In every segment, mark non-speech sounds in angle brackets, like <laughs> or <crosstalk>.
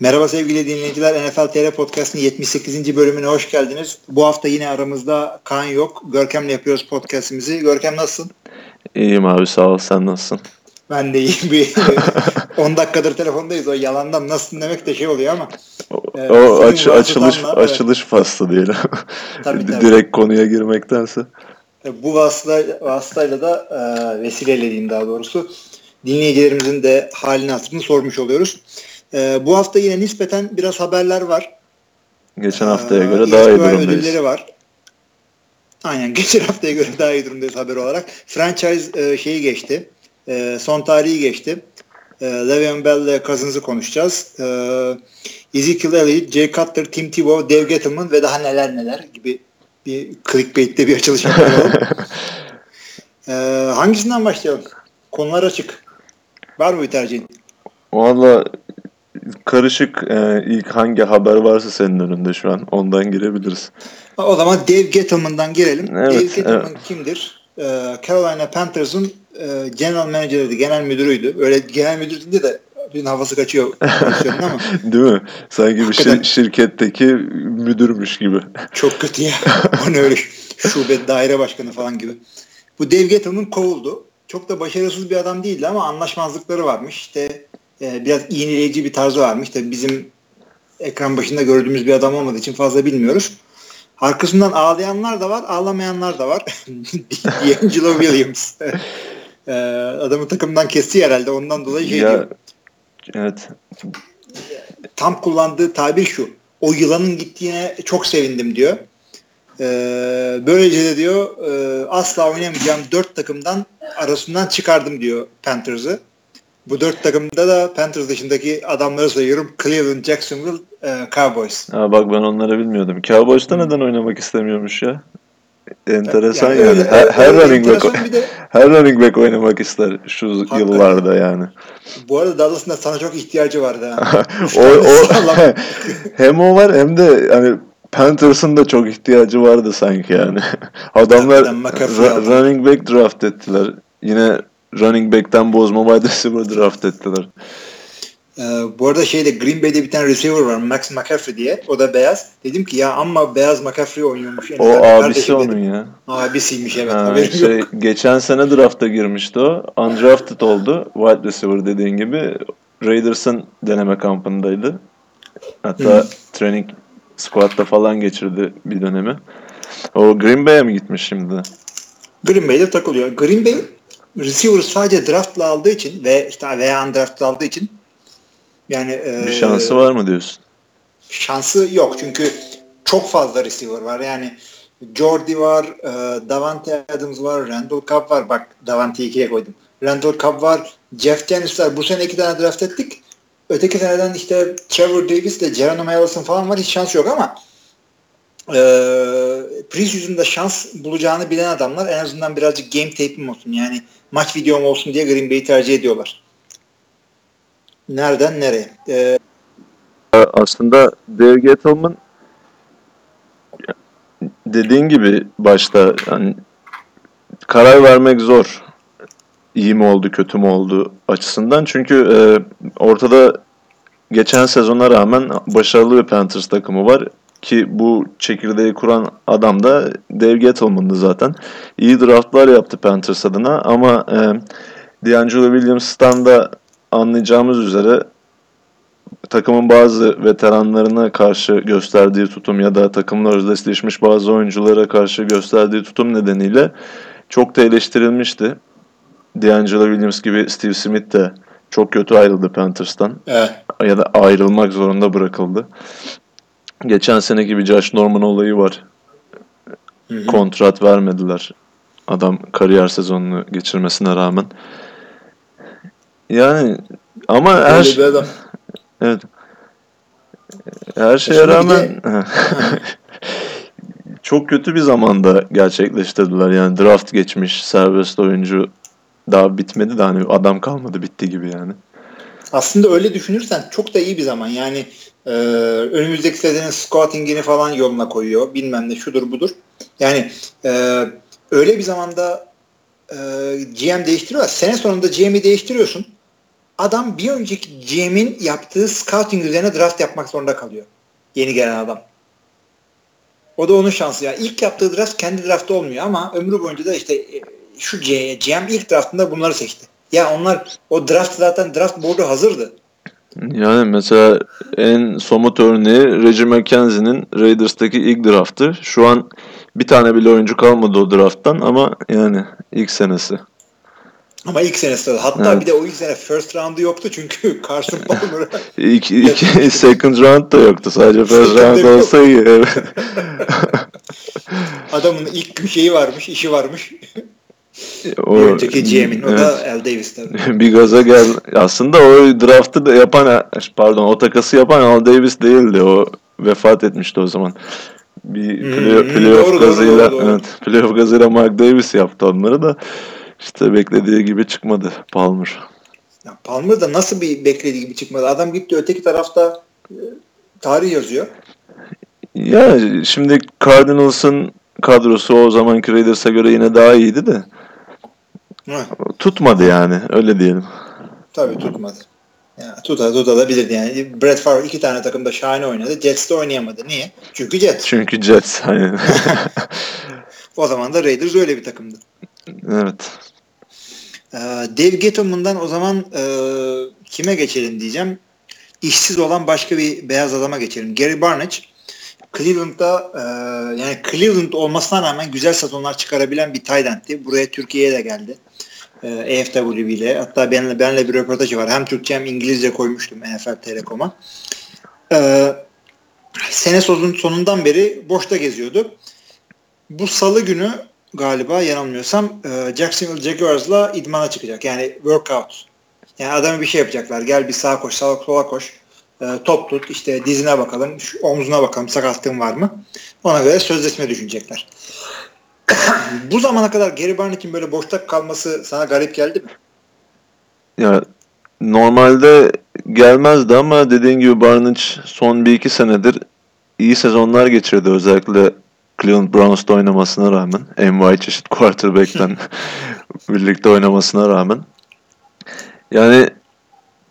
Merhaba sevgili dinleyiciler. NFL TR Podcast'ın 78. bölümüne hoş geldiniz. Bu hafta yine aramızda Kaan yok. Görkem'le yapıyoruz podcast'imizi. Görkem nasılsın? İyiyim abi sağ ol. Sen nasılsın? Ben de iyiyim. Bir <laughs> 10 dakikadır telefondayız. O yalandan nasılsın demek de şey oluyor ama. O, e, o aç, açılış evet. açılış faslı diyelim. <laughs> Tabii, tabii. Direkt konuya girmektense. E, bu vasıtayla, vasıtayla da e, vesileyle diyeyim daha doğrusu dinleyicilerimizin de halini hatırını sormuş oluyoruz. E, bu hafta yine nispeten biraz haberler var. Geçen haftaya ee, göre daha iyi durumdayız. ödülleri var. Aynen <laughs> geçen haftaya göre daha iyi durumdayız haber olarak. Franchise e, şeyi geçti. E, son tarihi geçti. E, Le'Veon Bell ile Cousins'ı konuşacağız. E, Ezekiel Elliott, Jay Cutler, Tim Tebow, Dave Gettleman ve daha neler neler gibi bir clickbait'te bir açılış yapalım. <laughs> e, hangisinden başlayalım? Konular açık. Var mı bir tercihin? Valla karışık e, ilk hangi haber varsa senin önünde şu an ondan girebiliriz. O zaman Dave Gettleman'dan girelim. Evet, Dave Gettleman evet. kimdir? Ee, Carolina Panthers'ın e, general manageriydi, genel müdürüydü. Öyle genel müdür deyince de bir havası kaçıyor ama. <laughs> Değil mi? Sanki bir şir- şirketteki müdürmüş gibi. Çok kötü ya. <laughs> Onu öyle şube daire başkanı falan gibi. Bu Dave Gettleman kovuldu. Çok da başarısız bir adam değildi ama anlaşmazlıkları varmış. İşte e, biraz iğneleyici bir tarzı varmış. Tabii bizim ekran başında gördüğümüz bir adam olmadığı için fazla bilmiyoruz. Arkasından ağlayanlar da var, ağlamayanlar da var. <laughs> D'Angelo Williams. e, adamı takımdan kesti herhalde. Ondan dolayı şey ya. Evet. Tam kullandığı tabir şu. O yılanın gittiğine çok sevindim diyor. Ee, böylece de diyor e, asla oynamayacağım dört takımdan arasından çıkardım diyor Panthers'ı. Bu dört takımda da Panthers dışındaki adamları sayıyorum. Cleveland, Jacksonville, e, Cowboys. Ha, bak ben onları bilmiyordum. Cowboys'ta hmm. neden oynamak istemiyormuş ya? Enteresan yani. yani. Öyle, her, her running back de, her running back oynamak ister şu Hakikaten. yıllarda yani. Bu arada Dallas'ın da sana çok ihtiyacı vardı. <laughs> o, o <laughs> <laughs> hem o var hem de hani Panthers'ın da çok ihtiyacı vardı sanki yani. Adamlar ra- running back draft ettiler. Yine running back'ten bozma wide receiver draft ettiler. Ee, bu arada şeyde Green Bay'de bir tane receiver var Max McCaffrey diye. O da beyaz. Dedim ki ya ama beyaz McCaffrey oynuyormuş. Yani o abisi onun dedim. ya. Abisiymiş evet. Ha, şey, <laughs> geçen sene drafta girmişti o. Undrafted oldu. Wide receiver dediğin gibi. Raiders'ın deneme kampındaydı. Hatta hmm. training squad'da falan geçirdi bir dönemi. O Green Bay'e mi gitmiş şimdi? Green Bay'de takılıyor. Green Bay receiver sadece draftla aldığı için ve işte veya undraftla aldığı için yani bir şansı e, var mı diyorsun? Şansı yok çünkü çok fazla receiver var. Yani Jordi var, e, Davante Adams var, Randall Cobb var. Bak Davante'yi ikiye koydum. Randall Cobb var, Jeff Janis var. Bu sene iki tane draft ettik. Öteki seneden işte Trevor Davis de Geronimo Allison falan var. Hiç şans yok ama e, preseason'da şans bulacağını bilen adamlar en azından birazcık game tape'im olsun. Yani maç videom olsun diye Green Bay'i tercih ediyorlar. Nereden nereye? Ee, Aslında Dave Gettleman dediğin gibi başta yani karar vermek zor. İyi mi oldu, kötü mü oldu açısından. Çünkü e, ortada geçen sezona rağmen başarılı bir Panthers takımı var. Ki bu çekirdeği kuran adam da Dave Gettleman'dı zaten. İyi draftlar yaptı Panthers adına ama e, D'Angelo Williams'tan da anlayacağımız üzere takımın bazı veteranlarına karşı gösterdiği tutum ya da takımla özdeşleşmiş bazı oyunculara karşı gösterdiği tutum nedeniyle çok da eleştirilmişti. D'Angelo Williams gibi Steve Smith de çok kötü ayrıldı Panthers'tan. Evet. Ya da ayrılmak zorunda bırakıldı. Geçen sene gibi Josh Norman olayı var. Hı hı. Kontrat vermediler. Adam kariyer sezonunu geçirmesine rağmen. Yani ama her şey... Evet. Her şeye Şimdi rağmen de... <laughs> çok kötü bir zamanda gerçekleştirdiler. Yani draft geçmiş serbest oyuncu daha bitmedi de hani adam kalmadı bitti gibi yani. Aslında öyle düşünürsen çok da iyi bir zaman. Yani e, önümüzdeki senenin scouting'ini falan yoluna koyuyor. Bilmem ne şudur budur. Yani e, öyle bir zamanda e, GM değiştiriyorlar. Sene sonunda GM'i değiştiriyorsun. adam bir önceki GM'in yaptığı scouting üzerine draft yapmak zorunda kalıyor. Yeni gelen adam. O da onun şansı ya. İlk yaptığı draft kendi draftı olmuyor ama ömrü boyunca da işte e, şu GM ilk draftında bunları seçti. Ya onlar o draft zaten draft board'u hazırdı. Yani mesela en somut örneği Reggie McKenzie'nin Raiders'taki ilk draftı. Şu an bir tane bile oyuncu kalmadı o drafttan ama yani ilk senesi. Ama ilk senesi hatta evet. bir de o ilk sene first round'u yoktu çünkü <laughs> Carson Palmer'a <laughs> ilk, ilk <laughs> second round da yoktu sadece first round olsa iyi. Adamın ilk şeyi varmış, işi varmış. O, önceki GM'in. O evet. da Al Davis tabii. <laughs> bir gaza gel. Aslında o draftı da yapan pardon o takası yapan Al Davis değildi. O vefat etmişti o zaman. Bir play, hmm, playoff doğru, gazıyla doğru, doğru. evet playoff gazıyla Mark Davis yaptı onları da işte beklediği gibi çıkmadı Palmer. Ya Palmer da nasıl bir beklediği gibi çıkmadı? Adam gitti öteki tarafta e, tarih yazıyor. Ya şimdi Cardinals'ın kadrosu o zamanki Raiders'a göre yine daha iyiydi de. Hı. Tutmadı yani öyle diyelim. Tabii tutmadı. Yani tuta tutabilirdi yani. Brett Favre iki tane takımda şahane oynadı. Jets'te oynayamadı. Niye? Çünkü Jets. Çünkü Jets. Aynen. <laughs> o zaman da Raiders öyle bir takımdı. Evet. Ee, Dave Gettleman'dan o zaman e, kime geçelim diyeceğim. İşsiz olan başka bir beyaz adama geçelim. Gary Barnage. Cleveland'da e, yani Cleveland olmasına rağmen güzel sezonlar çıkarabilen bir tight. Buraya Türkiye'ye de geldi. E, EFW ile. Hatta benimle, benimle bir röportajı var. Hem Türkçe hem İngilizce koymuştum NFL Telekom'a. E, sene sonundan beri boşta geziyordu. Bu salı günü galiba yanılmıyorsam e, Jacksonville Jaguars'la idmana çıkacak. Yani workout. Yani adamı bir şey yapacaklar. Gel bir sağa koş, sağa sola koş. E, top tut. işte dizine bakalım. Şu omzuna bakalım. Sakatlığın var mı? Ona göre sözleşme düşünecekler. <coughs> Bu zamana kadar Gary Barnett'in böyle boşta kalması sana garip geldi mi? Ya normalde gelmezdi ama dediğin gibi Barnett son bir iki senedir iyi sezonlar geçirdi özellikle Cleveland Browns'ta oynamasına rağmen NY çeşit quarterback'ten <laughs> birlikte oynamasına rağmen yani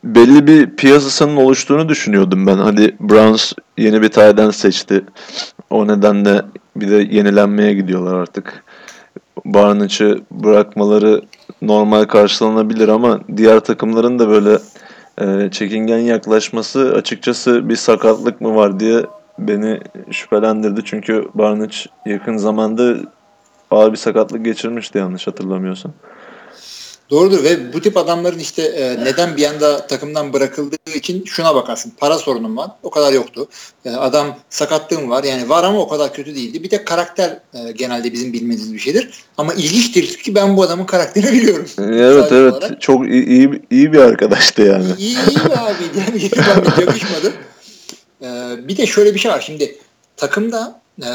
belli bir piyasasının oluştuğunu düşünüyordum ben. Hadi Browns yeni bir tayden seçti. O nedenle bir de yenilenmeye gidiyorlar artık. Barnage'ı bırakmaları normal karşılanabilir ama diğer takımların da böyle e, çekingen yaklaşması açıkçası bir sakatlık mı var diye beni şüphelendirdi. Çünkü Barnage yakın zamanda ağır bir sakatlık geçirmişti yanlış hatırlamıyorsam. Doğrudur ve bu tip adamların işte e, neden bir anda takımdan bırakıldığı için şuna bakarsın. Para sorunum var. O kadar yoktu. E, adam sakatlığım var. Yani var ama o kadar kötü değildi. Bir de karakter e, genelde bizim bilmediğimiz bir şeydir. Ama ilginçtir ki ben bu adamın karakterini <laughs> biliyorum. Evet evet. Olarak. Çok iyi, iyi, iyi bir arkadaştı yani. İyi, iyi bir abiydi. Yani bana yakışmadı. E, bir de şöyle bir şey var. Şimdi takımda e,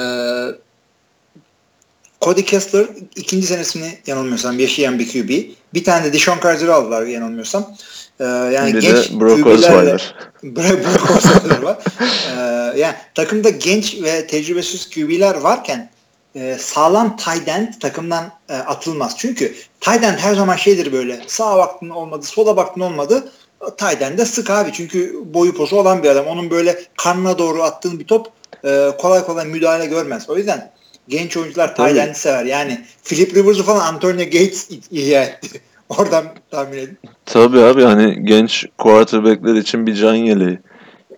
Cody Kessler ikinci senesini yanılmıyorsam yaşayan bir QB. Bir tane de Dishon Carter'ı aldılar yanılmıyorsam. Ee, yani bir genç de Brock Osweiler. <laughs> Brock Osweiler var. Ee, yani takımda genç ve tecrübesiz QB'ler varken e, sağlam tight end takımdan e, atılmaz. Çünkü tight end her zaman şeydir böyle sağa baktın olmadı sola baktın olmadı tight end'de sık abi. Çünkü boyu posu olan bir adam. Onun böyle karnına doğru attığın bir top e, kolay kolay müdahale görmez. O yüzden genç oyuncular Tayland'ı sever. Yani Philip Rivers'ı falan Antonio Gates ihya etti. <laughs> Oradan tahmin edin. Tabii abi hani genç quarterbackler için bir can yeleği.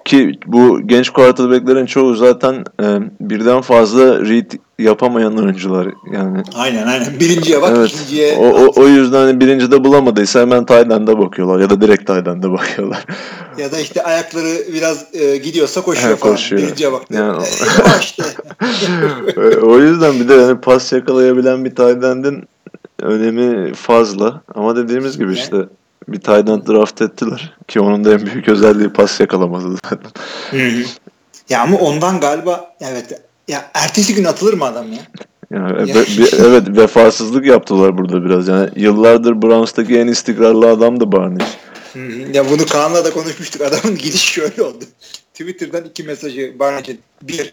Ki bu genç quarterbacklerin çoğu zaten e, birden fazla read yapamayan oyuncular yani. Aynen aynen. Birinciye bak, evet. ikinciye. O, o, o yüzden hani birincide bulamadıysa hemen Tayland'a bakıyorlar ya da direkt Tayland'a <laughs> bakıyorlar. Ya da işte ayakları biraz e, gidiyorsa koşuyor, falan. Koşuyor. Birinciye bak. Yani, <laughs> <laughs> e, o yüzden bir de yani pas yakalayabilen bir Tayland'ın önemi fazla. Ama dediğimiz gibi yani, işte bir tight end draft ettiler. Ki onun da en büyük özelliği pas yakalaması zaten. Ya ama ondan galiba evet ya ertesi gün atılır mı adam ya? Yani, ya. Be, bir, evet vefasızlık yaptılar burada biraz. Yani yıllardır Browns'taki en istikrarlı adam da Barney. Ya bunu Kaan'la da konuşmuştuk. <laughs> Adamın gidiş şöyle oldu. Twitter'dan iki mesajı Barney'in. Bir,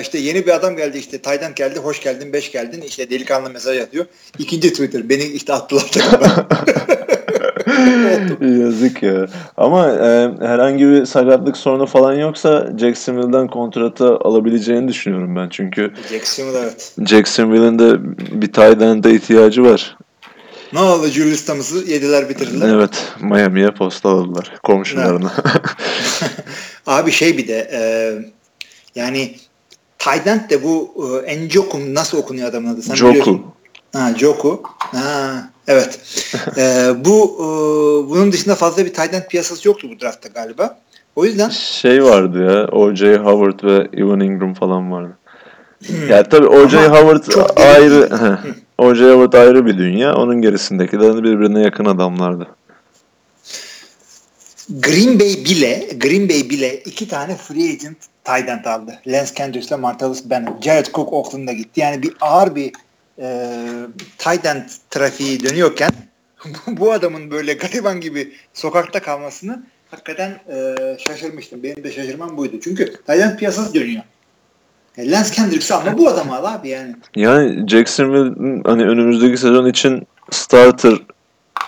işte yeni bir adam geldi işte Tayden geldi, hoş geldin, beş geldin. İşte delikanlı mesaj atıyor. İkinci Twitter, beni işte attılar <laughs> <laughs> <laughs> Yazık ya. Ama e, herhangi bir sakatlık sorunu falan yoksa Jacksonville'den kontratı alabileceğini düşünüyorum ben. Çünkü Jacksonville evet. Jacksonville'in de bir tight ihtiyacı var. Ne oldu Julius Thomas'ı yediler bitirdiler. Evet. Miami'ye postaladılar komşularına. <laughs> Abi şey bir de e, yani Tydent de bu e, Njoku nasıl okunuyor adamın adı? Sen Joku. biliyorsun. Ha Joku. Ha evet. e, bu e, bunun dışında fazla bir Tydent piyasası yoktu bu draftta galiba. O yüzden Şey vardı ya. O.J. Howard ve Evan Ingram falan vardı. Ya tabii O.J. Howard ayrı <laughs> O.J. Howard ayrı bir dünya. Onun gerisindekiler de birbirine yakın adamlardı. Green Bay bile Green Bay bile iki tane free agent tight end aldı. Lance Kendricks ile Martellus Bennett. Jared Cook Oakland'a gitti. Yani bir ağır bir e, tight end trafiği dönüyorken <laughs> bu adamın böyle gariban gibi sokakta kalmasını hakikaten e, şaşırmıştım. Benim de şaşırmam buydu. Çünkü tight piyasası dönüyor. E, Lance Kendricks'i ama bu adamı al abi yani. Yani Jacksonville hani önümüzdeki sezon için starter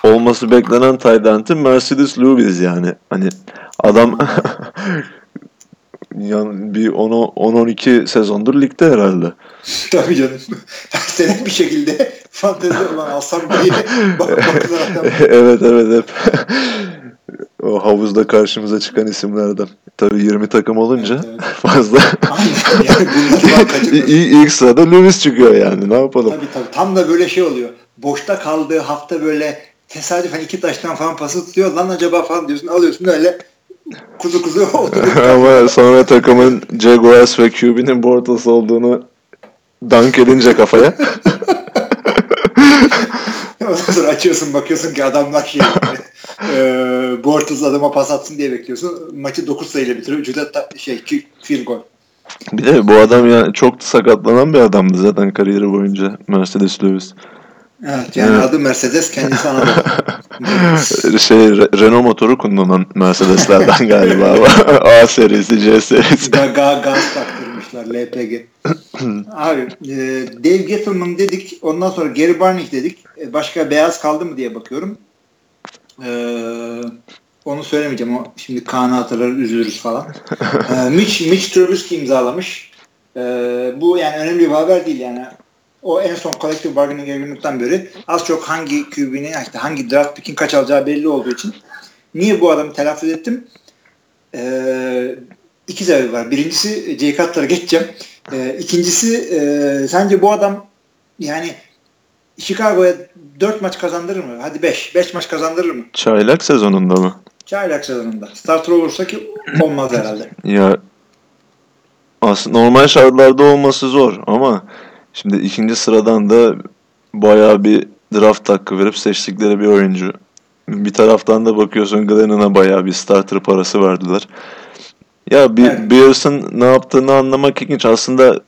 olması beklenen tight Mercedes Lewis yani. Hani adam <laughs> yani bir 10-12 sezondur ligde herhalde. <laughs> Tabii canım. Sene bir şekilde fantezi olan alsam diye bak, <laughs> evet evet hep o havuzda karşımıza çıkan isimlerden. Tabii 20 takım olunca Evet, evet. fazla. Aynen yani <laughs> bunları ilk sırada Lewis çıkıyor yani ne yapalım. Tabii tabii. Tam da böyle şey oluyor. Boşta kaldığı hafta böyle tesadüfen iki taştan falan pası tutuyor. Lan acaba falan diyorsun. Alıyorsun öyle kuzu kuzu. <laughs> <laughs> Ama sonra takımın Jaguars ve QB'nin Bortles olduğunu dank edince kafaya. <laughs> Sonra açıyorsun bakıyorsun ki adamlar şey e, Bortles adama pas atsın diye bekliyorsun. Maçı 9 sayıyla bitiriyor. Ta, şey field goal. Bir de bu adam ya çok sakatlanan bir adamdı zaten kariyeri boyunca Mercedes Lewis. Evet yani Evet. adı Mercedes kendisi Anadolu. <laughs> Şey Re- Renault motoru kullanan Mercedeslerden <laughs> galiba. <laughs> A serisi, C serisi. Gaga gaz taktırmışlar LPG. <clears throat> Abi e, Dave Gettleman dedik. Ondan sonra Gary Barnett dedik. E, başka beyaz kaldı mı diye bakıyorum. E, onu söylemeyeceğim. O şimdi Kaan'ı hatırlar üzülürüz falan. e, Mitch, Mitch Trubisky imzalamış. E, bu yani önemli bir haber değil yani. O en son collective bargaining agreement'tan beri az çok hangi QB'nin işte hangi draft pick'in kaç alacağı belli olduğu için niye bu adamı telaffuz ettim? Ee, iki sebebi var. Birincisi Jay Cutler'a geçeceğim. Ee, ikincisi e, sence bu adam yani Chicago'ya 4 maç kazandırır mı? Hadi 5. 5 maç kazandırır mı? Çaylak sezonunda mı? Çaylak sezonunda. Starter olursa ki olmaz herhalde. Ya aslında normal şartlarda olması zor ama şimdi ikinci sıradan da bayağı bir draft hakkı verip seçtikleri bir oyuncu. Bir taraftan da bakıyorsun Glennon'a bayağı bir starter parası verdiler. Ya bir Evet. Bears'ın ne yaptığını anlamak ilginç. Aslında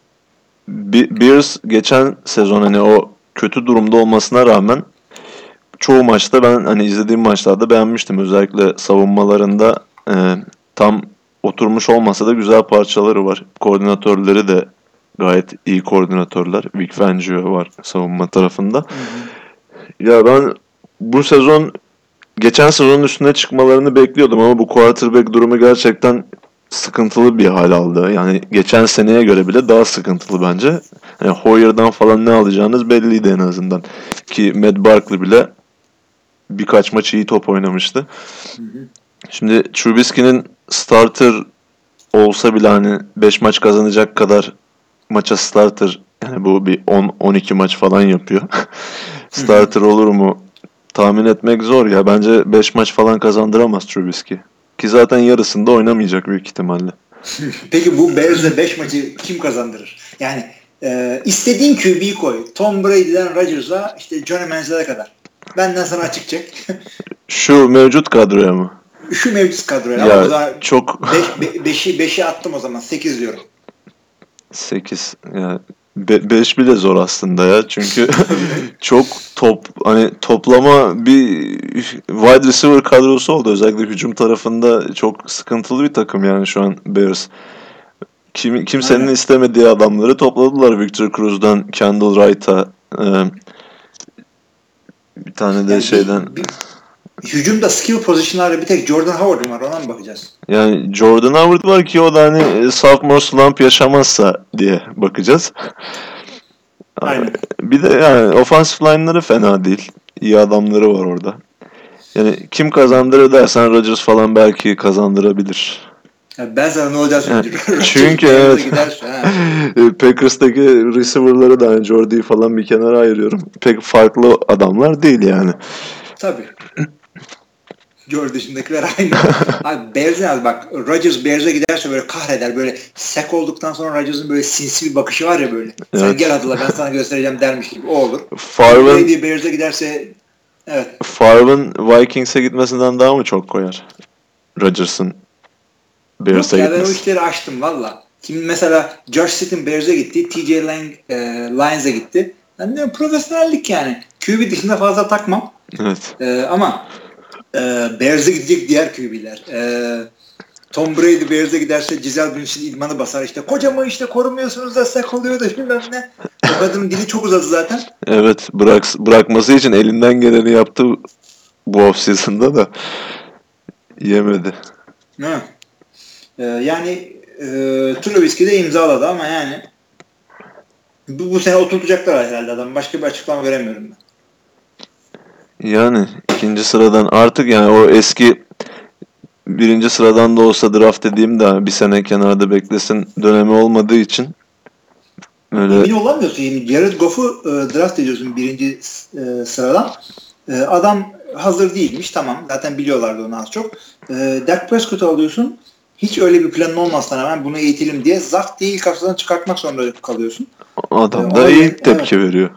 Be- Bears geçen sezon hani o kötü durumda olmasına rağmen çoğu maçta ben hani izlediğim maçlarda beğenmiştim. Özellikle savunmalarında e, tam oturmuş olmasa da güzel parçaları var. Koordinatörleri de gayet iyi koordinatörler. Vic Fangio var savunma tarafında. Ya ben bu sezon geçen sezonun üstüne çıkmalarını bekliyordum ama bu quarterback durumu gerçekten sıkıntılı bir hal aldı. Yani geçen seneye göre bile daha sıkıntılı bence. Yani Hoyer'dan falan ne alacağınız belliydi en azından. Ki Matt Barkley bile birkaç maç iyi top oynamıştı. Şimdi Trubisky'nin starter olsa bile hani 5 maç kazanacak kadar maça starter yani bu bir 10-12 maç falan yapıyor. <laughs> starter olur mu tahmin etmek zor ya. Bence 5 maç falan kazandıramaz Trubisky. Ki zaten yarısında oynamayacak büyük ihtimalle. <laughs> Peki bu Bears'e 5 maçı kim kazandırır? Yani e, istediğin QB'yi koy. Tom Brady'den Rodgers'a işte Johnny Manziel'e kadar. Benden sana açık çek. <laughs> Şu mevcut kadroya mı? Şu mevcut kadroya. Ama Ya çok 5'i 5'i attım o zaman. 8 diyorum. 8 ya 5 bile zor aslında ya. Çünkü <laughs> çok top hani toplama bir wide receiver kadrosu oldu. Özellikle hücum tarafında çok sıkıntılı bir takım yani şu an Bears. Kim, kimsenin Aynen. istemediği adamları topladılar. Victor Cruz'dan Kendall Wright'a e, bir tane de Yani şeyden bir, bir, hücumda skill pozisyonlarda bir tek Jordan Howard var ona mı bakacağız? Yani Jordan Howard var ki o da hani e, sophomore slump yaşamazsa diye bakacağız. <laughs> Aynen. Bir de yani offensive line'ları fena değil. İyi adamları var orada. Yani kim kazandırır dersen Rodgers falan belki kazandırabilir. Ya ben sana ne olacağını Yani, çünkü <laughs> evet. <laughs> E, Packers'taki receiver'ları da hani Jordy'yi falan bir kenara ayırıyorum. Pek farklı adamlar değil yani. Tabii. George dışındakiler aynı. <laughs> Abi Bears'e bak. Rodgers Bears'e giderse böyle kahreder. Böyle sek olduktan sonra Rodgers'ın böyle sinsi bir bakışı var ya böyle. Sen Evet. gel Adıl'a ben sana göstereceğim dermiş gibi. O olur. Brady Bears'e giderse evet. Favre'ın Vikings'e gitmesinden daha mı çok koyar? Rodgers'ın Bears'e ya ben o gitmesi. işleri açtım valla. Şimdi mesela Josh Sitton Bears'e gitti. TJ Lang e, Lions'e gitti. Ben de profesyonellik yani. QB dışında fazla takmam. Evet. Ee, ama e, Bears'e gidecek diğer QB'ler. E, Tom Brady Bears'e giderse Giselle Bündchen idmanı basar. İşte kocamı işte korumuyorsunuz da sek oluyor da bilmem ne. O kadının dili çok uzadı zaten. Evet. Bırak, bırakması için elinden geleni yaptı bu offseason'da da yemedi. Hı. Ee, yani e, Trubisky de imzaladı ama yani bu, bu sene oturtacaklar herhalde adam. Başka bir açıklama veremiyorum ben. Yani ikinci sıradan artık yani o eski birinci sıradan da olsa draft dediğim de bir sene kenarda beklesin dönemi olmadığı için öyle Emin olamıyorsun. Yani Jared Goff'u e, draft ediyorsun birinci e, sıradan. E, adam hazır değilmiş. Tamam. Zaten biliyorlardı onu az çok. E, Dak Prescott'u alıyorsun. Hiç öyle bir planın olmasına rağmen bunu eğitelim diye zart diye ilk haftadan çıkartmak zorunda kalıyorsun. adam E, da iyi evet. tepki veriyor.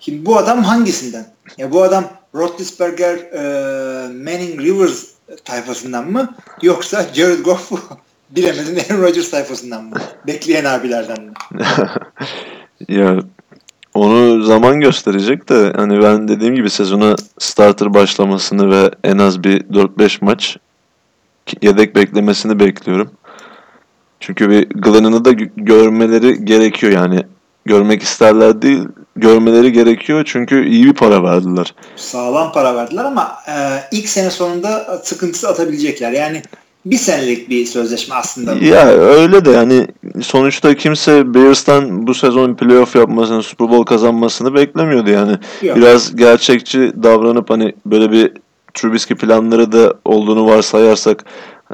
Şimdi bu adam hangisinden? Ya bu adam Roethlisberger, e, Manning Rivers tayfasından mı? Yoksa Jared Goff <laughs> bilemedin Aaron Rodgers tayfasından mı? Bekleyen abilerden mi? <laughs> Ya onu zaman gösterecek de hani ben dediğim gibi sezona starter başlamasını ve en az bir 4-5 maç yedek beklemesini bekliyorum. Çünkü bir Glenn'ını da gö- görmeleri gerekiyor yani. Görmek isterler değil, görmeleri gerekiyor çünkü iyi bir para verdiler. sağlam para verdiler ama e, ilk sene sonunda sıkıntısı atabilecekler. Yani bir senelik bir sözleşme aslında. bu. Ya öyle de yani sonuçta kimse Bears'tan bu sezon playoff yapmasını, Super Bowl kazanmasını beklemiyordu yani. Yok. Biraz gerçekçi davranıp hani böyle bir Trubisky planları da olduğunu varsayarsak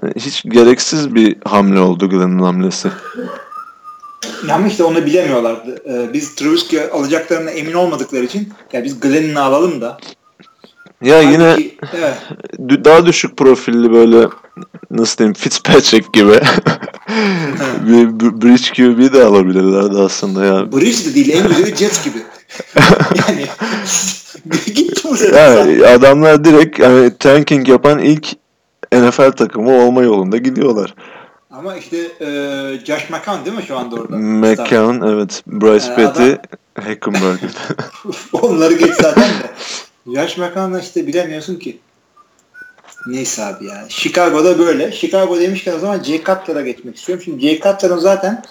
hani hiç gereksiz bir hamle oldu Glenn'in hamlesi. <laughs> Ama işte onu bilemiyorlardı. E, biz Trubisky alacaklarına emin olmadıkları için ya biz Glenn'ini alalım da. Ya yine Halbuki, evet, dü- daha düşük profilli böyle nasıl diyeyim Fitzpatrick gibi <laughs> bir bridge QB de alabilirlerdi aslında ya. Bridge de değil en güzeli <laughs> Jets gibi. yani <laughs> sene. Yani adamlar direkt yani tanking yapan ilk NFL takımı olma yolunda gidiyorlar. Ama işte e, Josh McCown değil mi şu anda orada? McCown evet. Bryce Ee, Petty, Hackenberg. <laughs> <laughs> Onları geç zaten de. Josh McCown'la işte bilemiyorsun ki. Neyse abi ya. Chicago'da böyle. Chicago demişken o zaman Jay Cutler'a geçmek istiyorum. Şimdi Jay Cutler'ın zaten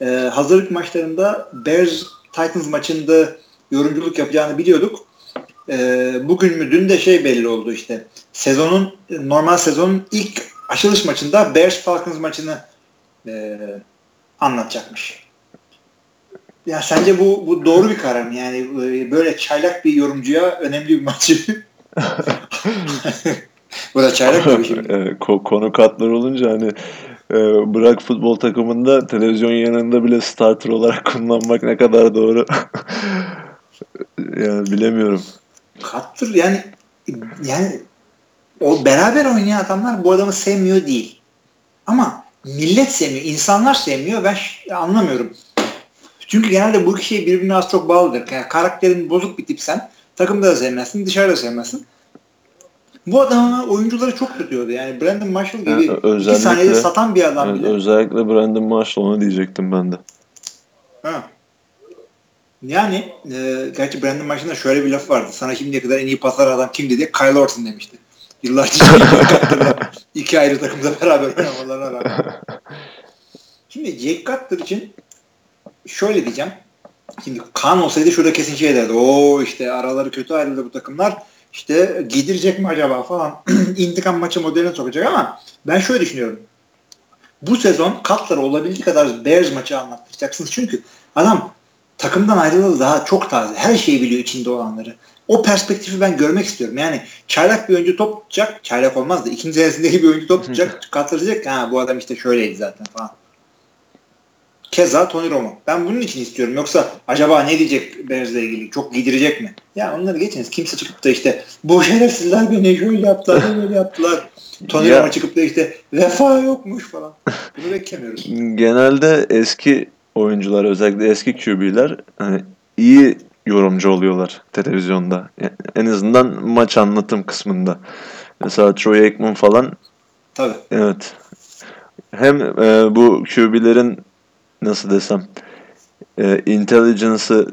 e, hazırlık maçlarında Bears Titans maçında yorumculuk yapacağını biliyorduk. E, bugün mü dün de şey belli oldu işte. Sezonun normal sezonun ilk açılış maçında Bears Falcons maçını e, anlatacakmış. Ya sence bu bu doğru bir karar mı? Yani e, böyle çaylak bir yorumcuya önemli bir maçı. <laughs> bu da çaylak tabii şimdi. <laughs> E, ko- konu katlar olunca hani e, bırak futbol takımında televizyon yanında bile starter olarak <laughs> kullanmak ne kadar doğru yani bilemiyorum. Kattır yani yani o beraber oynayan adamlar bu adamı sevmiyor değil. Ama millet sevmiyor, insanlar sevmiyor. Ben anlamıyorum. Çünkü genelde bu iki şey birbirine az çok bağlıdır. Yani karakterin bozuk bir tipsen takımda da sevmezsin, dışarıda da sevmezsin. Bu adamı oyuncuları çok tutuyordu. Yani Brandon Marshall gibi Yani iki saniyede satan bir adam bile. özellikle Brandon Marshall onu diyecektim ben de. Ha. Yani e, gerçi Brandon Marshall'ın da şöyle bir laf vardı. Sana şimdiye kadar en iyi paslar adam kimdi diye Kyle Orton demişti. Yıllarca iki ayrı takımda <laughs> beraber oynamalarına rağmen. Şimdi Jake Cutler için şöyle diyeceğim. Şimdi Kaan olsaydı şurada kesin şey derdi. Oo işte araları kötü ayrıldı bu takımlar. işte giydirecek mi acaba falan <clears throat> intikam maçı modeline sokacak ama ben şöyle düşünüyorum. Bu sezon Cutler'a olabildiği kadar Bears maçı anlatacaksınız çünkü adam takımdan ayrılalı daha çok taze. Her şeyi biliyor içinde olanları. O perspektifi ben görmek istiyorum. Yani çaylak bir oyuncu top tutacak. Çaylak olmaz da ikinci senesindeki bir oyuncu top tutacak. katılacak. Ha bu adam işte şöyleydi zaten falan. Keza Tony Romo. Ben bunun için istiyorum. Yoksa acaba ne diyecek Bears'le ilgili? Çok giydirecek mi? Ya onları geçiniz. Kimse çıkıp da işte bu şerefsizler beni şöyle yaptılar, <laughs> böyle yaptılar. Tony ya. Romo çıkıp da işte vefa yokmuş falan. Bunu beklemiyoruz. Genelde eski oyuncular özellikle eski QB'ler hani iyi yorumcu oluyorlar televizyonda. En azından maç anlatım kısmında. Mesela Troy Aikman falan. Tabii. Evet. Hem e, bu QB'lerin nasıl desem e, intelligence'ı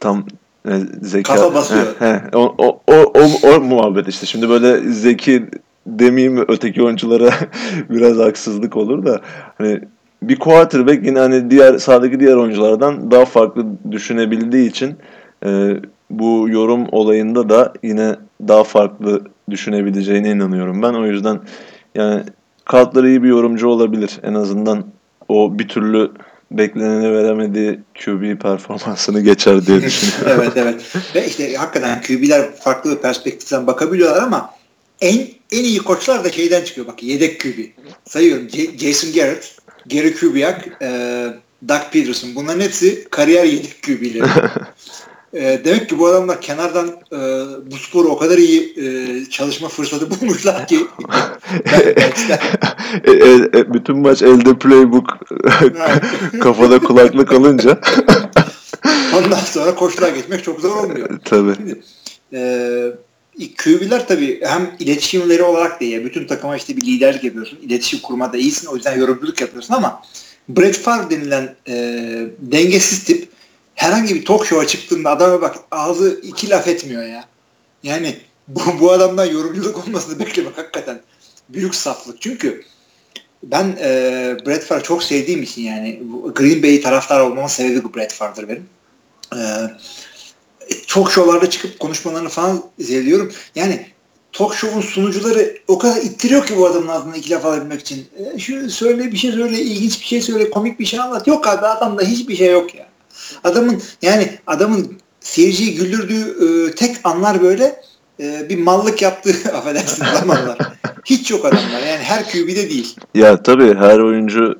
tam e, zeka. Kafa basıyor. He, he, o, o, o, o, o muhabbet işte. Şimdi böyle zeki demeyeyim öteki oyunculara <laughs> biraz haksızlık olur da hani bir quarterback yine hani diğer sahadaki diğer oyunculardan daha farklı düşünebildiği için e, bu yorum olayında da yine daha farklı düşünebileceğine inanıyorum ben. O yüzden yani Cutler iyi bir yorumcu olabilir. En azından o bir türlü bekleneni veremediği QB performansını geçer diye <laughs> düşünüyorum. evet evet. Ve işte hakikaten QB'ler farklı bir perspektiften bakabiliyorlar ama en en iyi koçlar da şeyden çıkıyor. Bak yedek QB. Sayıyorum. J- Jason Garrett, Gary Kubiak, e, Doug Peterson. Bunların hepsi kariyer yedek QB'leri. <laughs> e, demek ki bu adamlar kenardan e, bu sporu o kadar iyi e, çalışma fırsatı <laughs> bulmuşlar ki <laughs> e, e, e, bütün maç elde playbook <laughs> kafada kulaklık alınca ondan sonra koşular geçmek çok zor olmuyor. Tabii. Şimdi, e, QB'ler tabii hem iletişimleri olarak da iyi. Bütün takıma işte bir liderlik yapıyorsun. İletişim kurmada iyisin. O yüzden yorumculuk yapıyorsun ama Brett Favre denilen e, dengesiz tip herhangi bir talk show'a çıktığında adama bak ağzı iki laf etmiyor ya. Yani bu, bu adamdan yorumculuk olmasını beklemek hakikaten büyük saflık. Çünkü ben e, Brett Favre çok sevdiğim için yani Green Bay taraftar olmamın sebebi bu Brett Favre'dır benim. E, talk show'larda çıkıp konuşmalarını falan izliyorum. Yani talk show'un sunucuları o kadar ittiriyor ki bu adamın ağzından iki laf alabilmek için. E, şu söyle bir şey söyle, ilginç bir şey söyle, komik bir şey anlat. Yok abi adamda hiçbir şey yok ya. Adamın yani adamın seyirciyi güldürdüğü e, tek anlar böyle e, bir mallık yaptığı <laughs> affedersin zamanlar. <laughs> Hiç yok adamlar. Yani her QB'de değil. Ya tabii her oyuncu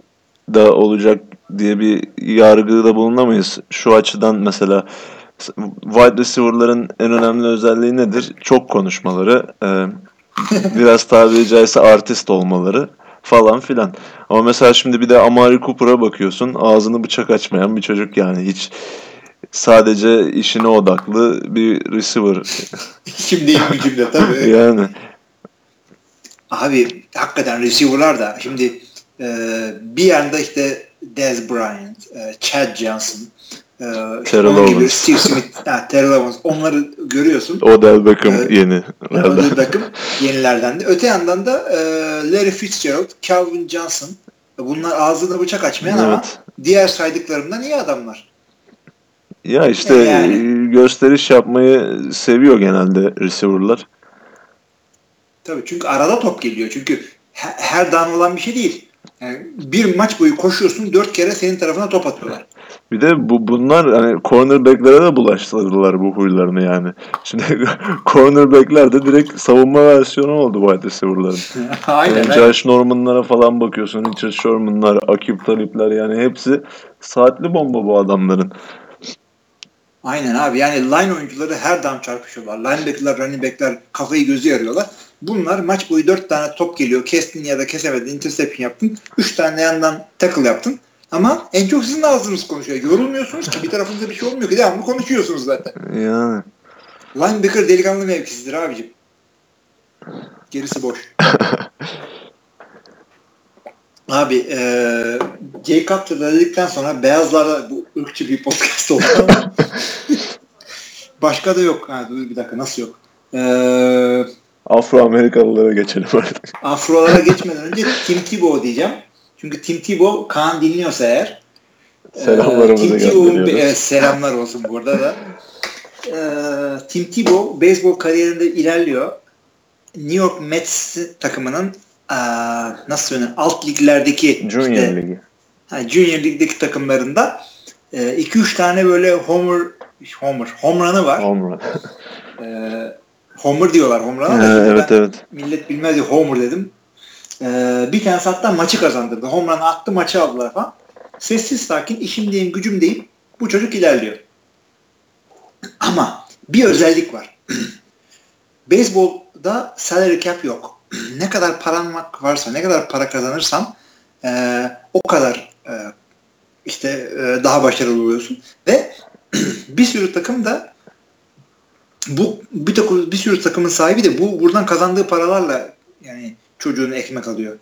da olacak diye bir yargıda bulunamayız. Şu açıdan mesela wide receiver'ların en önemli özelliği nedir? Çok konuşmaları, e, <laughs> biraz tabiri caizse artist olmaları falan filan. Ama mesela şimdi bir de Amari Cooper'a bakıyorsun. Ağzını bıçak açmayan bir çocuk yani. Hiç sadece işine odaklı bir receiver. <laughs> Kim değil gücümde tabii. <laughs> yani. Abi hakikaten receiver'lar da şimdi e, bir yanda işte Dez Bryant, e, Chad Johnson, e, Terrell Owens. Steve Smith, ha, Terrell Owens onları görüyorsun. Odell Beckham ee, yeni. Odell Beckham yenilerden de. Öte yandan da e, Larry Fitzgerald, Calvin Johnson bunlar ağzını bıçak açmayan evet. ama diğer saydıklarımdan iyi adamlar. Ya işte yani, gösteriş yapmayı seviyor genelde receiver'lar. Tabii çünkü arada top geliyor. Çünkü her, her down olan bir şey değil. Yani bir maç boyu koşuyorsun dört kere senin tarafına top atıyorlar. Bir de bu bunlar hani cornerbacklere de bulaştırdılar bu huylarını yani. Şimdi <laughs> cornerbackler de direkt savunma versiyonu oldu wide receiver'ların. <laughs> Aynen. Yani Josh Norman'lara falan bakıyorsun. Richard Sherman'lar, Akip Talip'ler yani hepsi saatli bomba bu adamların. Aynen abi yani line oyuncuları her dam çarpışıyorlar. Linebacker'lar, running back'ler kafayı gözü yarıyorlar. Bunlar maç boyu dört tane top geliyor. Kestin ya da kesemedin, interception yaptın. Üç tane yandan tackle yaptın. Ama en çok sizin ağzınız konuşuyor. Yorulmuyorsunuz ki bir tarafınızda bir şey olmuyor ki. Devamlı konuşuyorsunuz zaten. Yani. Linebacker delikanlı mevkisidir abicim. Gerisi boş. <laughs> Abi e, Jay Cutler'da dedikten sonra beyazlarda bu ırkçı bir podcast oldu ama <laughs> başka da yok. Ha, dur bir dakika nasıl yok? E, Afro Amerikalılara geçelim artık. Afrolara geçmeden önce Tim Tebow diyeceğim. Çünkü Tim Tebow Kaan dinliyorsa eğer Selamlarımızı e, Tebow'un evet, selamlar olsun burada da. e, Tim Tebow beyzbol kariyerinde ilerliyor. New York Mets takımının e, nasıl söyleyeyim alt liglerdeki Junior işte, Ligi. Ha, Junior Lig'deki takımlarında 2-3 e, tane böyle homer homer home run'ı var. Home run. e, homer diyorlar home run'a. Ee, <laughs> evet evet. Millet bilmez diye homer dedim. E, bir tane hatta maçı kazandırdı. Home run'ı attı maçı aldılar falan. Sessiz sakin işim diyeyim gücüm deyip bu çocuk ilerliyor. Ama bir özellik var. <clears throat> Beyzbolda salary cap yok. <clears throat> ne kadar paran varsa, ne kadar para kazanırsan e, o kadar e, işte e, daha başarılı oluyorsun ve <clears throat> bir sürü takım da bu bir takım bir sürü takımın sahibi de bu buradan kazandığı paralarla yani çocuğunu ekmek alıyor.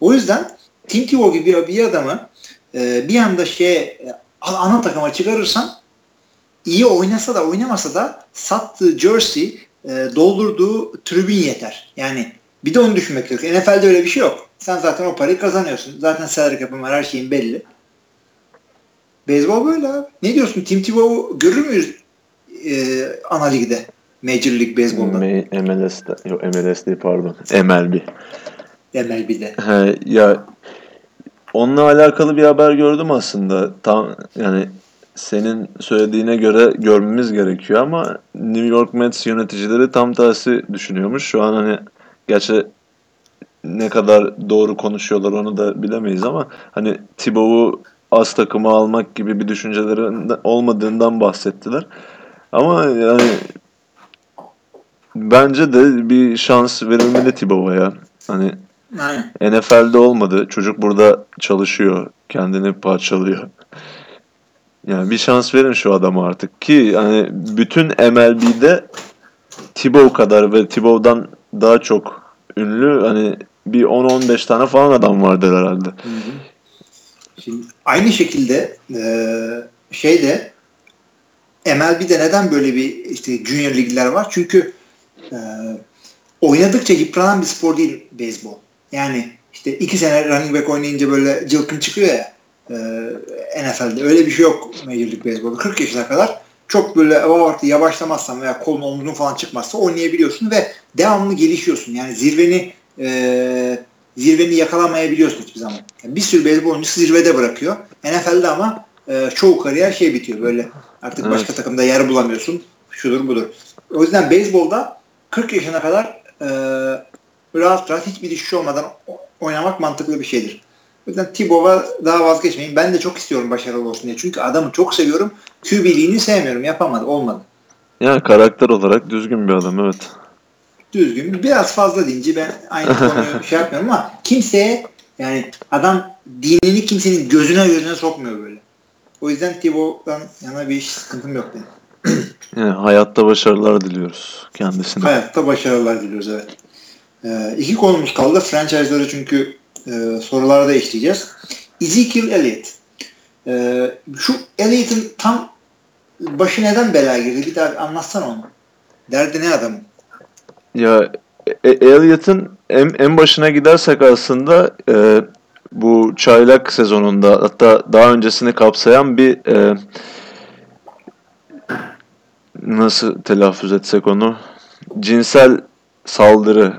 O yüzden Tim Tebow gibi bir adamı e, bir anda şey ana takıma çıkarırsan iyi oynasa da oynamasa da sattığı jersey e, doldurduğu tribün yeter. Yani bir de onu düşünmek gerekiyor. NFL'de öyle bir şey yok. Sen zaten o parayı kazanıyorsun. Zaten salary cap'ın var. Her şeyin belli. Beyzbol böyle abi. Ne diyorsun? Tim Tebow'u görür müyüz e, ana ligde? Major League Baseball'da. MLS'de. Yok MLS değil pardon. MLB. MLB'de. He, ya onunla alakalı bir haber gördüm aslında. Tam yani senin söylediğine göre görmemiz gerekiyor ama New York Mets yöneticileri tam tersi düşünüyormuş. Şu an hani gerçi ne kadar doğru konuşuyorlar onu da bilemeyiz ama hani Tebow'u az takımı almak gibi bir düşünceleri olmadığından bahsettiler. Ama yani bence de bir şans verilmeli Tebow'a ya. Hani Aynen. NFL'de olmadı. Çocuk burada çalışıyor. Kendini parçalıyor. Yani bir şans verin şu adama artık ki hani bütün MLB'de Tebow kadar ve Tebow'dan daha çok ünlü hani bir 10-15 tane falan adam vardır herhalde. Hı hı. Şimdi aynı şekilde e, şeyde MLB'de neden böyle bir işte junior ligler var? Çünkü e, oynadıkça yıpranan bir spor değil beyzbol. Yani işte iki sene running back oynayınca böyle cılkın çıkıyor ya e, NFL'de. Öyle bir şey yok Major League Baseball'da. 40 yaşına kadar çok böyle vakti yavaşlamazsan veya kolun omzun falan çıkmazsa oynayabiliyorsun ve devamlı gelişiyorsun. Yani zirveni e, zirveni yakalamayabiliyorsun hiçbir zaman. Yani bir sürü beyzbol oyuncusu zirvede bırakıyor. NFL'de ama e, çoğu kariyer şey bitiyor böyle. Artık evet. başka takımda yer bulamıyorsun. Şudur budur. O yüzden beyzbolda 40 yaşına kadar e, rahat rahat hiçbir düşüş olmadan oynamak mantıklı bir şeydir. O yüzden Tibov'a daha vazgeçmeyin. Ben de çok istiyorum başarılı olsun diye. Çünkü adamı çok seviyorum. QB'liğini sevmiyorum. Yapamadı. Olmadı. Yani karakter olarak düzgün bir adam evet. Düzgün. Biraz fazla deyince ben aynı <laughs> konuyu şey yapmıyorum ama kimseye yani adam dinini kimsenin gözüne gözüne sokmuyor böyle. O yüzden Tibov'dan yana bir sıkıntım yok benim. <clears throat> yani hayatta başarılar diliyoruz kendisine. Hayatta başarılar diliyoruz evet. Ee, iki konumuz kaldı. Franchise'ları çünkü e, sorularda işleyeceğiz. Ezekiel Elliott. E, şu Elliott'ın tam başı neden bela girdi? Bir daha anlatsana onu. Derdi ne adamın? Ya e, Elliott'ın en, en başına gidersek aslında e, bu çaylak sezonunda hatta daha öncesini kapsayan bir e, nasıl telaffuz etsek onu cinsel saldırı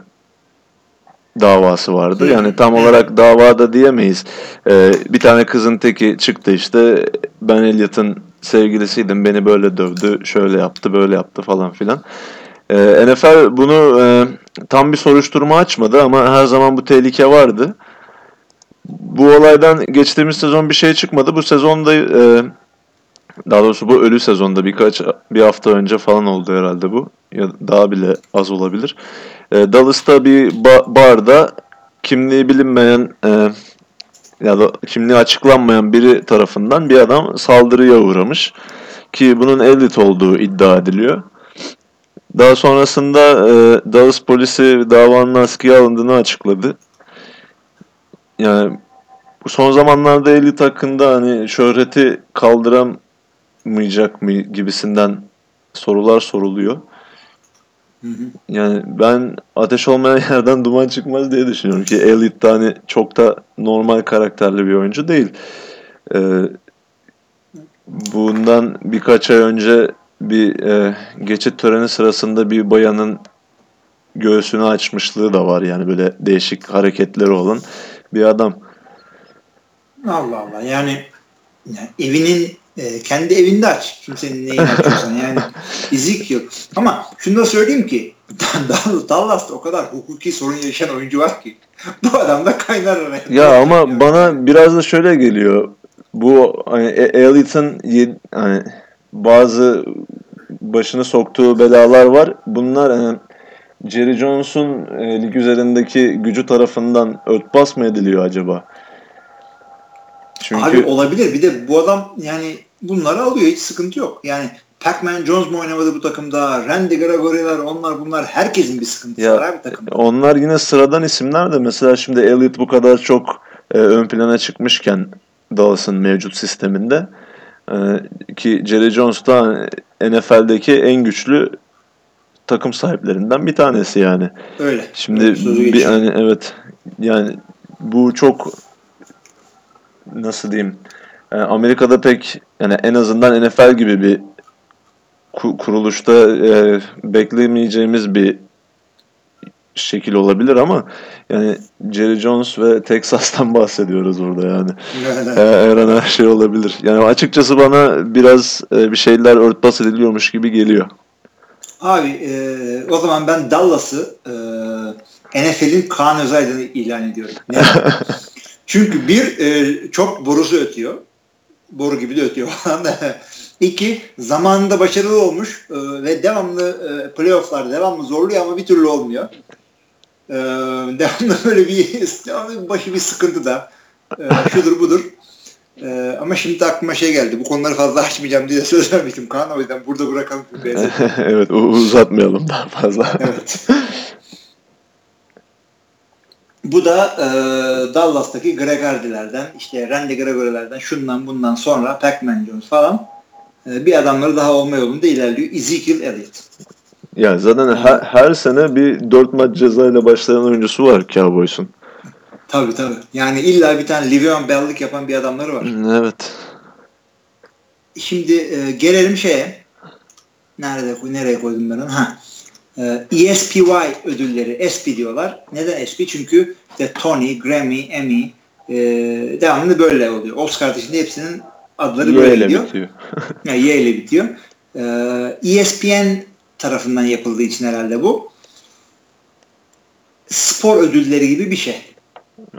davası vardı. Yani tam olarak davada diyemeyiz. Ee, bir tane kızın teki çıktı işte ben Elliot'ın sevgilisiydim beni böyle dövdü şöyle yaptı böyle yaptı falan filan. Ee, NFL bunu e, tam bir soruşturma açmadı ama her zaman bu tehlike vardı. Bu olaydan geçtiğimiz sezon bir şey çıkmadı. Bu sezonda e, daha doğrusu bu ölü sezonda birkaç bir hafta önce falan oldu herhalde bu. Ya daha bile az olabilir. E, Dallas'ta bir ba- barda kimliği bilinmeyen e, ya da kimliği açıklanmayan biri tarafından bir adam saldırıya uğramış. Ki bunun Elliot olduğu iddia ediliyor. Daha sonrasında e, Dallas polisi davanın askıya alındığını açıkladı. Yani bu son zamanlarda Elliot hakkında hani şöhreti kaldıramayacak mı gibisinden sorular soruluyor. Yani ben ateş olmayan <laughs> yerden duman çıkmaz diye düşünüyorum ki Elliot da hani çok da normal karakterli bir oyuncu değil. Ee, bundan birkaç ay önce bir e, geçit töreni sırasında bir bayanın göğsünü açmışlığı da var yani böyle değişik hareketleri olan bir adam. Allah Allah yani, yani evinin e, kendi evinde aç. Kimsenin neyini açıyorsan yani izik yok. Ama şunu da söyleyeyim ki <laughs> Dallas'ta o kadar hukuki sorun yaşayan oyuncu var ki <laughs> bu adam da kaynar araya. Ya ama yani. bana biraz da şöyle geliyor. Bu hani e, Elite'ın hani bazı başını soktuğu belalar var. Bunlar hani Jerry Jones'un e, lig üzerindeki gücü tarafından örtbas mı ediliyor acaba? Çünkü... Abi olabilir. Bir de bu adam yani bunları alıyor. Hiç sıkıntı yok. Yani Pac-Man Jones mu oynamadı bu takımda? Randy Gregory'ler onlar bunlar. Herkesin bir sıkıntısı ya, var abi takımda. Onlar yine sıradan isimler de mesela şimdi Elliot bu kadar çok e, ön plana çıkmışken Dallas'ın mevcut sisteminde e, ki Jerry Jones da NFL'deki en güçlü takım sahiplerinden bir tanesi yani. Öyle. Şimdi Öyle, bir hani evet yani bu çok nasıl diyeyim yani Amerika'da pek yani en azından NFL gibi bir kuruluşta e, beklemeyeceğimiz bir şekil olabilir ama yani Jerry Jones ve Texas'tan <laughs> bahsediyoruz burada yani. <laughs> her an her şey olabilir. Yani açıkçası bana biraz e, bir şeyler örtbas ediliyormuş gibi geliyor. Abi e, o zaman ben Dallas'ı e, NFL'in Kaan Özaydın'ı ilan ediyorum. <laughs> Çünkü bir e, çok borusu ötüyor. Boru gibi de ötüyor falan da. <laughs> İki zamanında başarılı olmuş e, ve devamlı e, playofflar devamlı zorluyor ama bir türlü olmuyor. E, <laughs> devamlı böyle bir devamlı başı bir sıkıntı da. E, şudur budur. Ee, ama şimdi aklıma şey geldi. Bu konuları fazla açmayacağım diye <laughs> söz vermiştim Kaan. O yüzden burada bırakalım. evet uzatmayalım daha fazla. evet. Bu da e, Dallas'taki Gregardi'lerden, işte Randy Gregory'lerden, şundan bundan sonra Pac-Man Jones falan e, bir adamları daha olma yolunda ilerliyor. Ezekiel Elliott. Ya zaten her, her sene bir dört maç cezayla başlayan oyuncusu var Cowboys'un. Tabii tabii. Yani illa bir tane Livion Bell'lik yapan bir adamları var. Evet. Şimdi e, gelelim şeye. Nerede nereye koydum ben onu? Ha. E, ESPY ödülleri SP diyorlar. Neden SP? Çünkü işte Tony, Grammy, Emmy e, devamlı böyle oluyor. Oscar dışında hepsinin adları y böyle gidiyor. bitiyor. <laughs> yani Y ile bitiyor. E, ESPN tarafından yapıldığı için herhalde bu. Spor ödülleri gibi bir şey.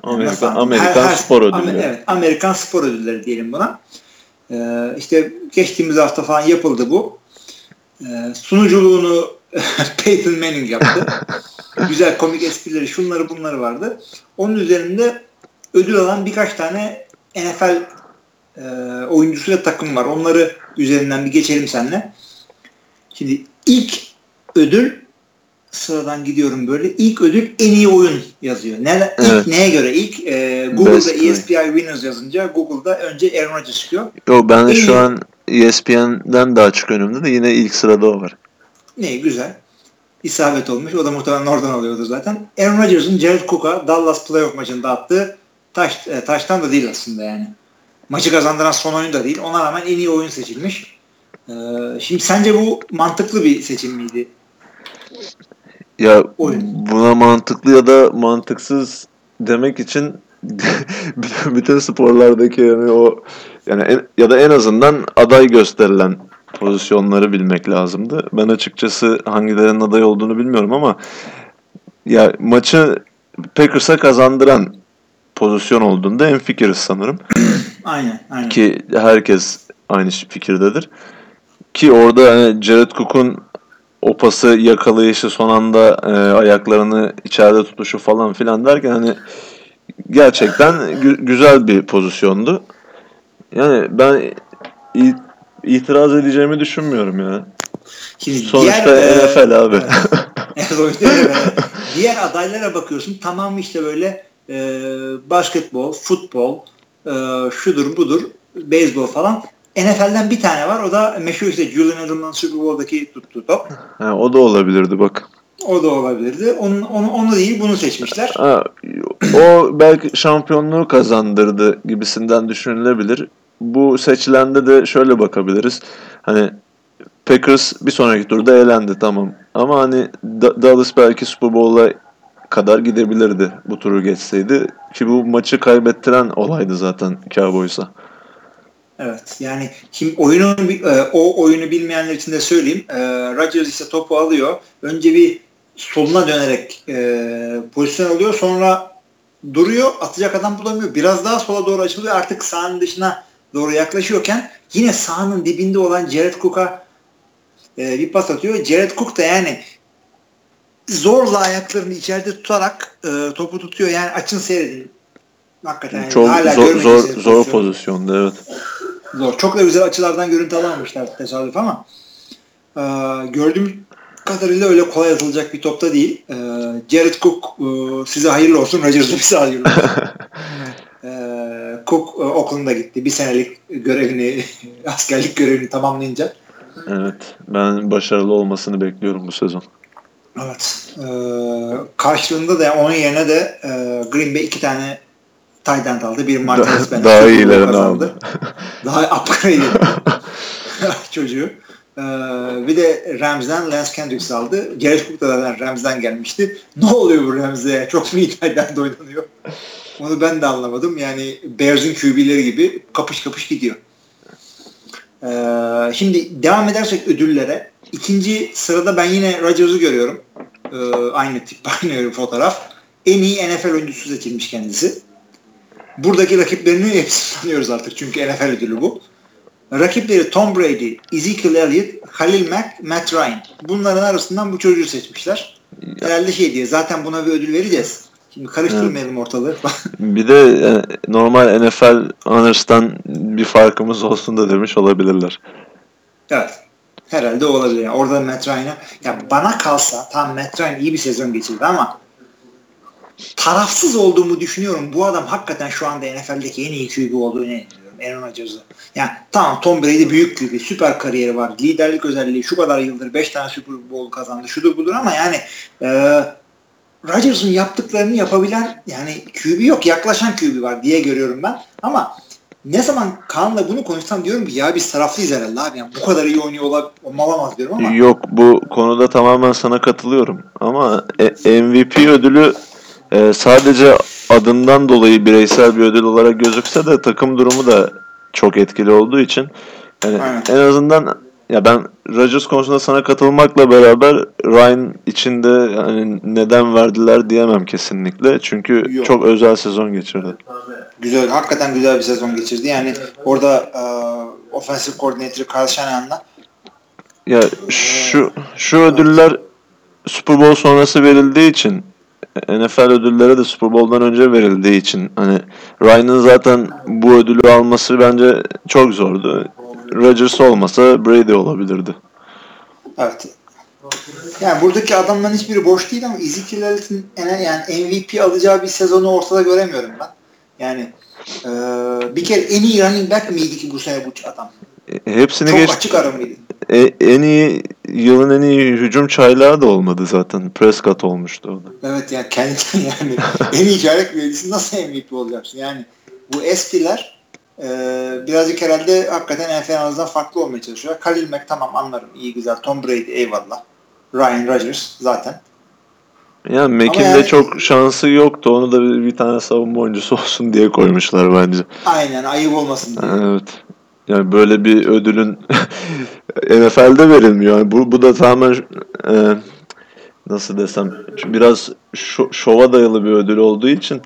Amerikan, Amerikan her, spor ödülleri. evet, Amerikan spor ödülleri diyelim buna. Ee, işte geçtiğimiz hafta falan yapıldı bu. Ee, sunuculuğunu <laughs> Peyton Manning yaptı. <laughs> Güzel komik esprileri, şunları bunları vardı. Onun üzerinde ödül alan birkaç tane NFL e, oyuncusu ve takım var. Onları üzerinden bir geçelim seninle. Şimdi ilk ödül sıradan gidiyorum böyle. İlk ödül en iyi oyun yazıyor. Ne, ilk evet. neye göre? İlk e, Google'da Best ESPI Winners yazınca Google'da önce Aaron Rodgers çıkıyor. Yo ben en şu iyi. an ESPN'den daha açık önümde de yine ilk sırada o var. Ne güzel. İsabet olmuş. O da muhtemelen oradan alıyordu zaten. Aaron Rodgers'ın Jared Cook'a Dallas playoff maçında attığı taş, e, taştan da değil aslında yani. Maçı kazandıran son oyun da değil. Ona rağmen en iyi oyun seçilmiş. Ee, şimdi sence bu mantıklı bir seçim miydi? Ya Oyun. buna mantıklı ya da mantıksız demek için <laughs> bütün sporlardaki yani o yani en, ya da en azından aday gösterilen pozisyonları bilmek lazımdı. Ben açıkçası hangilerinin aday olduğunu bilmiyorum ama ya maçı Packers'a kazandıran pozisyon olduğunda en fikiriz sanırım. <clears throat> aynen, aynen. Ki herkes aynı fikirdedir. Ki orada hani Jared Cook'un o pası yakalayışı son anda e, ayaklarını içeride tutuşu falan filan derken hani gerçekten gü- güzel bir pozisyondu. Yani ben itiraz edeceğimi düşünmüyorum ya. Şimdi Sonuçta diğer, NFL abi. <laughs> diğer adaylara bakıyorsun tamam işte böyle e, basketbol, futbol, e, şudur budur, beyzbol falan. NFL'den bir tane var. O da meşhur işte Julian Edelman'ın Super Bowl'daki tuttuğu top. Ha, o da olabilirdi bak. O da olabilirdi. Onu, onu, onu değil bunu seçmişler. Ha, o belki şampiyonluğu kazandırdı gibisinden düşünülebilir. Bu seçilende de şöyle bakabiliriz. Hani Packers bir sonraki turda elendi tamam. Ama hani Dallas belki Super Bowl'a kadar gidebilirdi bu turu geçseydi. Ki bu maçı kaybettiren olaydı zaten Cowboys'a. Evet yani kim oyunu e, o oyunu bilmeyenler için de söyleyeyim. E, Rodgers ise topu alıyor. Önce bir soluna dönerek e, pozisyon alıyor. Sonra duruyor. Atacak adam bulamıyor. Biraz daha sola doğru açılıyor. Artık sahanın dışına doğru yaklaşıyorken yine sahanın dibinde olan Jared Cook'a e, bir pas atıyor. Jared Cook da yani zorla ayaklarını içeride tutarak e, topu tutuyor. Yani açın seyredin. Hakikaten Çok hala zor, zor, zor pozisyonda evet. Zor. Çok da güzel açılardan görüntü alamamışlar tesadüf ama e, gördüğüm kadarıyla öyle kolay atılacak bir topta değil. E, Jared Cook e, size hayırlı olsun. Rodgers'a <laughs> bize hayırlı olsun. <laughs> e, Cook e, Oakland'a gitti. Bir senelik görevini, <laughs> askerlik görevini tamamlayınca. Evet. Ben başarılı olmasını bekliyorum bu sezon. Evet. E, karşılığında da onun yerine de e, Green Bay iki tane tight end aldı. Bir Martinez Bennett. Daha iyilerini aldı. <laughs> Daha upgrade <laughs> çocuğu. Ee, bir de Rams'den Lance Kendricks aldı. Gerrit Cook da Rams'den gelmişti. Ne oluyor bu Rams'e? Çok mu iyi tight oynanıyor? Onu ben de anlamadım. Yani Bears'ın QB'leri gibi kapış kapış gidiyor. Ee, şimdi devam edersek ödüllere. ikinci sırada ben yine Rodgers'ı görüyorum. Ee, aynı tip, <laughs> aynı fotoğraf. En iyi NFL oyuncusu seçilmiş kendisi. Buradaki rakiplerini <laughs> hepsini tanıyoruz artık. Çünkü NFL ödülü bu. Rakipleri Tom Brady, Ezekiel Elliott, Halil Mack, Matt Ryan. Bunların arasından bu çocuğu seçmişler. Herhalde şey diye zaten buna bir ödül vereceğiz. Karıştırmayalım evet. ortalığı. <laughs> bir de e, normal NFL Honors'tan bir farkımız olsun da demiş olabilirler. Evet. Herhalde olabilir. Yani orada Matt Ryan'a ya bana kalsa tam Matt Ryan iyi bir sezon geçirdi ama tarafsız olduğumu düşünüyorum. Bu adam hakikaten şu anda NFL'deki en iyi QB olduğunu inanıyorum. Aaron Rodgers'ı. Yani tamam Tom Brady büyük QB. Süper kariyeri var. Liderlik özelliği şu kadar yıldır 5 tane Super Bowl kazandı. Şudur budur ama yani e, Rodgers'ın yaptıklarını yapabilen yani QB yok. Yaklaşan QB var diye görüyorum ben. Ama ne zaman Kaan'la bunu konuşsam diyorum ki ya biz taraflıyız herhalde abi. Yani bu kadar iyi oynuyor olamaz diyorum ama. Yok bu konuda tamamen sana katılıyorum. Ama e, MVP ödülü e, sadece adından dolayı bireysel bir ödül olarak gözükse de takım durumu da çok etkili olduğu için yani en azından ya ben Rodgers konusunda sana katılmakla beraber Ryan içinde yani neden verdiler diyemem kesinlikle. Çünkü Yok. çok özel sezon geçirdi. Güzel, hakikaten güzel bir sezon geçirdi. Yani orada uh, offensive coordinator Kyle Shanahan'la ya şu şu ödüller Super Bowl sonrası verildiği için NFL ödülleri de Super Bowl'dan önce verildiği için hani Ryan'ın zaten bu ödülü alması bence çok zordu. Rodgers olmasa Brady olabilirdi. Evet. Yani buradaki adamların hiçbiri boş değil ama Ezekiel Elliott'ın yani MVP alacağı bir sezonu ortada göremiyorum ben. Yani e, bir kere en iyi running back miydi ki bu sene bu adam? E, hepsini Çok geç... açık ara mıydı? E, en iyi yılın en iyi hücum çaylağı da olmadı zaten. Prescott olmuştu orada. Evet yani kendi <laughs> yani en iyi çaylak mühendisi nasıl MVP olacaksın? Yani bu eskiler e, birazcık herhalde hakikaten NFL'den farklı olmaya çalışıyor. Khalil Mack tamam anlarım iyi güzel. Tom Brady eyvallah. Ryan Rodgers zaten. Yani Mac'in yani, de çok şansı yoktu. Onu da bir, bir tane savunma oyuncusu <laughs> olsun diye koymuşlar bence. Aynen ayıp olmasın diye. Evet. Yani böyle bir ödülün <laughs> NFL'de verilmiyor. Yani bu, bu da tamamen e, nasıl desem biraz şo- şova dayalı bir ödül olduğu için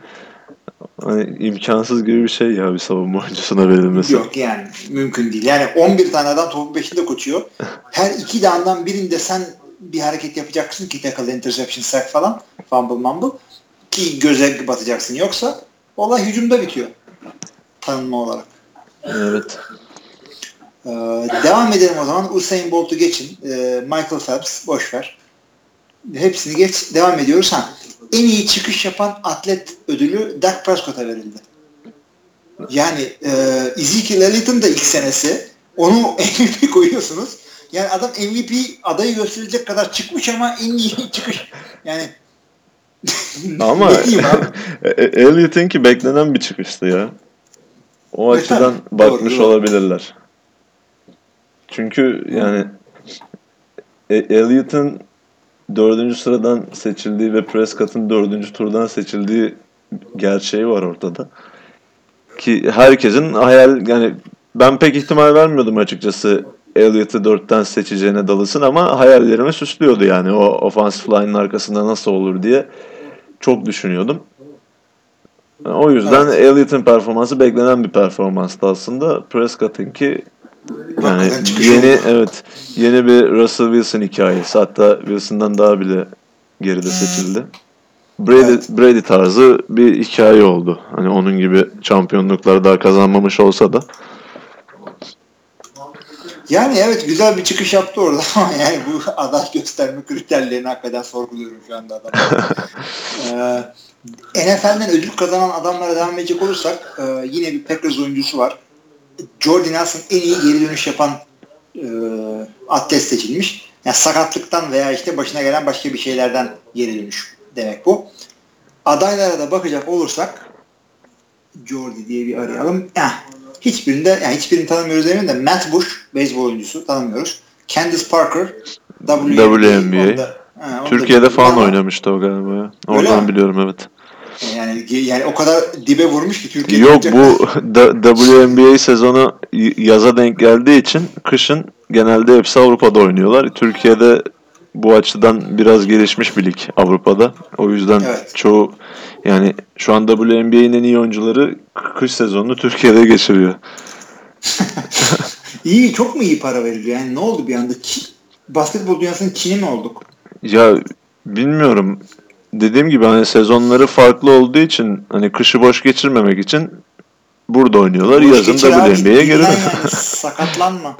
hani imkansız gibi bir şey ya bir savunma oyuncusuna verilmesi. Yok yani mümkün değil. Yani 11 tane adam topu 5'inde koçuyor. Her iki dandan birinde sen bir hareket yapacaksın ki tackle, interception, sack falan fumble mumble ki göze batacaksın. Yoksa olay hücumda bitiyor. Tanınma olarak. Evet. Ee, devam edelim o zaman. Usain Bolt'u geçin. Ee, Michael Phelps boş ver. Hepsini geç. Devam ediyoruz. Ha. En iyi çıkış yapan atlet ödülü Dak Prescott'a verildi. Yani e, Ezekiel Elliott'ın da ilk senesi. Onu <laughs> MVP koyuyorsunuz. Yani adam MVP adayı gösterecek kadar çıkmış ama en iyi <laughs> çıkış. Yani <laughs> ama e, e, Elliott'ın ki beklenen bir çıkıştı ya. O açıdan bakmış doğru, olabilirler. Çünkü yani E, Elliott'ın dördüncü sıradan seçildiği ve Prescott'ın dördüncü turdan seçildiği gerçeği var ortada. Ki herkesin hayal yani ben pek ihtimal vermiyordum açıkçası Elliott'ı dörtten seçeceğine dalısın ama hayallerimi süslüyordu yani o offensive line'ın arkasında nasıl olur diye çok düşünüyordum. O yüzden evet. Elliott'ın performansı beklenen bir performanstı aslında. Prescott'ınki yani yeni oldu. evet yeni bir Russell Wilson hikayesi. Hatta Wilson'dan daha bile geride seçildi. Brady, evet. Brady tarzı bir hikaye oldu. Hani onun gibi şampiyonluklar daha kazanmamış olsa da. Yani evet güzel bir çıkış yaptı orada <laughs> ama yani bu aday gösterme kriterlerini hakikaten sorguluyorum şu anda adam. <laughs> ee, NFL'den ödül kazanan adamlara devam edecek olursak e, yine bir Packers oyuncusu var. Jordan Nelson en iyi geri dönüş yapan e, atlet seçilmiş. Yani sakatlıktan veya işte başına gelen başka bir şeylerden geri dönüş demek bu. Adaylara da bakacak olursak Jordi diye bir arayalım. Eh, hiçbirinde yani hiçbirini tanımıyoruz demeyeyim de Matt Bush beyzbol oyuncusu tanımıyoruz. Candice Parker WNBA. WNBA. Onda, he, Türkiye'de falan oynamıştı o galiba. Oradan biliyorum evet. Yani yani o kadar dibe vurmuş ki Türkiye. Yok bu <laughs> WNBA sezonu yaza denk geldiği için kışın genelde hepsi Avrupa'da oynuyorlar. Türkiye'de bu açıdan biraz gelişmiş bir lig Avrupa'da. O yüzden evet. çoğu yani şu an WNBA'nin en iyi oyuncuları kış sezonunu Türkiye'de geçiriyor. <laughs> İyi çok mu iyi para veriliyor? Yani ne oldu bir anda? Ki, basketbol dünyasının Çin'i mi olduk? Ya bilmiyorum dediğim gibi hani sezonları farklı olduğu için hani kışı boş geçirmemek için burada oynuyorlar. Boş Yazın WNBA'ye geri yani, <laughs> sakatlanma.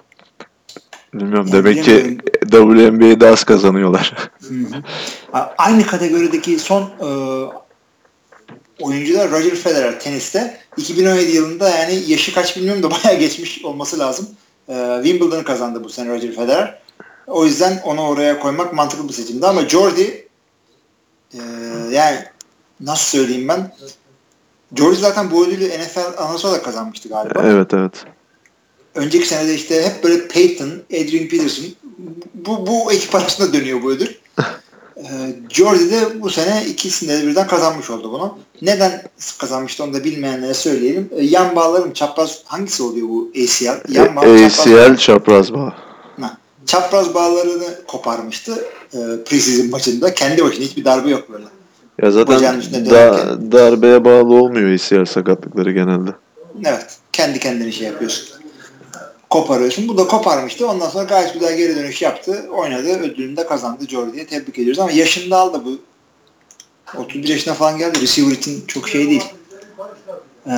Bilmiyorum yani demek ki WNBA'de az kazanıyorlar. Aynı kategorideki son e, oyuncular Roger Federer teniste 2017 yılında yani yaşı kaç bilmiyorum da bayağı geçmiş olması lazım. E, Wimbledon'ı kazandı bu sene Roger Federer. O yüzden onu oraya koymak mantıklı bir seçimdi ama Jordi ee, yani nasıl söyleyeyim ben George zaten bu ödülü NFL anonsu da kazanmıştı galiba. Evet evet. Önceki senede işte hep böyle Peyton, Adrian Peterson bu, bu ekip arasında dönüyor bu ödül. <laughs> ee, Jordi de bu sene ikisinde de birden kazanmış oldu bunu. Neden kazanmıştı onu da bilmeyenlere söyleyelim. Ee, yan bağların çapraz hangisi oluyor bu ACL? Yan bağ, ACL çapraz, çapraz bağ. Çapraz bağlarını koparmıştı e, preseason maçında. Kendi başına hiçbir darbe yok böyle. Ya zaten da, darbeye bağlı olmuyor ACL sakatlıkları genelde. Evet. Kendi kendine şey yapıyorsun. Koparıyorsun. Bu da koparmıştı. Ondan sonra gayet güzel geri dönüş yaptı. Oynadı. Ödülünü de kazandı Jordy'ye. Tebrik ediyoruz ama yaşında aldı bu. 31 yaşına falan geldi. Receiver için çok şey değil. Ee,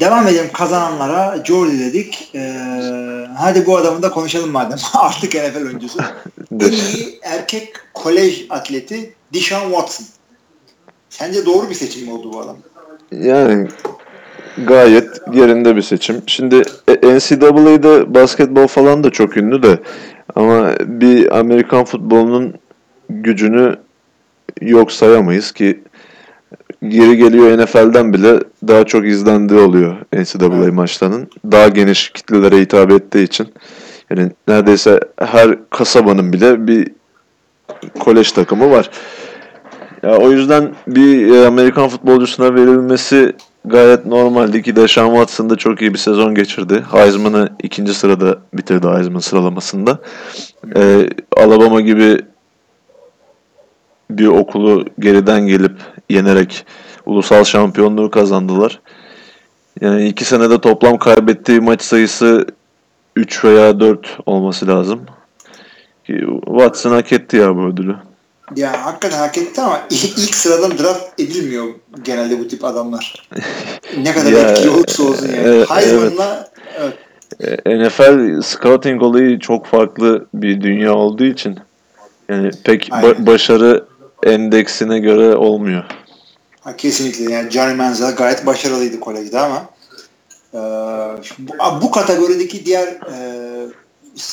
devam edelim kazananlara. Jordy dedik. Ee, hadi bu adamı da konuşalım madem. <laughs> Artık NFL oyuncusu. <laughs> en iyi erkek kolej atleti Deshaun Watson. Sence doğru bir seçim oldu bu adam? Yani gayet yerinde bir seçim. Şimdi e, NCAA'de basketbol falan da çok ünlü de ama bir Amerikan futbolunun gücünü yok sayamayız ki geri geliyor NFL'den bile daha çok izlendiği oluyor NCAA evet. maçlarının. Daha geniş kitlelere hitap ettiği için. Yani neredeyse her kasabanın bile bir kolej takımı var. Ya o yüzden bir e, Amerikan futbolcusuna verilmesi gayet normaldi ki Deshaun Watson da çok iyi bir sezon geçirdi. Heisman'ı ikinci sırada bitirdi Heisman sıralamasında. Ee, Alabama gibi bir okulu geriden gelip yenerek ulusal şampiyonluğu kazandılar. Yani iki senede toplam kaybettiği maç sayısı 3 veya 4 olması lazım. Watson hak etti ya bu ödülü. Ya hakikaten hak etti ama <laughs> ilk sıradan draft edilmiyor genelde bu tip adamlar. <laughs> Ne kadar ya, etkili olursa olsun yani. Evet, Heisman'la evet. evet. NFL scouting olayı çok farklı bir dünya olduğu için yani pek ba- başarı endeksine göre olmuyor. Ha, kesinlikle yani Johnny Manziel gayet başarılıydı kolejde ama e, bu, bu kategorideki diğer e,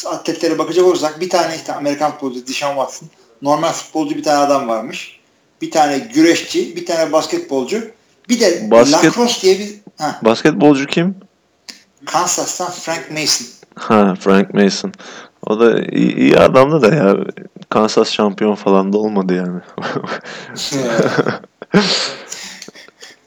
atletlere bakacak olursak bir tane işte Amerikan futbolcu Deshaun Watson normal futbolcu bir tane adam varmış. Bir tane güreşçi, bir tane basketbolcu. Bir de Basket, lacrosse diye bir... Heh. Basketbolcu kim? Kansas'tan Frank Mason. Ha Frank Mason. O da iyi, iyi adamdı da ya. Kansas şampiyon falan da olmadı yani. <laughs>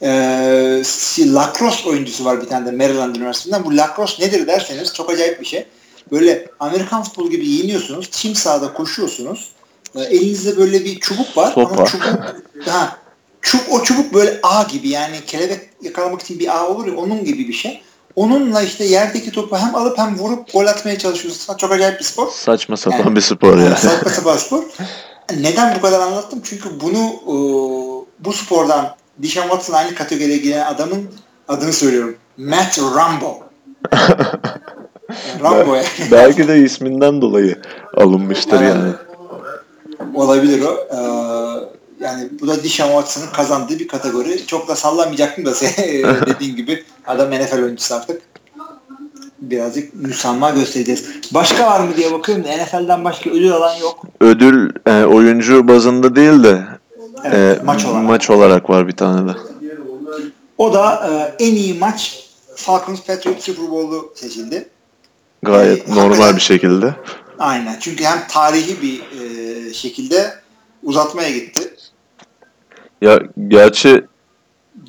Ee, lacrosse oyuncusu var bir tane de Maryland Üniversitesi'nden. Bu lacrosse nedir derseniz çok acayip bir şey. Böyle Amerikan futbolu gibi yeniyorsunuz. Çim sahada koşuyorsunuz. Ee, elinizde böyle bir çubuk var. Sopa. Ama çubuk, <laughs> ha, çub, o çubuk böyle ağ gibi yani kelebek yakalamak için bir ağ olur ya onun gibi bir şey. Onunla işte yerdeki topu hem alıp hem vurup gol atmaya çalışıyorsun. Çok acayip bir spor. Saçma sapan Yani- bir spor ya. Yani saçma sapan spor. Neden bu kadar anlattım? Çünkü bunu e, bu spordan Dishon Watson aynı kategoriye giren adamın adını söylüyorum. Matt Rambo. <laughs> Rambo yani. Belki de isminden dolayı alınmıştır Evet. yani. Olabilir o. Ee, yani bu da Dishon Watson'ın kazandığı bir kategori. Çok da sallamayacaktım da <laughs> <laughs> dediğin gibi adam NFL oyuncusu artık. Birazcık müsamma göstereceğiz. Başka var mı diye bakıyorum da NFL'den başka ödül alan yok. Ödül e, oyuncu bazında değil de Evet, e, maç olarak. maç olarak var bir tane de. O da e, en iyi maç Falcons Patriots Super Bowl'u seçildi. Gayet E, normal bir şekilde. Aynen. Çünkü hem tarihi bir e, şekilde uzatmaya gitti. Ya gerçi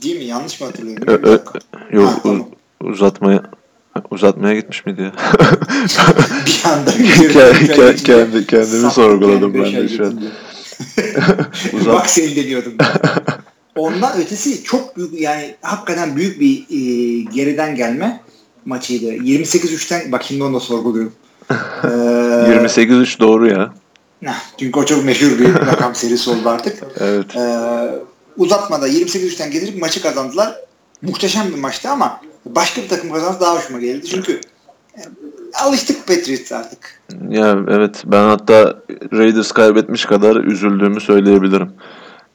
Değil mi? Yanlış mı hatırlıyorum? Ö- yok Ha, tamam. uzatmaya uzatmaya gitmiş miydi ya? <laughs> bir anda Ke- ke- kendi kendimi sorguladım ben de şu an. <laughs> Uzat- Bak seni deniyordum. Ondan ötesi çok büyük yani hakikaten büyük bir e, geriden gelme maçıydı. 28-3'ten bak şimdi onu da sorguluyorum. <laughs> Ee, 28-3 doğru ya. Çünkü o çok meşhur bir <laughs> rakam serisi oldu artık. Evet. Ee, uzatmada 28-3'ten getirip maçı kazandılar. Muhteşem bir maçtı ama başka bir takım kazansa daha hoşuma geldi. Çünkü e, alıştık Patriots artık. Ya evet ben hatta Raiders kaybetmiş kadar üzüldüğümü söyleyebilirim.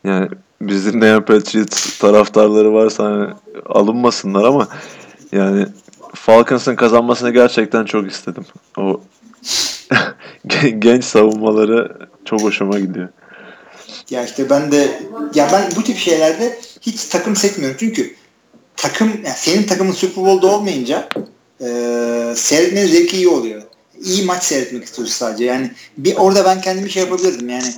Yani bizi dinleyen Patriots taraftarları varsa hani alınmasınlar ama yani Falcons'ın kazanmasını gerçekten çok istedim. O genç savunmaları çok hoşuma gidiyor. Ya işte ben de ya ben bu tip şeylerde hiç takım seçmiyorum. Çünkü takım yani senin takımın Super Bowl'da olmayınca e, seyretmenin zevki iyi oluyor. İyi maç seyretmek istiyoruz sadece. Yani bir orada ben kendimi şey yapabilirdim yani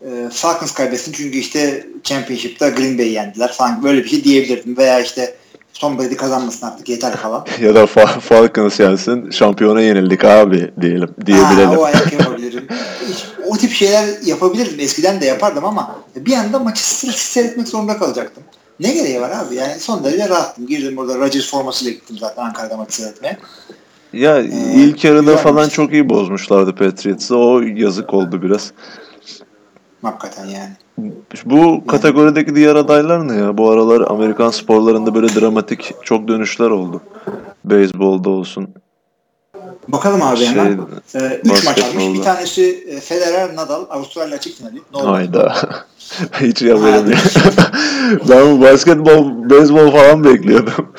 e, Falcons kaybetsin çünkü işte Championship'ta Green Bay yendiler falan böyle bir şey diyebilirdim veya işte Tom Brady kazanmasın artık yeter falan. <laughs> Ya da Fa- Falcons yensin şampiyona yenildik abi diyelim diyebilelim. Ha, o ayak <laughs> yapabilirim. Hiç- o tip şeyler yapabilirdim. Eskiden de yapardım ama bir anda maçı sırasız seyretmek zorunda kalacaktım. Ne gereği var abi? Yani son derece rahattım. Girdim orada Rodgers formasıyla gittim zaten Ankara'da maçı seyretmeye. Ya Ee, ilk yarıda falan çok iyi bozmuşlardı Patriots'ı. O yazık oldu biraz. Hakikaten yani. Bu kategorideki diğer adaylar ne ya? Bu aralar Amerikan sporlarında böyle dramatik çok dönüşler oldu. Beyzbolda olsun. Bakalım abi Şey, hemen. Ee, üç maç almış. basketbolda. Bir tanesi e, Federer, Nadal, Avustralya açık finali. Ne oldu? Hayda. <laughs> Hiç haberim yok. <laughs> ben basketbol, beyzbol falan bekliyordum.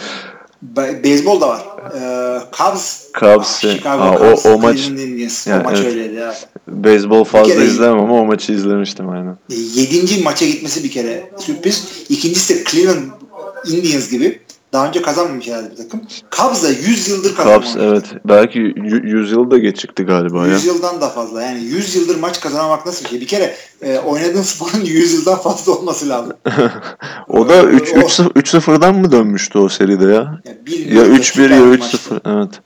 Be- beyzbol da var. Ee, Cubs, Cubs, Chicago ha, o- Cubs, o maç- Cleveland Indians. Yani o maç evet. öyleydi ya. Beyzbol fazla kere- izlemem ama o maçı izlemiştim aynen. Yedinci maça gitmesi bir kere sürpriz. İkincisi de Cleveland Indians gibi. Daha önce kazanmamış herhalde bir takım. Cubs da 100 yıldır kazanmamış. Cubs evet. Belki 100 yıl da geçikti galiba ya. 100 yıldan da fazla. Yani 100 yıldır maç kazanmak nasıl bir şey? Bir kere e, oynadığın <laughs> sporun 100 yıldan fazla olması lazım. <laughs> O da 3 O- 3 3-0'dan mı dönmüştü o seride ya? Ya bilmiyorum da 3-1 süper ya bir maçtı. 3-0 evet.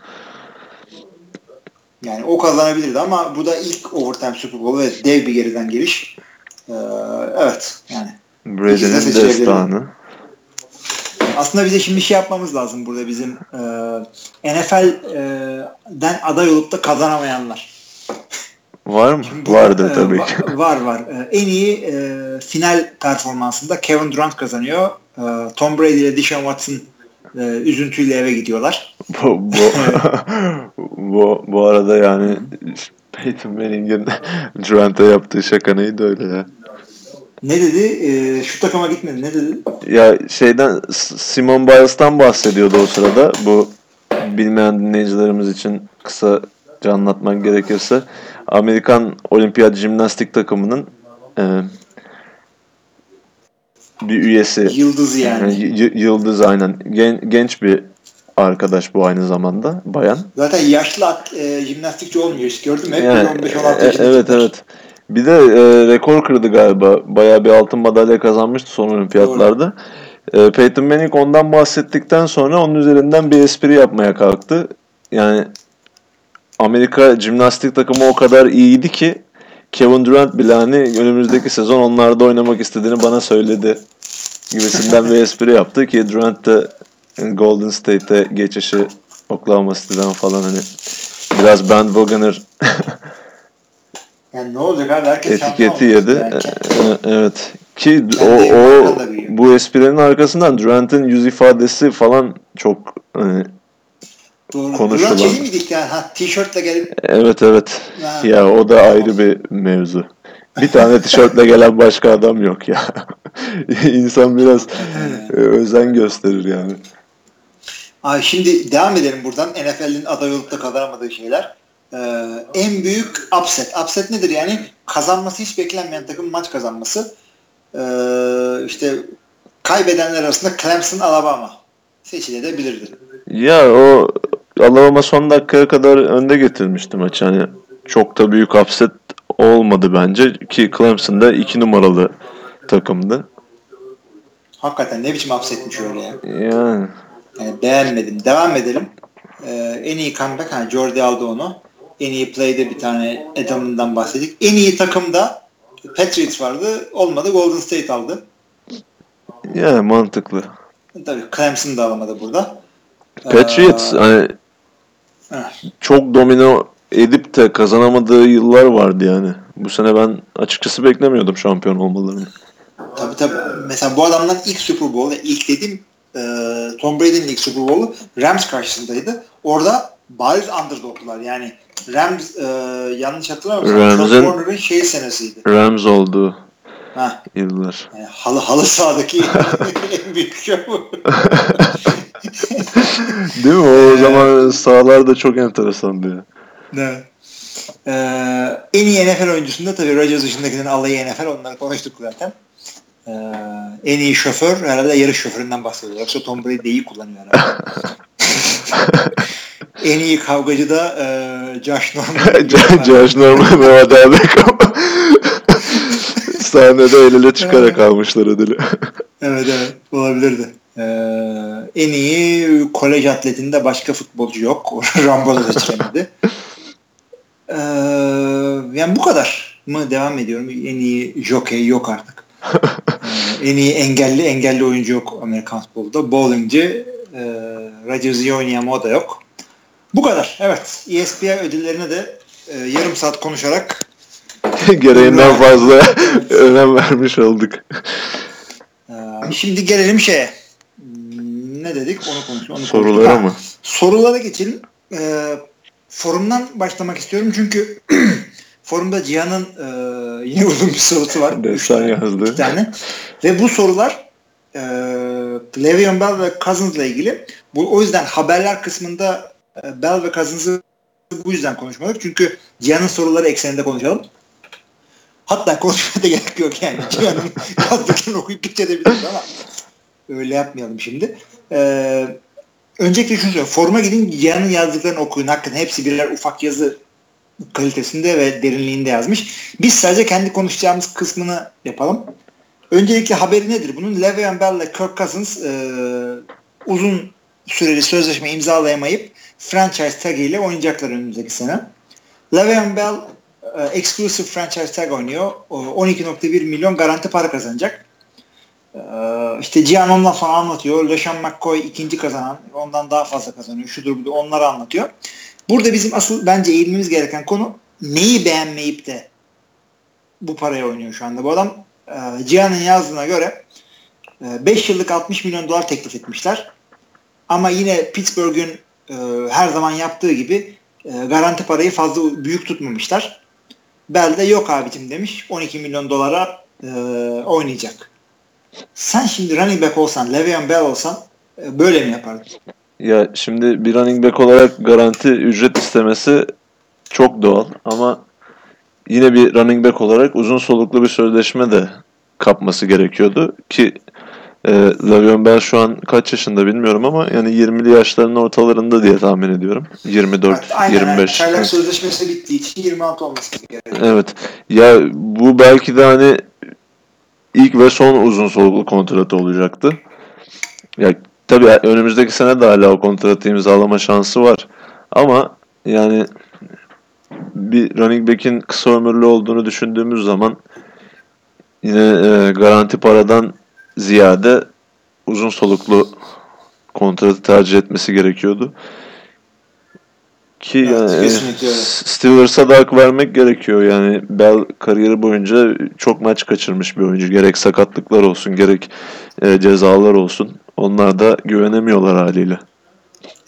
Yani o kazanabilirdi ama bu da ilk overtime Super Bowl ve dev bir geriden geliş. Ee, evet yani. Brady'nin destanı. Aslında bize şimdi şey yapmamız lazım burada bizim e, NFL'den aday olup da kazanamayanlar. Var mı? Bu- Vardır e, tabii ki. <laughs> Var var. E, en iyi e, final performansında Kevin Durant kazanıyor. E, Tom Brady ile Deshaun Watson e, üzüntüyle eve gidiyorlar. bu, bu, <laughs> bu, bu arada yani Peyton Manning'in <laughs> Durant'a yaptığı şaka neydi öyle ya? Ne dedi? E, şu takıma gitmedi. Ne dedi? Ya şeyden Simon Biles'tan bahsediyordu o sırada. Bu bilmeyen dinleyicilerimiz için kısaca anlatmak gerekirse Amerikan Olimpiyat Jimnastik takımının e, bir üyesi. Yıldız yani. Y- yıldız aynen. Gen- genç bir arkadaş bu aynı zamanda bayan. Zaten yaşlı e, jimnastikçi olmuyor hiç gördün mü? Hep Yani, 15-16 e, yaşında. evet evet. Bir de e, rekor kırdı galiba. Bayağı bir altın madalya kazanmıştı son olimpiyatlarda. E, Peyton Manning ondan bahsettikten sonra onun üzerinden bir espri yapmaya kalktı. Yani Amerika jimnastik takımı o kadar iyiydi ki Kevin Durant bile hani önümüzdeki sezon onlarda oynamak istediğini bana söyledi gibisinden bir espri yaptı ki Durant de Golden State'e geçişi Oklahoma City'den falan hani biraz bandwagoner <laughs> Yani ne olacak abi? Herkes etiketi yedi. E, Evet. Ki o, o büyüyor. bu esprinin arkasından Durant'ın yüz ifadesi falan çok hani, Doğru. konuşulan. Duran şey miydik yani? Ha, tişörtle gelip evet evet. Ha. Ya o da ayrı bir mevzu. Bir tane <laughs> tişörtle gelen başka adam yok ya. <laughs> İnsan biraz e, özen gösterir yani. Ay şimdi devam edelim buradan. NFL'in aday olup da kazanamadığı şeyler. Ee, en büyük upset. Upset nedir yani? Kazanması hiç beklenmeyen takım maç kazanması. Ee, işte kaybedenler arasında Clemson, Alabama seçilebilirdi. Ya o Alabama son dakikaya kadar önde getirmişti maçı. Hani çok da büyük upset olmadı bence ki Clemson'da iki numaralı takımdı. Hakikaten ne biçim upsetmiş öyle ya. Yani Yani beğenmedim. Devam edelim. Ee, en iyi comeback, hani Jordi aldı onu. En iyi play'de bir tane Adam'ından bahsettik. En iyi takımda Patriots vardı. Olmadı. Golden State aldı. yani mantıklı. Tabii Clemson da alamadı burada. Patriots Ee, hani heh. çok domino edip de kazanamadığı yıllar vardı yani. Bu sene ben açıkçası beklemiyordum şampiyon olmalarını. Tabii tabii. Mesela bu adamların ilk Super Bowl, ilk dediğim e, Tom Brady'nin ilk Super Bowl'u Rams karşısındaydı. Orada bariz underdog'lar. Yani Rams e, yanlış hatırlamıyorsam Rams'ın- Warner'ın şey senesiydi. Rams olduğu Ha, yıllar. yani halı halı sahadaki <laughs> en büyük şov. <laughs> Değil mi? O zaman sahalar da çok enteresandı ya. Evet. Ee, en iyi NFL oyuncusunda tabii Rodgers dışındakilerin alayı NFL onları konuştuk zaten. Ee, en iyi şoför herhalde yarış şoföründen bahsediyor. Yoksa Tom Brady iyi kullanıyor herhalde. <laughs> en iyi kavgacı da e, Josh Norman. <laughs> Josh Norman ve Odell Beckham sahnede el ele çıkarak almışlar ödülü. <laughs> evet evet olabilirdi. Ee, en iyi kolej atletinde başka futbolcu yok. <laughs> Rambo da seçilemedi. Ee, yani bu kadar mı devam ediyorum. En iyi jockey yok artık. Ee, en iyi engelli engelli oyuncu yok Amerikan futbolunda. Bowlingci e, Rodgers iyi oynayan o da yok. Bu kadar. Evet. ESPN ödüllerine de e, yarım saat konuşarak <laughs> Gereğinden fazla <laughs> önem vermiş olduk. e, şimdi gelelim şeye. Ne dedik? Onu konuşalım. Onu Sorulara konuştuk. mı? Sorulara geçelim. E, forumdan başlamak istiyorum çünkü <clears throat> forumda Cihan'ın e, yine uzun bir sorusu var. Tane, yazdı. iki tane. Ve bu sorular e, Le'Veon Bell ve Cousins'la ilgili. Bu, o yüzden haberler kısmında Bell ve Cousins'ı bu yüzden konuşmadık. Çünkü Cihan'ın soruları ekseninde konuşalım. Hatta konuşmaya da <laughs> gerek yok yani. Cihan'ın <laughs> yazdıklarını okuyup geçebiliriz ama öyle yapmayalım şimdi. Ee, öncelikle şunu söyleyeyim. Foruma gidin Cihan'ın yazdıklarını okuyun. Hakikaten hepsi birer ufak yazı kalitesinde ve derinliğinde yazmış. Biz sadece kendi konuşacağımız kısmını yapalım. Öncelikle haberi nedir bunun? Le'Veon Bell ile Kirk Cousins e, uzun süreli sözleşme imzalayamayıp franchise tag ile oynayacaklar önümüzdeki sene. Le'Veon Bell e, exclusive franchise tag oynuyor. O 12.1 milyon garanti para kazanacak. E, işte ondan sonra anlatıyor. LeSean McCoy ikinci kazanan. Ondan daha fazla kazanıyor. Şudur budur onları anlatıyor. Burada bizim asıl bence eğilmemiz gereken konu neyi beğenmeyip de bu paraya oynuyor şu anda. Bu adam e, Cihan'ın yazdığına göre 5 yıllık 60 milyon dolar teklif etmişler. Ama yine Pittsburgh'ün e, her zaman yaptığı gibi e, garanti parayı fazla büyük tutmamışlar. Bell de yok abicim demiş. 12 milyon dolara e, oynayacak. Sen şimdi running back olsan, Le'Veon Bell olsan e, böyle mi yapardın? Ya şimdi bir running back olarak garanti ücret istemesi çok doğal ama yine bir running back olarak uzun soluklu bir sözleşme de kapması gerekiyordu ki E, Le'Veon Bell şu an kaç yaşında bilmiyorum ama yani 20'li yaşlarının ortalarında diye tahmin ediyorum. 24, Aynen, 25. Çaylak Evet. sözleşmesi bittiği için 26 olması gerekiyor. Evet. Ya bu belki de hani ilk ve son uzun soluklu kontratı olacaktı. Ya tabii önümüzdeki sene de hala o kontratı imzalama şansı var. Ama yani bir running back'in kısa ömürlü olduğunu düşündüğümüz zaman yine e, garanti paradan ziyade uzun soluklu kontratı tercih etmesi gerekiyordu. Ki Evet, yani kesinlikle. Steelers'a da hak vermek gerekiyor. Yani Bell kariyeri boyunca çok maç kaçırmış bir oyuncu. Gerek sakatlıklar olsun gerek e, cezalar olsun. Onlar da güvenemiyorlar haliyle.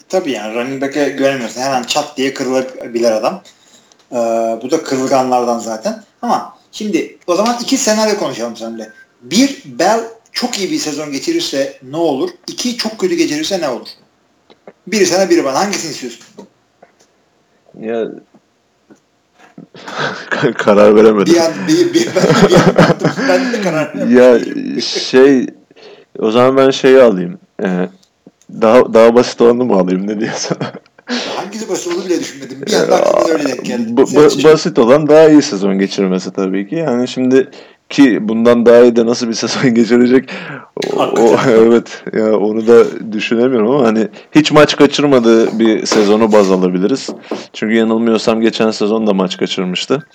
Tabii yani running back'e güvenemiyorsun. Hemen çat diye kırılabilir adam. Ee, bu da kırılganlardan zaten. Ama şimdi o zaman iki senaryo konuşalım seninle. Bir, Bell çok iyi bir sezon geçirirse ne olur? İki, çok kötü geçirirse ne olur? Biri sana biri bana. Hangisini istiyorsun? Ya <laughs> karar veremedim. Bir an, bir, bir, ben, bir an baktım. Ben de karar veremiyorum. ya şey o zaman ben şeyi alayım. Ee, daha daha basit olanı mı alayım ne diyorsun? Hangisi basit onu bile düşünmedim. Bir anda aklıma öyle denk geldi. Ba- Senin ba- için. basit olan daha iyi sezon geçirmesi tabii ki. Yani şimdi ki bundan daha iyi de nasıl bir sezon <laughs> geçirecek o, o- <laughs> evet ya onu da düşünemiyorum ama hani hiç maç kaçırmadığı bir sezonu baz alabiliriz. Çünkü yanılmıyorsam geçen sezon da maç kaçırmıştı.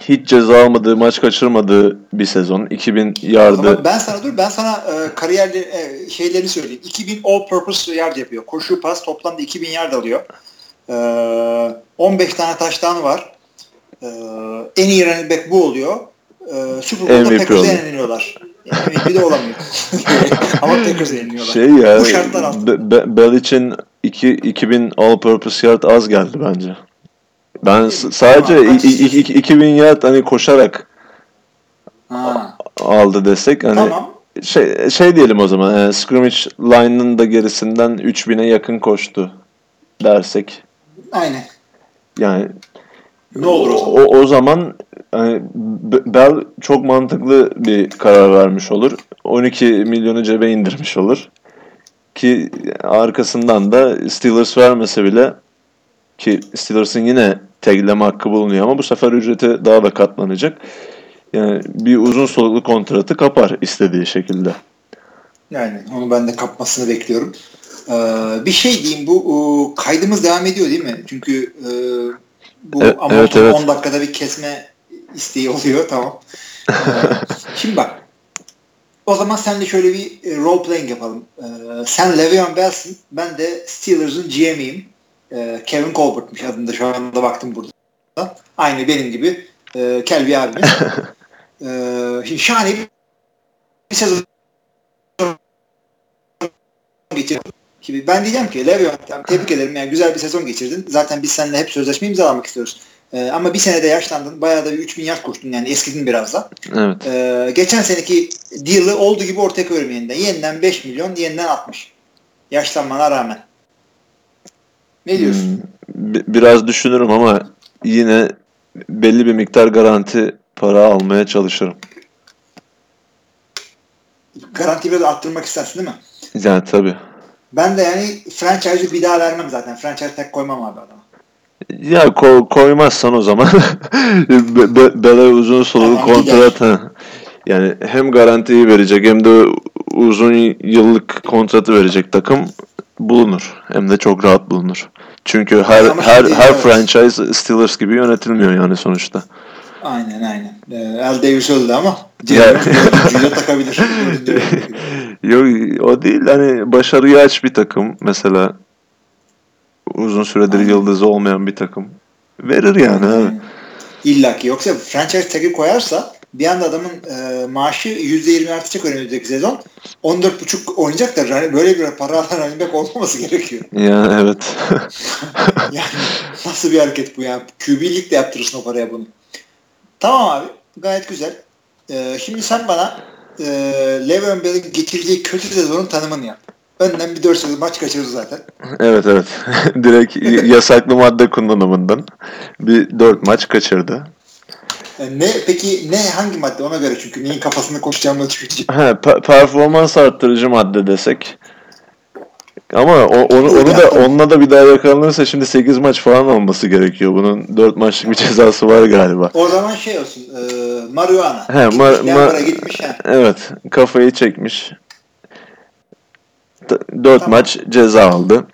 Hiç ceza almadığı, maç kaçırmadığı bir sezon. 2000 yardı. Ama ben sana dur ben sana e, kariyerli e, şeylerini söyleyeyim. 2000 all purpose yard yapıyor. Koşu pas toplamda 2000 yard alıyor. E, 15 tane taştan var. E, en iyi running back bu oluyor. E, Super Bowl'da Packers'e yeniliyorlar. MVP de olamıyor. <laughs> Ama Packers'e yeniliyorlar. Şey ya Bu şartlar altında. Be- Be- Bell için iki, 2000 all purpose yard az geldi bence. Ben sadece Tamam, i- i- 2000 yard hani koşarak Ha, aldı desek hani tamam. şey şey diyelim o zaman e, scrimmage line'ın da gerisinden 3000'e yakın koştu dersek Aynen. yani Ne olur o zaman? o, o zaman hani Bell çok mantıklı bir karar vermiş olur. 12 milyonu cebe indirmiş olur. Ki arkasından da Steelers vermese bile ki Steelers'ın yine tagleme hakkı bulunuyor ama bu sefer ücreti daha da katlanacak. Yani bir uzun soluklu kontratı kapar istediği şekilde. Yani onu ben de kapmasını bekliyorum. Ee, bir şey diyeyim bu o, kaydımız devam ediyor değil mi? Çünkü e, bu ama evet, evet. 10 dakikada bir kesme isteği oluyor tamam. Ee, <laughs> şimdi bak o zaman sen de şöyle bir e, role playing yapalım. Ee, sen Le'Veon Bell'sin. Ben de Steelers'ın GM'iyim. Ee, Kevin Colbert'mış adında şu anda baktım burada. Aynı benim gibi. E, Kelby abimiz. Ee, <laughs> şimdi şahane bir sezon geçirdim. Şimdi ben diyeceğim ki Le'Veon tebrik ederim yani güzel bir sezon geçirdin. Zaten biz seninle hep sözleşme imzalamak istiyoruz. Ee, ama bir senede yaşlandın. Bayağı da bir 3000 yaş koştun yani eskidin biraz da. Evet. Ee, geçen seneki deal'ı olduğu gibi ortaya koyuyorum yeniden. Yeniden 5 milyon, yeniden 60. Yaşlanmana rağmen. Ne diyorsun? Hmm, bi- biraz düşünürüm ama yine belli bir miktar garanti para almaya çalışırım. Garanti biraz arttırmak istersin değil mi? Yani tabii. Ben de yani franchise'ı bir daha vermem zaten. Franchise tek koymam abi adama. Ya ko- koymazsan o zaman <laughs> Be- Be- Bele uzun soluklu kontrat ha. Yani hem garantiyi verecek hem de uzun yıllık kontratı verecek takım bulunur. Hem de çok rahat bulunur. Çünkü her Ama her şimdi her evet. franchise Steelers gibi yönetilmiyor yani sonuçta. Aynen aynen. Ee, El Davis öldü ama de takabilir. <laughs> Yok o değil hani başarıya aç bir takım mesela uzun süredir Aynen. yıldızı olmayan bir takım verir yani abi. İlla ki. Yoksa franchise tag'i koyarsa bir anda adamın e, maaşı %20 artacak önümüzdeki sezon. 14.5 oynayacaklar. Yani böyle bir para alan running back olmaması gerekiyor. <laughs> Yani evet. <laughs> Yani nasıl bir hareket bu ya? QB League de yaptırırsın o paraya bunu. Tamam abi. Gayet güzel. Ee, şimdi sen bana e, Le'Veon Bell'in getirdiği kötü sezonun tanımını yap. Önden bir 4 sezon maç kaçırdı zaten. Evet evet. <laughs> Direkt <laughs> yasaklı madde kullanımından bir dört maç kaçırdı. E, ne peki ne hangi madde ona göre çünkü neyin kafasını konuşacağımı çıkacağım. He, pe- performans arttırıcı madde desek. Ama o, onu, onu da onunla da bir daha yakalanırsa şimdi 8 maç falan olması gerekiyor. Bunun 4 maçlık bir <laughs> cezası var galiba. O zaman şey olsun. E, marihuana. He, mar- mar- gitmiş. He. Evet, kafayı çekmiş. 4 Tamam. maç ceza aldı.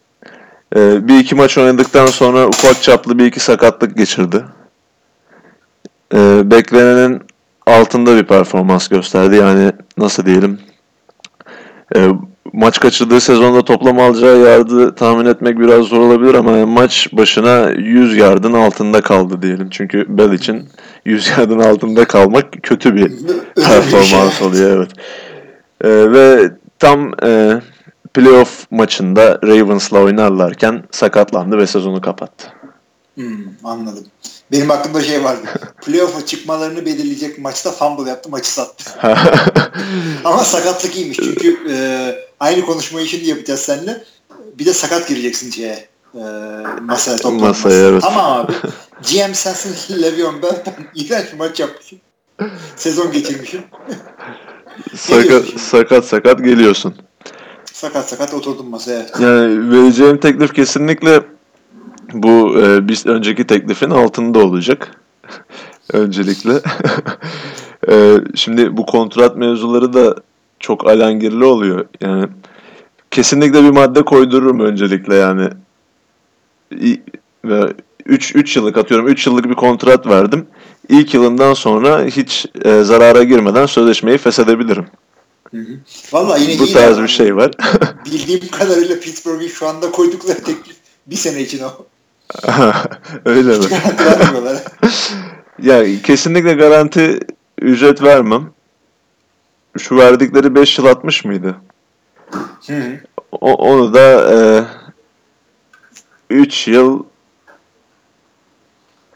Ee, bir iki maç oynadıktan sonra ufak çaplı bir iki sakatlık geçirdi. Ee, beklenenin altında bir performans gösterdi. Yani nasıl diyelim? Ee, maç kaçırdığı sezonda toplam alacağı yardı tahmin etmek biraz zor olabilir ama maç başına 100 yardın altında kaldı diyelim. Çünkü Bell için 100 yardın altında kalmak kötü bir <laughs> performans oluyor evet. Ee, ve tam e, playoff maçında Ravens'la oynarlarken sakatlandı ve sezonu kapattı. Hmm, anladım. Benim aklımda şey vardı. <laughs> Playoff'a çıkmalarını belirleyecek maçta fumble yaptı, maçı sattı. <laughs> Ama sakatlık iyiymiş çünkü e, aynı konuşmayı şimdi yapacağız seninle. Bir de sakat gireceksin şeye. E, masaya toplanmasına. Masaya, evet. Tamam abi. GM sensin Le'Veon Bell. Ben <laughs> iğrenç bir maç yapmışım. Sezon geçirmişim. sakat, sakat sakat geliyorsun. Sakat sakat oturdum masaya. Yani vereceğim teklif kesinlikle bu e, bir önceki teklifin altında olacak. <laughs> Öncelikle. <laughs> E, şimdi bu kontrat mevzuları da çok alengirli oluyor. Yani kesinlikle bir madde koydururum öncelikle yani. İ- Ve 3 3 yıllık atıyorum 3 yıllık bir kontrat verdim. İlk yılından sonra hiç e, zarara girmeden sözleşmeyi feshedebilirim. Vallahi yine Bu tarz bir şey var. <laughs> Bildiğim kadarıyla Pittsburgh'in şu anda koydukları teklif bir sene için o. <laughs> Öyle mi? <laughs> Ya kesinlikle garanti ücret vermem. Şu verdikleri 5 yıl 60 mıydı? Hı hı. O, onu da 3 yıl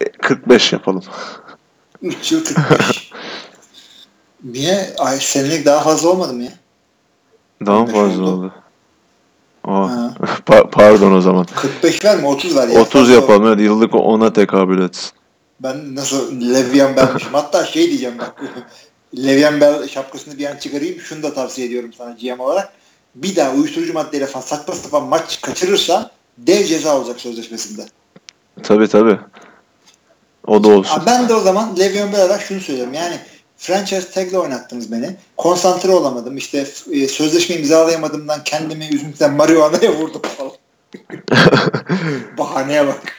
e, 45 yapalım. 3 yıl 45. Niye? Ay, senelik daha fazla olmadı mı ya? Daha mı 45 fazla oldu. oldu? Aa, <laughs> pa- pardon o zaman. 45 verme 30 ver ya. 30 Fazla yapalım. Evet, yıllık 10'a tekabül etsin. Ben nasıl Le'Veon Bell'mişim. Hatta şey diyeceğim bak. <laughs> Le'Veon Bell şapkasını bir an çıkarayım. Şunu da tavsiye ediyorum sana GM olarak. Bir daha uyuşturucu maddeyle falan saçma sapan maç kaçırırsa dev ceza olacak sözleşmesinde. Tabii tabii. O da olsun. Ben de o zaman Le'Veon Bell olarak şunu söylüyorum. Yani franchise tag'le oynattınız beni. Konsantre olamadım. İşte e, sözleşme imzalayamadığımdan kendimi üzüntüden marihuana'ya vurdum falan. <laughs> Bahaneye bak.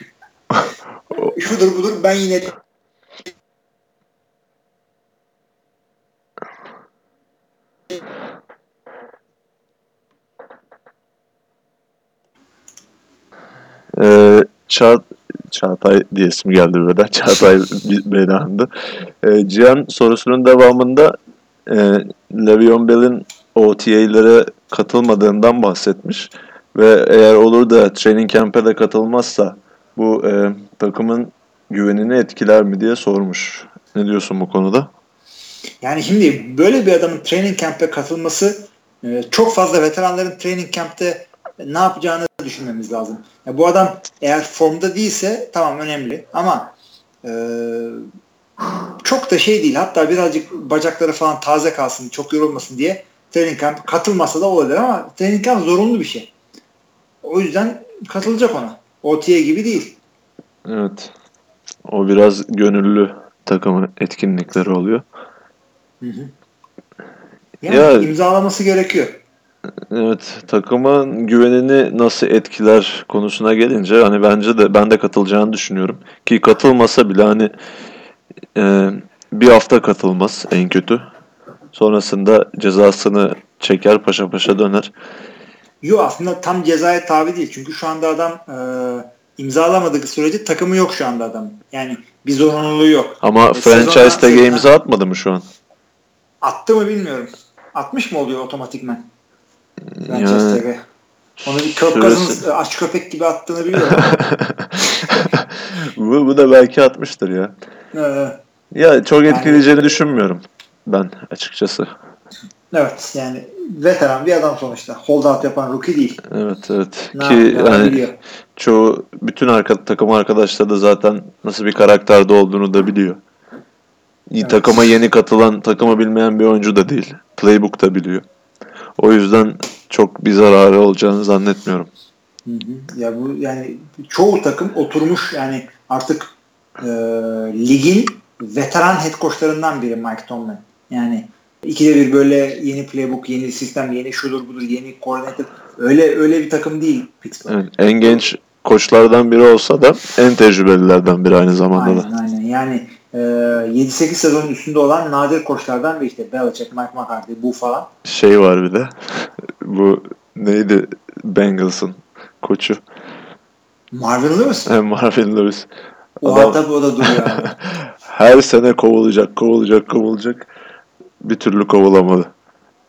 Şudur budur ben yine Ee, Çağ, Çağatay diye isim geldi burada. <laughs> Çağatay beni. Ee, Cihan sorusunun devamında e, Le'Veon Bell'in OTA'lere katılmadığından bahsetmiş. Ve eğer olur da training camp'e de katılmazsa bu e, takımın güvenini etkiler mi diye sormuş. Ne diyorsun bu konuda? Yani şimdi böyle bir adamın training camp'e katılması e, çok fazla veteranların training camp'te ne yapacağını düşünmemiz lazım. Ya bu adam eğer formda değilse tamam önemli ama e, çok da şey değil. Hatta birazcık bacakları falan taze kalsın, çok yorulmasın diye training camp katılmasa da olabilir ama training camp zorunlu bir şey. O yüzden katılacak ona. OTA gibi değil. Evet. O biraz gönüllü takımın etkinlikleri oluyor. Yani Ya- imzalaması gerekiyor. Evet, takımın güvenini nasıl etkiler konusuna gelince hani bence de ben de katılacağını düşünüyorum. Ki katılmasa bile hani e, bir hafta katılmaz en kötü. Sonrasında cezasını çeker paşa paşa döner. Yok aslında tam cezaya tabi değil. Çünkü şu anda adam e, imzalamadığı sürece takımı yok şu anda adam. Yani bir zorunluluğu yok. Ama E, franchise tag'e imza atmadı mı şu an? Attı mı bilmiyorum. Atmış mı oluyor otomatikman? Yani tag'e. Onu bir Cousins e, aç köpek gibi attığını biliyorum. <laughs> bu, bu da belki atmıştır ya. Ee, Ya çok etkileyeceğini düşünmüyorum ben açıkçası. evet yani veteran bir adam sonuçta. Holdout yapan rookie değil. Evet evet. Ne Ki yani biliyor. çoğu bütün arka, takım arkadaşları da zaten nasıl bir karakterde olduğunu da biliyor. evet. takıma yeni katılan, takıma bilmeyen bir oyuncu da değil. Playbook da biliyor. O yüzden çok bir zararı olacağını zannetmiyorum. Hı hı. Ya bu yani çoğu takım oturmuş yani artık e, ligin veteran head coachlarından biri Mike Tomlin. Yani ikide bir böyle yeni playbook, yeni sistem, yeni şudur budur, yeni koordinatör öyle öyle bir takım değil Pittsburgh. Evet, en genç koçlardan biri olsa da en tecrübelilerden biri aynı zamanda aynen, da. Aynen aynen. E, 7-8 sezonun üstünde olan nadir koçlardan biri işte Belichick, Mike McCarthy bu falan. Şey var bir de bu neydi Bengals'ın koçu? Marvin Lewis. Marvin Lewis. O Adam, tabii o da duruyor. <laughs> her sene kovulacak, kovulacak, kovulacak. Bir türlü kovulamadı.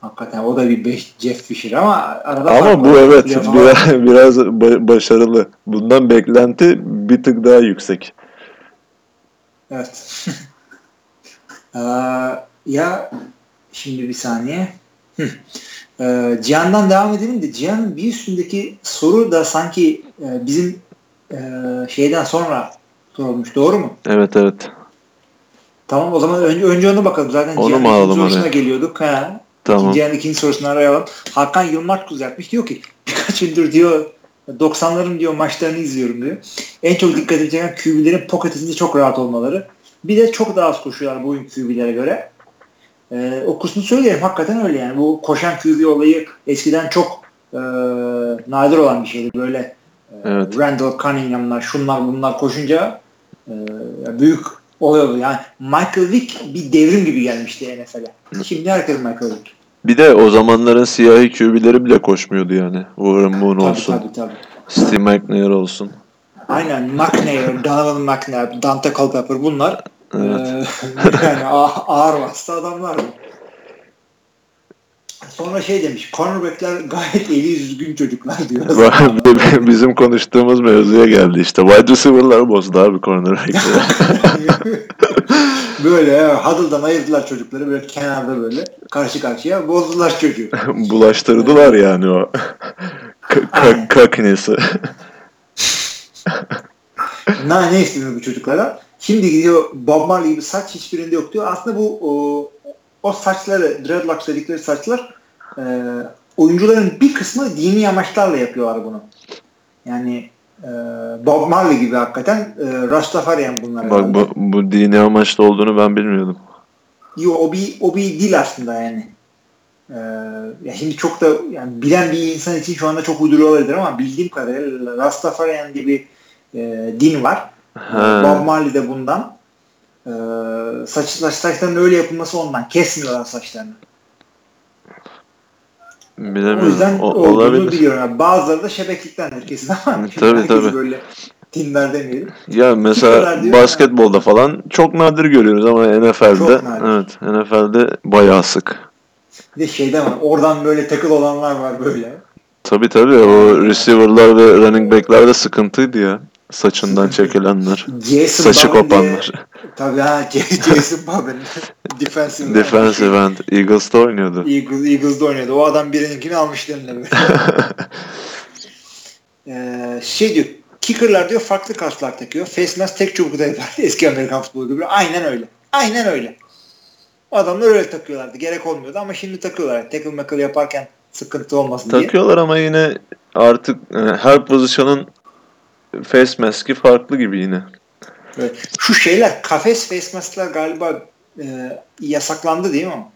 Hakikaten o da bir beş Jeff Fisher ama arada Ama bu evet biraz, <laughs> biraz başarılı. Bundan beklenti bir tık daha yüksek. Evet. <laughs> ee, ya şimdi bir saniye. Ee, Cihan'dan devam edelim de Cihan'ın bir üstündeki soru da sanki e, bizim e, şeyden sonra sorulmuş. Doğru mu? Evet evet. Tamam o zaman önce, önce onu bakalım. Zaten onu Cihan'ın ikinci sorusuna geliyorduk. Ha. Tamam. Cihan'ın ikinci sorusunu arayalım. Hakan Yılmaz düzeltmiş. Diyor ki <laughs> birkaç gündür diyor 90'ların diyor maçlarını izliyorum diyor. En çok dikkat edeceğim QB'lerin pocketinde çok rahat olmaları. Bir de çok daha az koşuyorlar bu oyun QB'lere göre. Ee, o kısmını söyleyelim. Hakikaten öyle yani. Bu koşan QB olayı eskiden çok e, nadir olan bir şeydi. Böyle e, evet. Randall Cunningham'lar, şunlar bunlar koşunca e, büyük oluyordu. Yani Michael Vick bir devrim gibi gelmişti NFL'e. Şimdi herkes Michael Vick. Bir de o zamanların siyahi QB'leri bile koşmuyordu yani. Warren Moon olsun. Tabii, tabii. Steve McNair olsun. Aynen McNair, Donovan McNair, Dante Culpepper bunlar Evet. Ee, <laughs> yani ağır vasıta adamlar? Sonra şey demiş, cornerbackler gayet eli düzgün çocuklar diyor. <laughs> Bizim konuştuğumuz mevzuya geldi işte. Wide receiver'lar bozdu abi cornerback'leri. <laughs> böyle huddle'dan ayırdılar çocukları böyle kenarda böyle karşı karşıya bozdular çocuğu. <laughs> Bulaştırdılar yani o kakinesi. ne, ne istiyor bu çocuklara? Şimdi gidiyor Bob Marley gibi saç hiçbirinde yok diyor. Aslında bu o, o saçları, dreadlocks dedikleri saçlar e, oyuncuların bir kısmı dini amaçlarla yapıyorlar bunu. Yani e, Bob Marley gibi hakikaten e, Rastafarian bunlar. Bak bu, bu dini amaçlı olduğunu ben bilmiyordum. Yo, o bir, o bir dil aslında yani. Ee, ya şimdi çok da yani bilen bir insan için şu anda çok uyduruyor olabilir ama bildiğim kadarıyla Rastafarian gibi e, din var. Ha. Bob Marley de bundan. Ee, saç, saç, saçların öyle yapılması ondan. Kesmiyorlar saçlarını. Bilemiyorum. O yüzden o, olabilir. biliyorum. Yani bazıları da şebekliktendir kesin ama tabii, tabii. böyle dinler demeyelim. Ya mesela basketbolda yani. falan çok nadir görüyoruz ama NFL'de evet NFL'de bayağı sık. Bir de şeyde var. Oradan böyle takıl olanlar var böyle. Tabii tabii o receiver'lar ve running back'ler de sıkıntıydı ya. Saçından <laughs> çekilenler. Jason saçı Babin kopanlar. De, tabii ha <laughs> Jason Babin. Defensive, Defensive end. Eagles'da oynuyordu. Eagles, Eagles'da oynuyordu. O adam birininkini almıştı eline <laughs> ee, şey diyor kicker'lar diyor farklı kaslar takıyor. Face mask tek çubukta yapar. Eski Amerikan futbolu gibi. Aynen öyle. Aynen öyle. Adamlar öyle takıyorlardı. Gerek olmuyordu ama şimdi takıyorlar. Tackle mackle yaparken sıkıntı olmasın diye. Takıyorlar ama yine artık e, her pozisyonun face mask'i farklı gibi yine. Evet. Şu şeyler kafes face mask'lar galiba e, yasaklandı değil mi?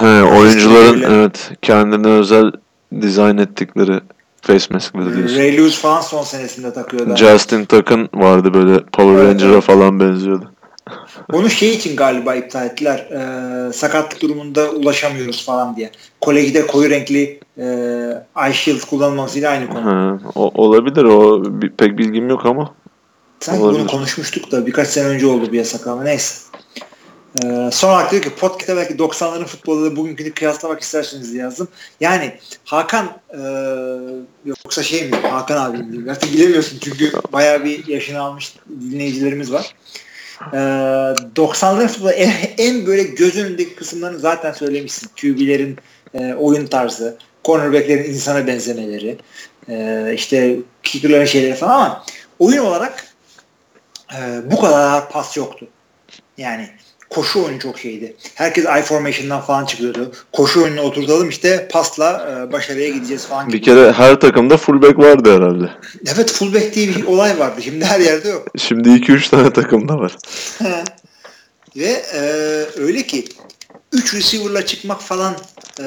He, oyuncuların evet kendine özel dizayn ettikleri face mask'ları diyorsun. Ray Lewis falan son senesinde takıyordu. Justin Tuck'ın vardı böyle Power evet, Ranger'a evet. falan benziyordu. Onu şey için galiba iptal ettiler. E, sakatlık durumunda ulaşamıyoruz falan diye. Kolejde koyu renkli e, eye shield kullanmasıyla aynı konu. Ha, o, olabilir. O pek bilgim yok ama. Sanki olabilir. bunu konuşmuştuk da birkaç sene önce oldu bir yasaklama. Neyse. Ee, son olarak diyor ki podcast'te belki 90'ların futboluyla bugünkünü kıyaslamak isterseniz diye yazdım. Yani Hakan e, yoksa şey mi Hakan abi diyeyim. Artık bilemiyorsun çünkü bayağı bir yaşını almış dinleyicilerimiz var. Ee, 90'ların futbolu en, en böyle göz önündeki kısımlarını zaten söylemişsin. QB'lerin e, oyun tarzı, cornerback'lerin insana benzemeleri, e, işte kicker'ların şeyleri falan ama oyun olarak e, bu kadar pas yoktu. Yani koşu oyunu çok şeydi. Herkes I formation'dan falan çıkıyordu. Koşu oyununa oturtalım işte pasla e, başarıya gideceğiz falan. Bir kere her takımda fullback vardı herhalde. Evet fullback diye bir olay vardı. Şimdi her yerde yok. Şimdi 2-3 tane takımda var. Ve e, öyle ki 3 receiver'la çıkmak falan e,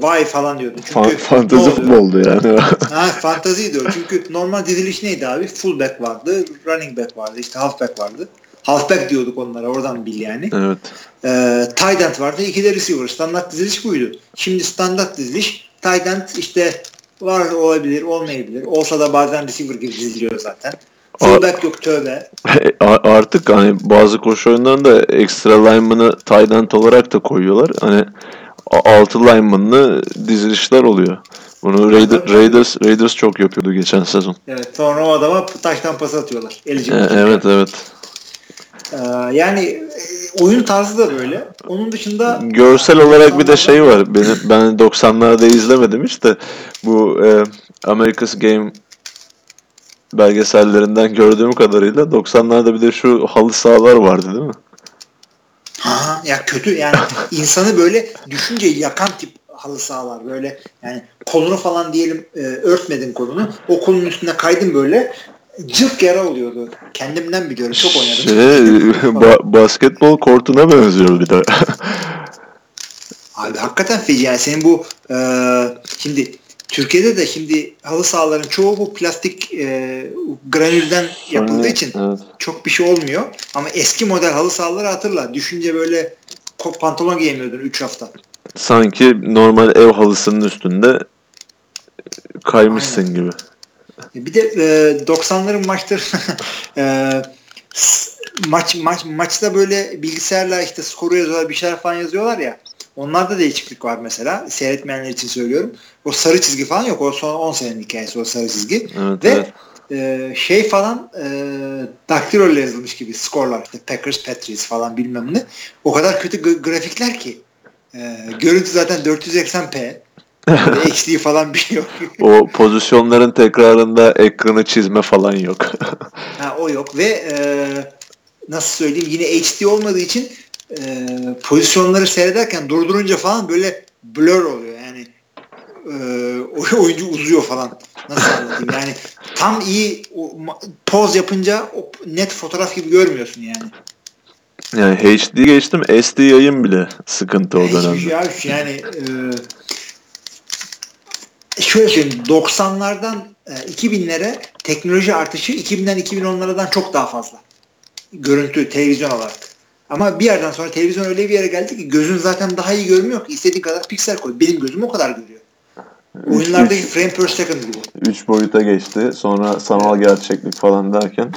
vay falan diyordu. Çünkü Fan, fantezi futboldu yani. ha, fantaziydi o. Çünkü normal diziliş neydi abi? Fullback vardı, running back vardı, işte halfback vardı. Halfback diyorduk onlara oradan bil yani. Evet. E, tight end vardı, iki de receiver. Standart diziliş buydu. Şimdi standart diziliş tight end işte var olabilir, olmayabilir. Olsa da bazen receiver gibi diziliyor zaten. Fullback yok tövbe. <laughs> Artık hani bazı koşu oyunlarında ekstra lineman'ı tight end olarak da koyuyorlar. Hani 6 lineman'lı dizilişler oluyor. Bunu Raiders, Raiders, Raiders çok yapıyordu geçen sezon. Evet sonra o adama taştan pas atıyorlar. E, evet evet. Ee, yani oyun tarzı da böyle. Onun dışında görsel olarak bir de şey var. Benim ben 90'larda izlemedim işte. Bu e, America's Game belgesellerinden gördüğüm kadarıyla 90'larda bir de şu halı sahalar vardı değil mi? Ha, ya kötü yani <laughs> insanı böyle düşünce yakan tip halı sahalar böyle yani kolunu falan diyelim e, örtmedin kolunu o kolun üstüne kaydın böyle cılk yara oluyordu. Kendimden biliyorum. Çok oynadım. Şey, <laughs> ba- basketbol kortuna benziyor bir de. Abi hakikaten feci. Yani senin bu e, şimdi Türkiye'de de şimdi halı sahaların çoğu bu plastik e, granülden yapıldığı için evet. çok bir şey olmuyor. Ama eski model halı sahaları hatırla. Düşünce böyle pantolon giyemiyordun 3 hafta. Sanki normal ev halısının üstünde kaymışsın Aynen. gibi. Bir de e, 90'ların maçları <laughs> e, maç, maç maçta böyle bilgisayarla işte skoru yazıyorlar bir şeyler falan yazıyorlar ya. Onlarda değişiklik var mesela. Seyretmeyenler için söylüyorum. O sarı çizgi falan yok. O son 10 senenin hikayesi o sarı çizgi. Evet, Ve evet. E, şey falan e, daktilo ile yazılmış gibi skorlar. İşte Packers, Patriots falan bilmem ne. O kadar kötü grafikler ki. E, görüntü zaten 480p. XD <laughs> falan bir şey yok. o pozisyonların tekrarında ekranı çizme falan yok. <laughs> ha, o yok ve e, nasıl söyleyeyim yine HD olmadığı için e, pozisyonları seyrederken durdurunca falan böyle blur oluyor yani e, <laughs> oyuncu uzuyor falan nasıl anlatayım yani tam iyi o, poz yapınca o net fotoğraf gibi görmüyorsun yani. Yani HD geçtim SD yayın bile sıkıntı o dönemde. Şey yani e, şöyle söyleyeyim 90'lardan e, 2000'lere teknoloji artışı 2000'den 2010'lardan çok daha fazla. Görüntü, televizyon olarak. Ama bir yerden sonra televizyon öyle bir yere geldi ki gözün zaten daha iyi görmüyor ki istediğin kadar piksel koy. Benim gözüm o kadar görüyor. Üç, Oyunlardaki üç, frame per second gibi. 3 boyuta geçti. Sonra sanal evet. gerçeklik falan derken.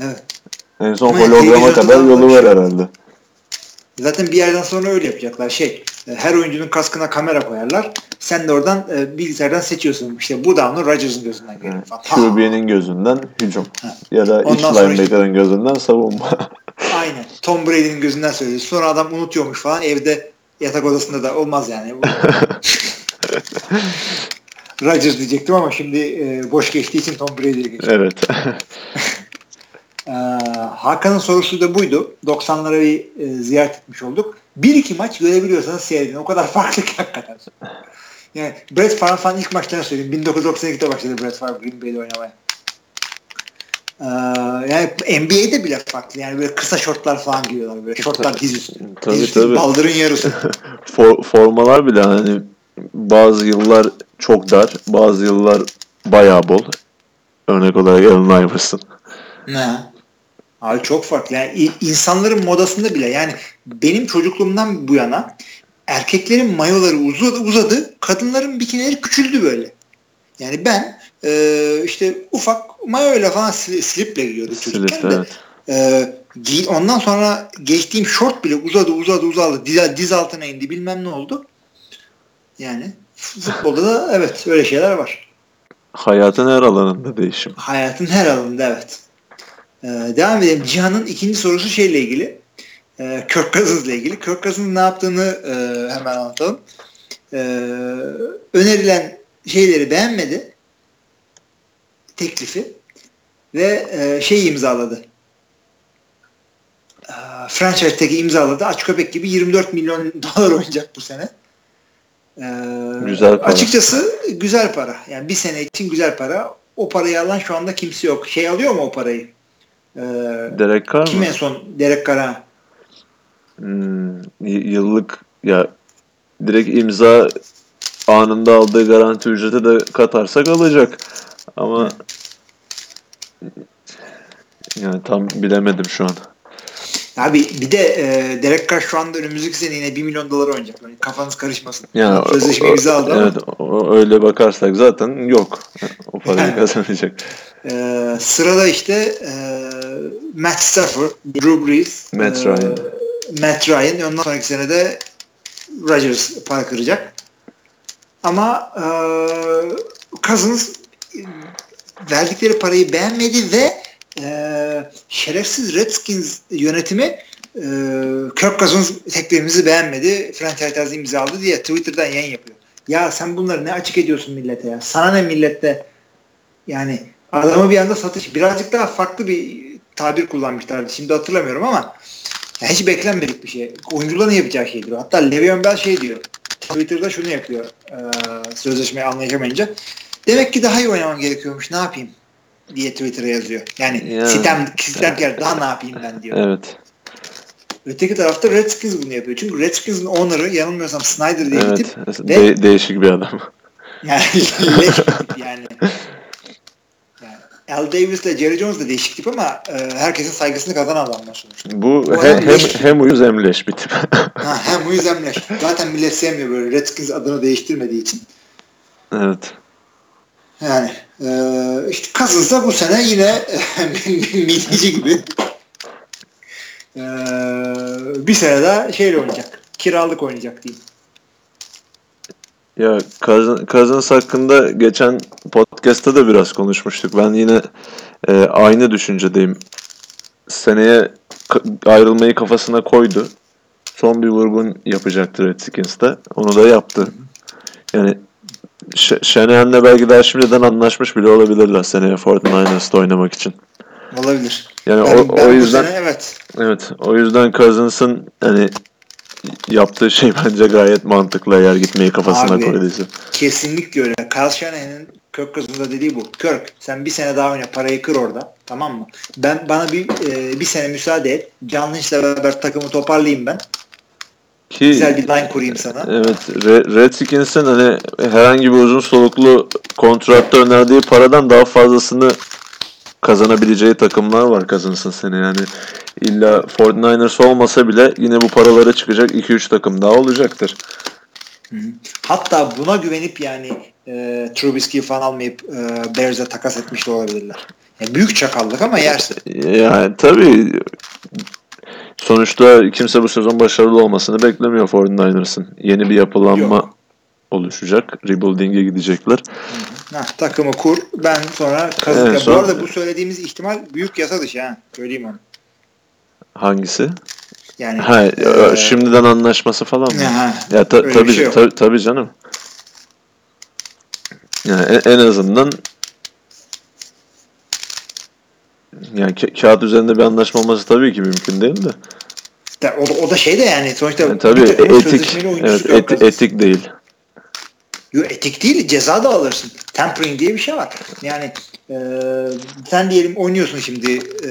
Evet. En son Ama holograma kadar yolu var herhalde. Zaten bir yerden sonra öyle yapacaklar. Şey, her oyuncunun kaskına kamera koyarlar. Sen de oradan e, bilgisayardan seçiyorsun. İşte bu down'u Rodgers'ın gözünden görüyor falan. QB'nin gözünden hücum. Ha. Ya da Ondan iç linebacker'ın işte, gözünden savunma. <laughs> Aynen. Tom Brady'nin gözünden söylüyor. Sonra adam unutuyormuş falan. Evde yatak odasında da olmaz yani. <laughs> Rodgers diyecektim ama şimdi e, boş geçtiği için Tom Brady'ye geçtim. Evet. <laughs> ee, Hakan'ın sorusu da buydu. 90'lara bir e, ziyaret etmiş olduk. Bir iki maç görebiliyorsanız seyredin. O kadar <laughs> farklı ki hakikaten. Yani Brett Favre falan ilk maçlarını söyleyeyim. 1992'de başladı Brett Favre Green Bay'de oynamaya. Ee, yani NBA'de bile farklı. Yani böyle kısa şortlar falan giyiyorlar. Böyle şortlar diz üstü. Tabii, diz tabii. baldırın yarısı. <laughs> For, formalar bile hani bazı yıllar çok dar, bazı yıllar bayağı bol. Örnek olarak Allen Iverson. Ne? Abi çok farklı. Yani insanların modasında bile yani benim çocukluğumdan bu yana erkeklerin mayoları uzadı, uzadı kadınların bikinileri küçüldü böyle. Yani ben e, işte ufak mayoyla falan sliple giyiyordum çocukken Slip, de. Evet. E, ondan sonra geçtiğim şort bile uzadı uzadı uzadı diz, diz altına indi bilmem ne oldu. Yani futbolda da evet öyle şeyler var. Hayatın her alanında değişim. Hayatın her alanında evet. Ee, devam edelim. Cihan'ın ikinci sorusu şeyle ilgili. Ee, Kirk Cousins'la ilgili. Kirk Cousins'ın ne yaptığını e, hemen anlatalım. Ee, önerilen şeyleri beğenmedi. Teklifi. Ve e, şey imzaladı. Ee, franchise tag'i imzaladı. Aç köpek gibi 24 milyon <laughs> dolar oynayacak bu sene. Ee, güzel para. Açıkçası güzel para. Yani bir sene için güzel para. O parayı alan şu anda kimse yok. Şey alıyor mu o parayı? Ee, Derek Carr kim mı? en son? Derek Carr'a. Hmm, yıllık ya direkt imza anında aldığı garanti ücreti de katarsak alacak. Ama yani tam bilemedim şu an. Abi bir de e, Derek Carr şu anda önümüzdeki sene yine 1 milyon dolar oynayacak. Yani kafanız karışmasın. Yani Sözleşme o- imza aldı ama. Evet, o- öyle bakarsak zaten yok. <laughs> O parayı kazanacak. Ee, sırada işte e, Matt Stafford, Drew Brees, Matt e, Ryan. Matt Ryan. Ondan sonraki sene de Rodgers para kıracak. Ama e, Cousins e, verdikleri parayı beğenmedi ve e, şerefsiz Redskins yönetimi e, Kirk Cousins teklifimizi beğenmedi. Franchise imzaladı diye Twitter'dan yayın yapıyor. Ya sen bunları ne açık ediyorsun millete ya? Sana ne millette? Yani adamı bir anda satış. Birazcık daha farklı bir tabir kullanmışlardı. Şimdi hatırlamıyorum ama ya hiç beklenmedik bir şey. Oyuncuların yapacağı şey diyor. Hatta Le'Veon Bell şey diyor. Twitter'da şunu yapıyor. E, sözleşmeyi anlaşamayınca. Demek ki daha iyi oynamam gerekiyormuş. Ne yapayım? Diye Twitter'a yazıyor. Yani Ya. sitem, sitemkar daha ne yapayım ben diyor. Evet. Öteki tarafta Redskins bunu yapıyor. Çünkü Redskins'in owner'ı yanılmıyorsam Snyder diye bir Evet. tip. Ve De- değişik bir adam. <laughs> yani bir tip yani. yani. Al Davis ile Jerry Jones da değişik tip ama e, herkesin saygısını kazanan adamlar sonuçta. Bu Bu he- hem, leş. hem uyuz hem leş bir tip. <laughs> Ha, hem uyuz hem leş. Zaten millet sevmiyor böyle Redskins adını değiştirmediği için. evet. Yani e, işte Cousins da bu sene yine <laughs> midici gibi e, bir sene daha şeyle oynayacak. Kiralık oynayacak diyeyim. Ya Cousins, hakkında geçen podcast'ta da biraz konuşmuştuk. Ben yine e, aynı düşüncedeyim. Seneye ayrılmayı kafasına koydu. Son bir vurgun yapacaktı Redskins'te. Onu da yaptı. Yani Ş- Shanahan'la belki daha şimdiden anlaşmış bile olabilirler seneye 49ers'ta oynamak için. Olabilir. Yani Ben, o, ben o yüzden sene evet. evet o yüzden Cousins'ın hani yaptığı şey <laughs> bence gayet mantıklı eğer gitmeyi kafasına Abi, koyduysa. Kesinlikle öyle. Kyle Shanahan'ın Kirk Cousins'a dediği bu. Kirk sen bir sene daha oyna parayı kır orada. Tamam mı? Ben bana bir e, bir sene müsaade et. John Lynch'le beraber takımı toparlayayım ben. Ki Güzel bir line kurayım sana. Evet, Re- Redskins'in hani herhangi bir uzun soluklu kontratta önerdiği paradan daha fazlasını kazanabileceği takımlar var kazansın seni yani. illa 49ers olmasa bile yine bu paralara çıkacak 2-3 takım daha olacaktır. Hatta buna güvenip yani e, Trubisky'yi falan almayıp e, Bears'e takas etmiş de olabilirler. Yani büyük çakallık ama yersin. Yani tabii sonuçta kimse bu sezon başarılı olmasını beklemiyor 49ers'ın. Yeni bir yapılanma Yok. oluşacak. Rebuilding'e gidecekler. Heh, takımı kur. Ben sonra kazık. Evet, sonra- Bu arada bu söylediğimiz ihtimal büyük yasa dışı ha. Söyleyeyim onu. Hangisi? Yani Ha, e, şimdiden anlaşması falan mı? ha, Ya ta, tabii, şey tabii canım. Yani en, en azından yani ka- kağıt üzerinde bir anlaşma olması tabii ki mümkün değil de. de- o, da, o da şey de yani sonuçta Yani tabii bir takımın etik evet eti- etik değil. Yo, etik değil ceza da alırsın. Tampering diye bir şey var. Yani e, sen diyelim oynuyorsun şimdi e,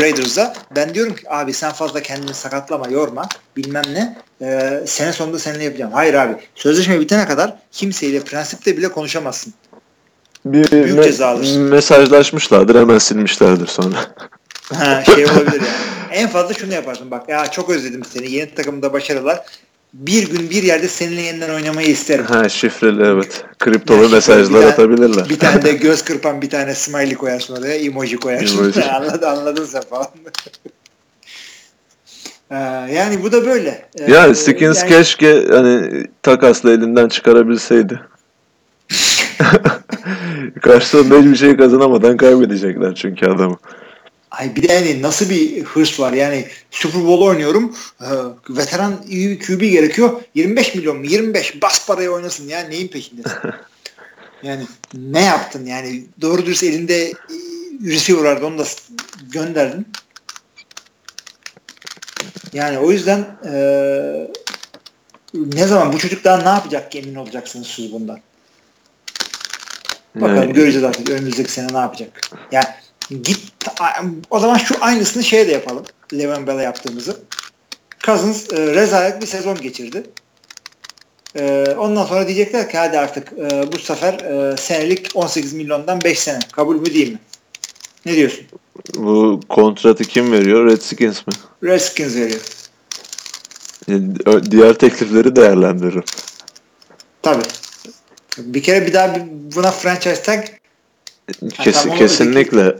Raiders'da. Ben diyorum ki abi sen fazla kendini sakatlama, yorma bilmem ne. E, sene sonunda seninle yapacağım. Hayır abi. Sözleşme bitene kadar kimseyle prensipte bile konuşamazsın. Bir Büyük me- mesajlaşmışlardır hemen silmişlerdir sonra. <laughs> Ha, şey olabilir yani. En fazla şunu yaparsın bak ya çok özledim seni. Yeni takımda başarılar. Bir gün bir yerde seninle yeniden oynamayı isterim. ha şifreli evet. Kriptolu Ya şifreli mesajlar bir tane- atabilirler. Bir tane de <laughs> göz kırpan bir tane smiley koyarsın oraya. Emoji koyarsın. Emoji. <laughs> anladın, anladın sen falan. Ee, yani bu da böyle. Ee, ya Skins yani- keşke hani takasla elinden çıkarabilseydi. <laughs> Karşılığında hiçbir şey kazanamadan kaybedecekler çünkü adamı. Ay bir de yani nasıl bir hırs var? Yani Super Bowl oynuyorum. Ee, veteran iyi bir QB gerekiyor. 25 milyon mu? 25 bas parayı oynasın ya. Neyin peşindesin? <laughs> Yani ne yaptın yani? Doğru dürüst elinde e, receiver vardı. Onu da gönderdin. Yani o yüzden e, ne zaman bu çocuk daha ne yapacak ki emin olacaksınız siz bundan. Bakalım yani, göreceğiz artık önümüzdeki sene ne yapacak. Yani git o zaman şu aynısını şeye de yapalım. Levan Bell'e yaptığımızı. Cousins e, rezalet bir sezon geçirdi. E, ondan sonra diyecekler ki hadi artık e, bu sefer e, senelik 18 milyondan 5 sene. Kabul mü değil mi? Ne diyorsun? Bu kontratı kim veriyor? Redskins mi? Redskins veriyor. Diğer teklifleri değerlendiririm. Tabii. Bir kere bir daha buna franchise tag Kes, kesinlikle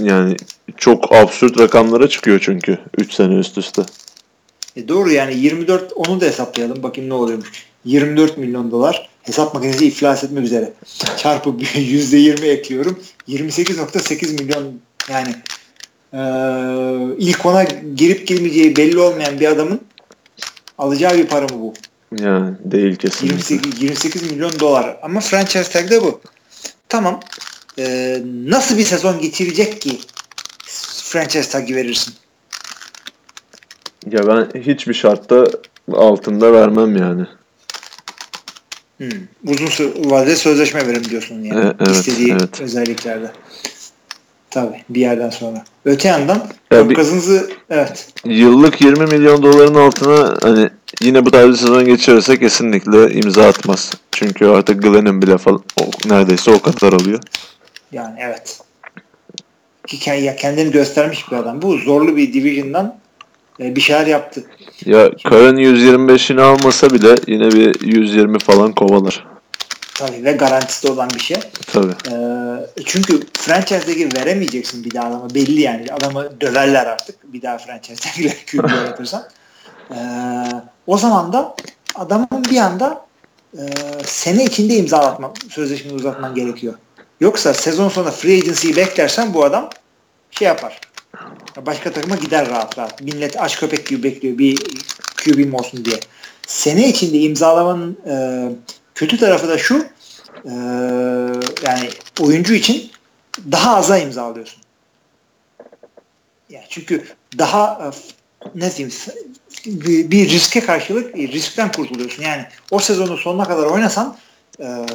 yani çok absürt rakamlara çıkıyor çünkü 3 sene üst üste. E doğru yani 24 onu da hesaplayalım bakayım ne oluyormuş. 24 milyon dolar hesap makinesi iflas etmek üzere. Çarpı <laughs> %20 ekliyorum. 28.8 milyon yani e, ilk ona girip girmeyeceği belli olmayan bir adamın alacağı bir para mı bu? Yani değil kesinlikle. 28, 28 milyon dolar. Ama franchise tag de bu. Tamam. Ee, nasıl bir sezon geçirecek ki franchise tag'i verirsin? Ya ben hiçbir şartta altında vermem yani. Hmm. Uzun vadeli sözleşme verim diyorsun yani. E, evet, İstediği evet. özelliklerde. Tabii bir yerden sonra. Öte yandan ya kazınızı evet. Yıllık 20 milyon doların altına hani yine bu tarz bir sezon geçirirse kesinlikle imza atmaz. Çünkü artık Glenn'in bile falan o, neredeyse o kadar alıyor. Yani evet. Ki ya kendini göstermiş bir adam. Bu zorlu bir division'dan e, bir şeyler yaptı. Ya Karın 125'ini almasa bile yine bir 120 falan kovalar. Tabii ve garantisi olan bir şey. Tabii. Ee, çünkü franchise'deki veremeyeceksin bir daha adamı belli yani. Adamı döverler artık bir daha franchise'dekiler <laughs> QB yaratırsan. Ee, o zaman da adamın bir anda e, sene içinde imza atma, sözleşmeyi uzatman gerekiyor. Yoksa sezon sonunda free agency'yi beklersen bu adam şey yapar. Başka takıma gider rahat rahat. Millet aç köpek gibi bekliyor bir QB'm olsun diye. Sene içinde imzalamanın e, kötü tarafı da şu e, yani oyuncu için daha aza imzalıyorsun. Yani çünkü daha e, ne diyeyim bir, bir riske karşılık riskten kurtuluyorsun. Yani o sezonu sonuna kadar oynasan e,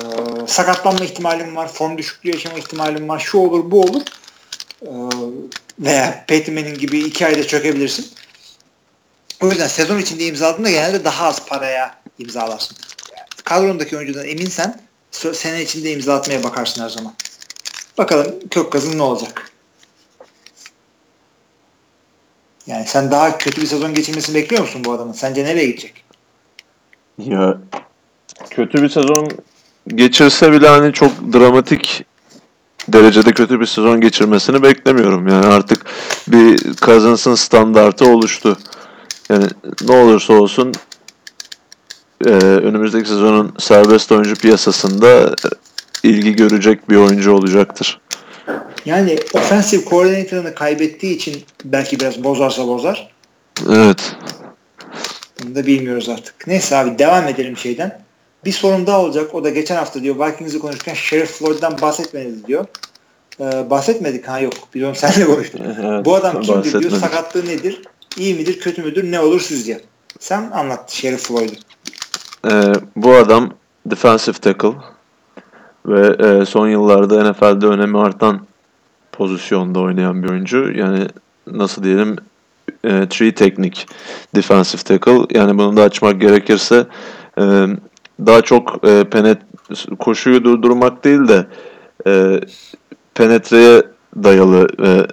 sakatlanma ihtimalim var, form düşüklüğü yaşama ihtimalim var, şu olur bu olur e, veya Peyton Manning gibi iki ayda çökebilirsin. O yüzden sezon içinde imzaladığında genelde daha az paraya imzalarsın. Kadrondaki oyuncudan eminsen sene içinde imza atmaya bakarsın her zaman. Bakalım Kökkaz'ın ne olacak? Yani sen daha kötü bir sezon geçirmesini bekliyor musun bu adamın? Sence nereye gidecek? Ya kötü bir sezon geçirse bile hani çok dramatik derecede kötü bir sezon geçirmesini beklemiyorum. Yani artık bir Cousins'ın standartı oluştu. Yani ne olursa olsun e, önümüzdeki sezonun serbest oyuncu piyasasında ilgi görecek bir oyuncu olacaktır. Yani offensive coordinator'ını kaybettiği için belki biraz bozarsa bozar. Evet. Bunu da bilmiyoruz artık. Neyse abi devam edelim şeyden. Bir sorun daha olacak. O da geçen hafta diyor Vikings'i konuşurken Sheriff Floyd'dan bahsetmediniz diyor. Ee, bahsetmedik ha yok. Biliyorum senle konuştuk. <laughs> Evet, Bu adam kimdir diyor. Sakatlığı nedir? İyi midir? Kötü müdür? Ne olur sizce? Sen anlat Sheriff Floyd'u. Ee, bu adam defensive tackle ve e, son yıllarda NFL'de önemi artan pozisyonda oynayan bir oyuncu. Yani nasıl diyelim e, three teknik defensive tackle. Yani bunu da açmak gerekirse e, daha çok e, penet koşuyu durdurmak değil de e, penetreye dayalı e,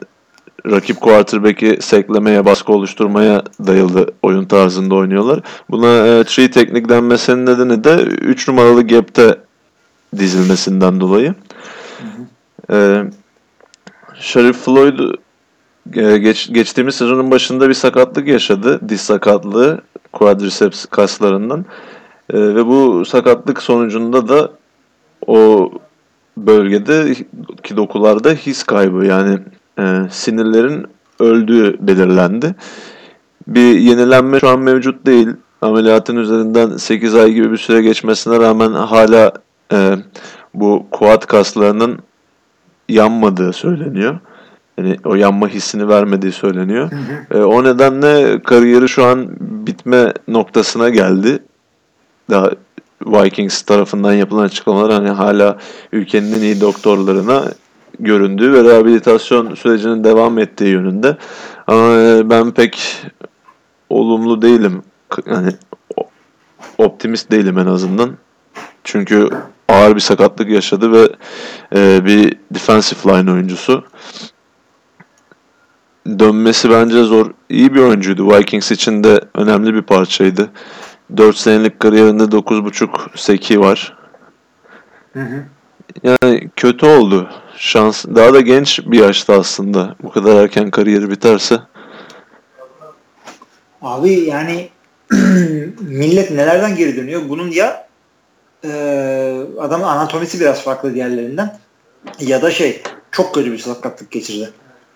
rakip quarterback'i seklemeye, baskı oluşturmaya dayalı oyun tarzında oynuyorlar. Buna e, tree teknik denmesinin nedeni de 3 numaralı gap'te dizilmesinden dolayı. Hı hı. E, Sharif Floyd e, geç, geçtiğimiz sezonun başında bir sakatlık yaşadı. Diz sakatlığı quadriceps kaslarından. E, ve bu sakatlık sonucunda da o bölgede ki dokularda his kaybı yani e, sinirlerin öldüğü belirlendi. Bir yenilenme şu an mevcut değil. Ameliyatın üzerinden 8 ay gibi bir süre geçmesine rağmen hala e, bu kuat kaslarının yanmadığı söyleniyor. hani o yanma hissini vermediği söyleniyor. Hı hı. E, o nedenle kariyeri şu an bitme noktasına geldi. Daha Vikings tarafından yapılan açıklamalar hani hala ülkenin en iyi doktorlarına göründüğü ve rehabilitasyon sürecinin devam ettiği yönünde. Ama e, ben pek olumlu değilim. Yani optimist değilim en azından. Çünkü ağır bir sakatlık yaşadı ve e, bir defensive line oyuncusu. Dönmesi bence zor. İyi bir oyuncuydu. Vikings için de önemli bir parçaydı. 4 senelik kariyerinde 9.5 seki var. Hı hı. Yani kötü oldu. Şans daha da genç bir yaşta aslında. Bu kadar erken kariyeri biterse. Abi yani <clears throat> millet nelerden geri dönüyor? Bunun ya e, adamın anatomisi biraz farklı diğerlerinden ya da şey çok kötü bir sakatlık geçirdi.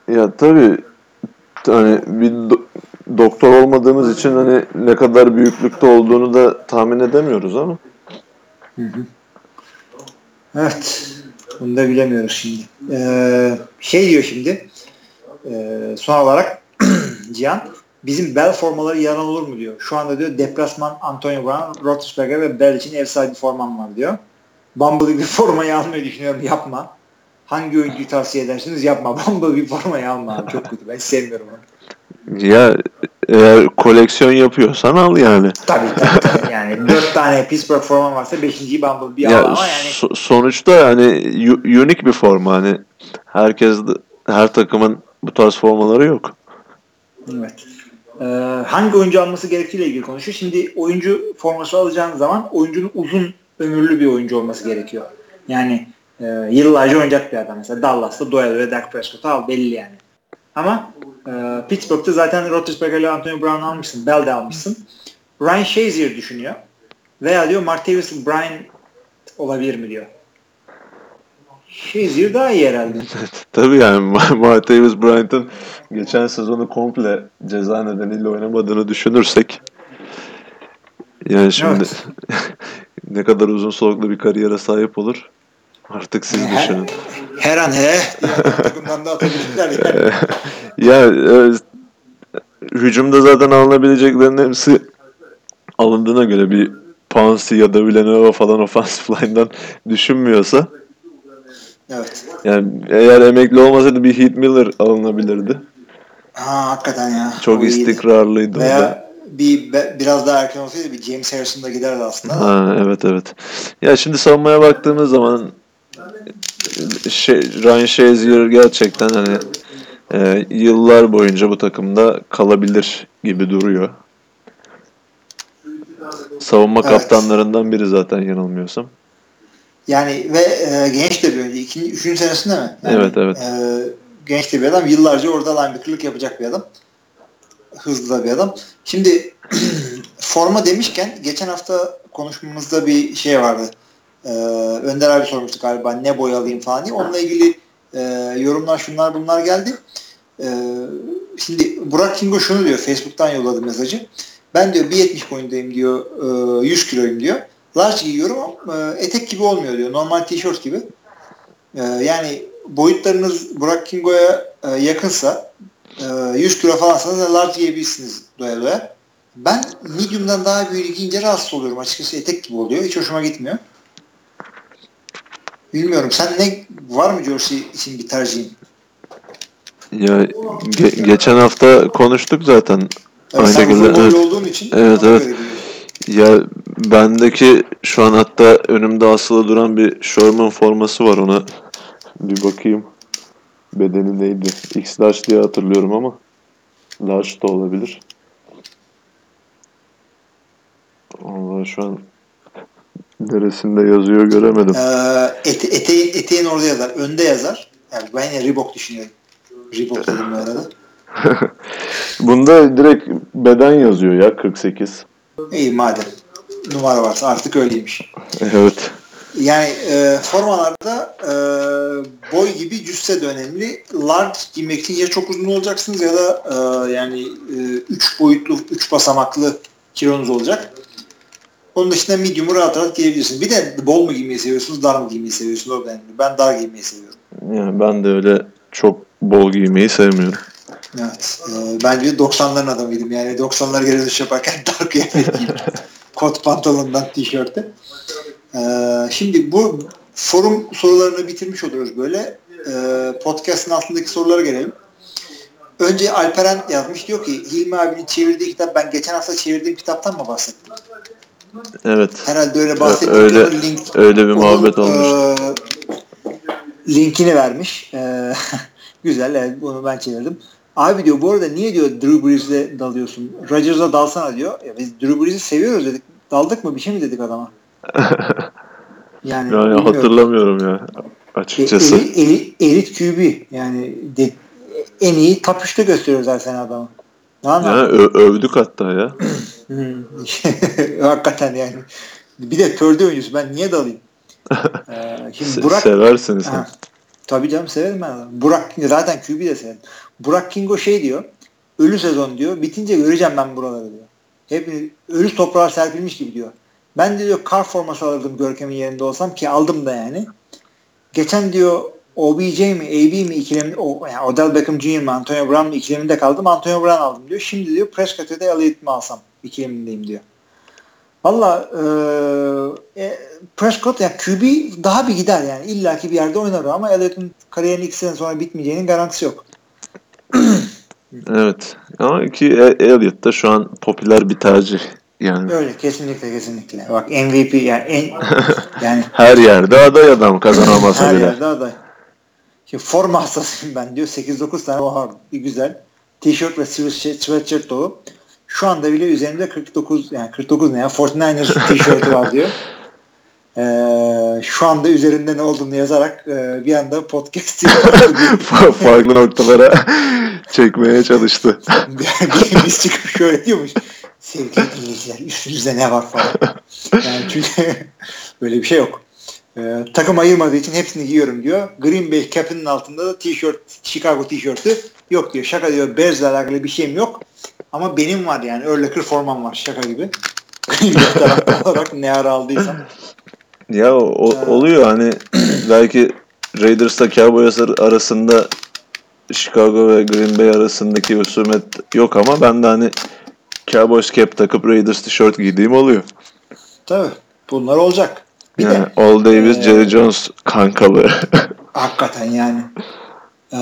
Ya tabii hani bir do- doktor olmadığımız için hani ne kadar büyüklükte olduğunu da tahmin edemiyoruz ama. Hı hı. Evet. Bunu da bilemiyoruz şimdi. Ee, şey diyor şimdi e, son olarak <clears throat> Cihan bizim bel formaları yaran olur mu diyor. Şu anda diyor deplasman Antonio Brown, Roethlisberger ve Bell için ev sahibi formam var diyor. Bumblebee bir formayı almayı düşünüyorum. Yapma. Hangi oyuncuyu tavsiye edersiniz? Yapma. <laughs> Bumblebee formayı alma abi. Çok kötü. Ben sevmiyorum onu. Ya eğer koleksiyon yapıyorsan al yani. Tabii tabii. tabii. Yani dört tane Pittsburgh forma varsa beşinciyi Bumblebee ya, al ama yani. So- sonuçta hani unik bir forma hani herkes her takımın bu tarz formaları yok. Evet. Ee, hangi oyuncu alması gerektiğiyle ilgili konuşuyor. Şimdi oyuncu forması alacağın zaman oyuncunun uzun ömürlü bir oyuncu olması gerekiyor. Yani e, yıllarca oynayacak bir adam. Mesela Dallas'ta Doyle ve Dak Prescott'u al belli yani. Ama e, Pittsburgh'ta zaten Roethlisberger ile Antonio Brown almışsın. Bell de almışsın. Ryan Shazier düşünüyor. Veya diyor Martavis Bryant olabilir mi diyor. Shazier daha iyi herhalde. <laughs> Tabii yani <laughs> Martavis Bryant'ın geçen sezonu komple ceza nedeniyle oynamadığını düşünürsek yani şimdi evet. <laughs> ne kadar uzun soluklu bir kariyere sahip olur artık siz her, düşünün. Her an he takımdan da atabilirler yani. ya e, hücumda zaten alınabileceklerin hepsi alındığına göre bir Pansy ya da Villanova falan offensive line'dan düşünmüyorsa Evet. Yani eğer emekli olmasaydı bir Heath Miller alınabilirdi. Ha hakikaten ya. Çok o istikrarlıydı Veya da. bir be, biraz daha erken olsaydı bir James Harrison da giderdi aslında. Ha evet evet. Ya şimdi savunmaya baktığımız zaman şey, Ryan Shazier gerçekten hani e, yıllar boyunca bu takımda kalabilir gibi duruyor. Savunma evet. kaptanlarından biri zaten yanılmıyorsam. Yani ve e, genç de bir oyuncu. İkinci, üçüncü senesinde mi? Yani, evet evet. E, genç de bir adam. Yıllarca orada linebacker'lık yapacak bir adam. Hızlı da bir adam. Şimdi <clears throat> forma demişken geçen hafta konuşmamızda bir şey vardı. Ee, Önder abi sormuştu galiba ne boy alayım falan diye. Onunla ilgili e, yorumlar şunlar bunlar geldi. E, şimdi Burak Kingo şunu diyor. Facebook'tan yolladı mesajı. Ben diyor 1.70 boyundayım diyor. E, 100 kiloyum diyor large giyiyorum ama e, etek gibi olmuyor diyor. Normal tişört gibi. E, yani boyutlarınız Burak Kingo'ya e, yakınsa 100 kilo falansanız da large giyebilirsiniz doya doya. Ben medium'dan daha büyük giyince rahatsız oluyorum. Açıkçası etek gibi oluyor. Hiç hoşuma gitmiyor. Bilmiyorum. Sen ne var mı jersey için bir tercihin? Ya ge- geçen hafta konuştuk zaten. Evet, Aynı sen şekilde. Evet. olduğun için. Evet evet. Ya bendeki şu an hatta önümde asılı duran bir Sherman forması var ona bir bakayım. Bedeni neydi? X large diye hatırlıyorum ama large da olabilir. Allah şu an neresinde yazıyor göremedim. Ee, ete, eteğin, eteğin orada yazar. Önde yazar. Yani ben yine Reebok düşünüyorum. Reebok dedim bu arada. <laughs> Bunda direkt beden yazıyor ya 48. İyi madem numara varsa artık öyleymiş. Evet. Yani e, formalarda e, boy gibi cüsse de önemli. Large giymek için ya çok uzun olacaksınız ya da e, yani 3 e, boyutlu, 3 basamaklı kilonuz olacak. Onun dışında medium'u rahat rahat giyebilirsiniz. Bir de bol mu giymeyi seviyorsunuz, dar mı giymeyi seviyorsunuz? O önemli. Ben dar giymeyi seviyorum. Yani ben de öyle çok bol giymeyi sevmiyorum. Evet. E, ben bir 90'ların adamıydım. Yani 90'lar geri dönüş yaparken <laughs> dar kıyafet. Kot pantolondan tişörte. E, şimdi bu forum sorularını bitirmiş oluyoruz böyle. E, podcast'ın altındaki sorulara gelelim. Önce Alperen yazmış diyor ki Hilmi abinin çevirdiği kitap ben geçen hafta çevirdiğim kitaptan mı bahsettim? Evet. Herhalde öyle bahsettim. Öyle, link, öyle bir muhabbet onun, olmuş. E, linkini vermiş. E, <laughs> güzel evet bunu ben çevirdim. Abi diyor bu arada niye diyor Drew Brees'le dalıyorsun? Rodgers'a dalsana diyor. Ya biz Drew Brees'i seviyoruz dedik. Daldık mı bir şey mi dedik adama? <laughs> Yani, yani hatırlamıyorum ya açıkçası. E, eli, eli, elit QB yani de, en iyi top 3'te gösteriyoruz her sene adamı. Yani ö- övdük hatta ya. <laughs> Hakikaten yani. Bir de pörde oyuncusu ben niye dalayım? <laughs> Ee, şimdi Burak, Seversin sen. Ha, tabii canım severim ben adamı. Burak zaten QB de severim. Burak Kingo şey diyor. Ölü sezon diyor. Bitince göreceğim ben buraları diyor. Hep ölü toprağa serpilmiş gibi diyor. Ben de diyor kar forması alırdım Görkem'in yerinde olsam ki aldım da yani. Geçen diyor OBJ mi AB mi ikileminde o, yani Odell Beckham Jr. mi Antonio Brown mu ikileminde kaldım. Antonio Brown aldım diyor. Şimdi diyor Prescott'e de Elliott mi alsam ikilemindeyim diyor. Valla e, Prescott ya QB daha bir gider yani. İlla ki bir yerde oynar ama Elliott'un kariyerinin iki sene sonra bitmeyeceğinin garantisi yok. evet. Ama ki e, Elliott da şu an popüler bir tercih. Yani. Öyle kesinlikle kesinlikle. Bak MVP yani en <laughs> yani her yerde aday adam kazanamasa her bile. Her yerde aday. Şimdi forma hastasıyım ben diyor. 8-9 tane var. Bir güzel. Tişört ve sweatshirt dolu. Şu anda bile üzerinde 49 yani 49 ne ya 49ers <laughs> tişörtü var diyor. Ee, şu anda üzerinde ne olduğunu yazarak e, bir anda podcast'i <laughs> farklı noktalara çekmeye çalıştı. <laughs> Biz çıkıp şöyle diyormuş. Sevgili dinleyiciler üstünüzde ne var falan. Yani çünkü <laughs> böyle bir şey yok. Ee, takım ayırmadığı için hepsini giyiyorum diyor. Green Bay cap'inin altında da tişört, Chicago tişörtü yok diyor. Şaka diyor. Bears'le alakalı bir şeyim yok. Ama benim var yani. Örlekır formam var. Şaka gibi. Green Bay olarak ne ara aldıysam. Ya o, oluyor hani <clears throat> belki Raiders'la Cowboys arasında Chicago ve Green Bay arasındaki husumet yok ama ben de hani Cowboys cap takıp Raiders tişört giydiğim oluyor. Tabii. Bunlar olacak. Bir yani de, All Davis, ee, Jerry Jones kankalı. <laughs> hakikaten yani. Ee,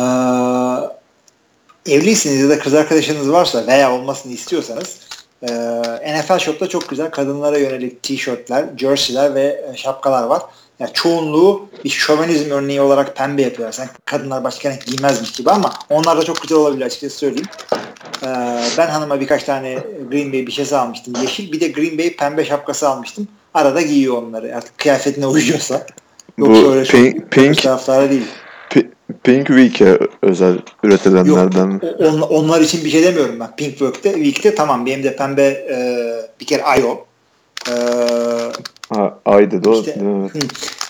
evliyseniz ya da kız arkadaşınız varsa veya olmasını istiyorsanız e, NFL Shop'ta çok güzel kadınlara yönelik tişörtler, jerseyler ve e, şapkalar var. Yani çoğunluğu bir şövenizm örneği olarak pembe yapıyorlar. Sen kadınlar başka renk giymezmiş gibi ama onlar da çok güzel olabilir açıkçası söyleyeyim. Ee, ben hanıma birkaç tane Green Bay bir şey almıştım. Yeşil bir de Green Bay pembe şapkası almıştım. Arada giyiyor onları. Artık kıyafetine uyuyorsa. Yoksa Bu öyle pink, pink, değil. Pink Week'e özel üretilenlerden mi? On, onlar için bir şey demiyorum ben. Pink Week'te, Week'te tamam benim de pembe e, bir kere Ayo. E, ha, ay dedi o.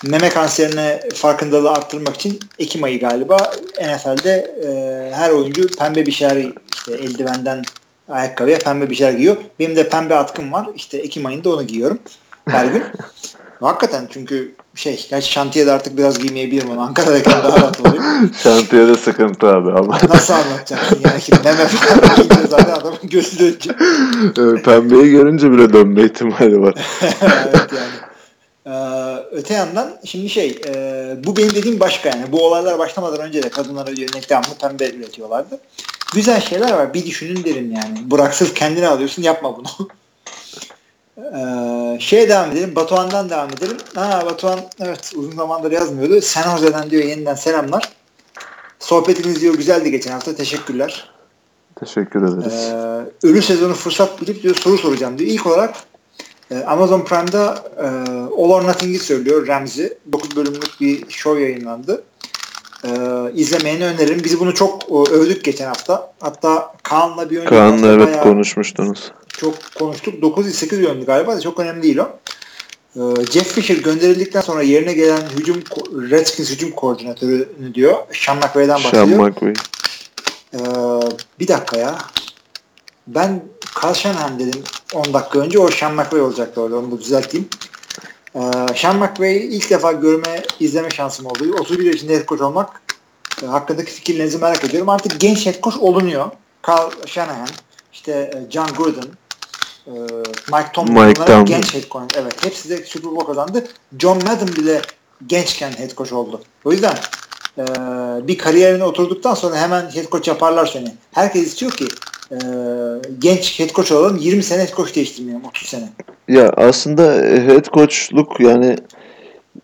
Meme kanserine farkındalığı arttırmak için Ekim ayı galiba NFL'de e, her oyuncu pembe bir şeyler işte eldivenden ayakkabıya pembe bir şeyler giyiyor. Benim de pembe atkım var. İşte Ekim ayında onu giyiyorum her gün. <laughs> Hakikaten çünkü şey, gerçi şantiyede artık biraz giymeyebilirim onu. Ankara'dayken daha rahat oluyor. <laughs> şantiyede sıkıntı abi ama. Nasıl anlatacaksın yani? Meme falan giyince zaten adamın gözü dönecek. <laughs> Evet, pembeyi görünce bile dönme ihtimali var. <laughs> evet yani. Ee, öte yandan şimdi şey e, bu benim dediğim başka yani bu olaylar başlamadan önce de kadınlara yönelik devamlı pembe üretiyorlardı. Güzel şeyler var bir düşünün derim yani. Sırf kendini alıyorsun yapma bunu. Ee, şeye devam edelim. Batuhan'dan devam edelim. Ha Batuhan evet uzun zamandır yazmıyordu. San Jose'den diyor yeniden selamlar. Sohbetiniz diyor güzeldi geçen hafta. Teşekkürler. Teşekkür ederiz. Ee, ölü sezonu fırsat bilip diyor soru soracağım diyor. İlk olarak e, Amazon Prime'da e, All or Nothing'i söylüyor Ramsey. 9 bölümlük bir show yayınlandı. E, izlemeyeni öneririm. Biz bunu çok e, övdük geçen hafta. Hatta Kaan'la bir önceki Kaan'la evet konuşmuştunuz çok konuştuk. 9-8 yönlü galiba çok önemli değil o. Ee, Jeff Fisher gönderildikten sonra yerine gelen hücum Redskins hücum koordinatörü diyor. Sean McVay'den bahsediyor. Sean McVay. Ee, bir dakika ya. Ben Carl Shanahan dedim 10 dakika önce. O Sean McVay olacaktı orada. Onu da düzelteyim. Ee, Sean McVay'i ilk defa görme, izleme şansım oldu. 31 yaşında head coach olmak e, hakkındaki fikirlerinizi merak ediyorum. Artık genç head coach olunuyor. Carl Shanahan, işte e, John Gruden, e, Mike Tomlin Mike Tomlin. genç head coach. Evet, hepsi de Super Bowl kazandı. John Madden bile gençken head coach oldu. O yüzden e, bir kariyerine oturduktan sonra hemen head coach yaparlar seni. Herkes istiyor ki e, genç head coach olalım 20 sene head coach değiştirmeyelim 30 sene. Ya aslında head coachluk yani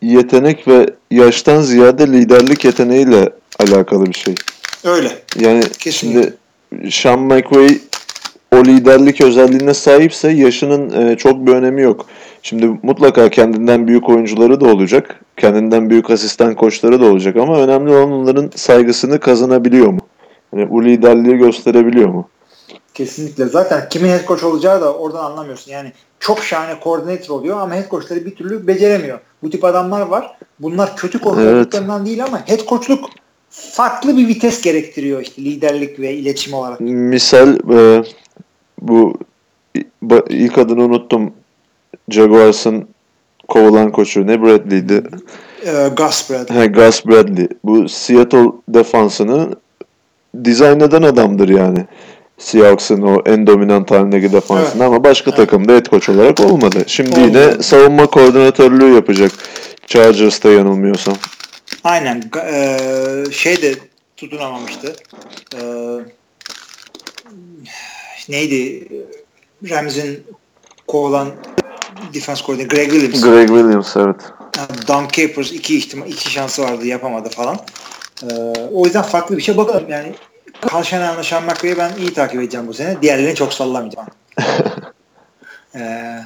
yetenek ve yaştan ziyade liderlik yeteneğiyle alakalı bir şey. Öyle. Yani Kesinlikle. şimdi Sean McVay o liderlik özelliğine sahipse yaşının e, çok bir önemi yok. Şimdi mutlaka kendinden büyük oyuncuları da olacak. Kendinden büyük asistan koçları da olacak ama önemli olan onların saygısını kazanabiliyor mu? Yani bu liderliği gösterebiliyor mu? Kesinlikle. Zaten kimin head coach olacağı da oradan anlamıyorsun. Yani çok şahane koordinatör oluyor ama head coachları bir türlü beceremiyor. Bu tip adamlar var. Bunlar kötü koç Evet. değil ama head coachluk farklı bir vites gerektiriyor işte liderlik ve iletişim olarak. Misal e, bu ilk adını unuttum. Jaguars'ın kovulan koçu ne Bradley'di? Ee, Gus Bradley. He, Gus Bradley. Bu Seattle defansını dizayn eden adamdır yani. Seahawks'ın o en dominant halindeki defansını Evet. ama başka Evet. takımda head coach olarak olmadı. Şimdi Olmadı. yine savunma koordinatörlüğü yapacak. Chargers'ta yanılmıyorsam. Aynen. Ee, şey de tutunamamıştı. Ee, neydi? Rams'in kovulan defense koordinatörü Greg Williams. Greg Williams evet. Don Capers iki ihtimal iki şansı vardı yapamadı falan. Ee, o yüzden farklı bir şey bakalım yani Kalşan'a Sean McVay'i ben iyi takip edeceğim bu sene. Diğerlerini çok sallamayacağım. <laughs> ee,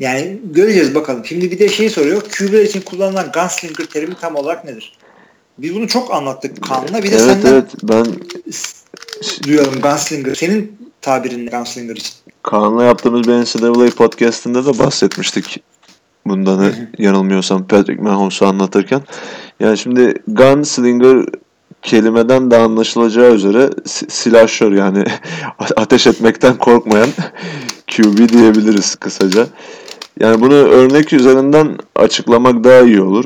yani göreceğiz bakalım. Şimdi bir de şey soruyor. QB'ler için kullanılan gunslinger terimi tam olarak nedir? Biz bunu çok anlattık Kaan'la. Bir de Evet senden evet ben duyalım gunslinger. Senin tabirin ne gunslinger için. Kaan'la yaptığımız bir NCAA podcastinde de bahsetmiştik. Bundan yanılmıyorsam Patrick Mahomes'u anlatırken. Yani şimdi gunslinger kelimeden de anlaşılacağı üzere si- silahşör yani <laughs> ateş etmekten korkmayan <laughs> QB diyebiliriz kısaca. Yani bunu örnek üzerinden açıklamak daha iyi olur.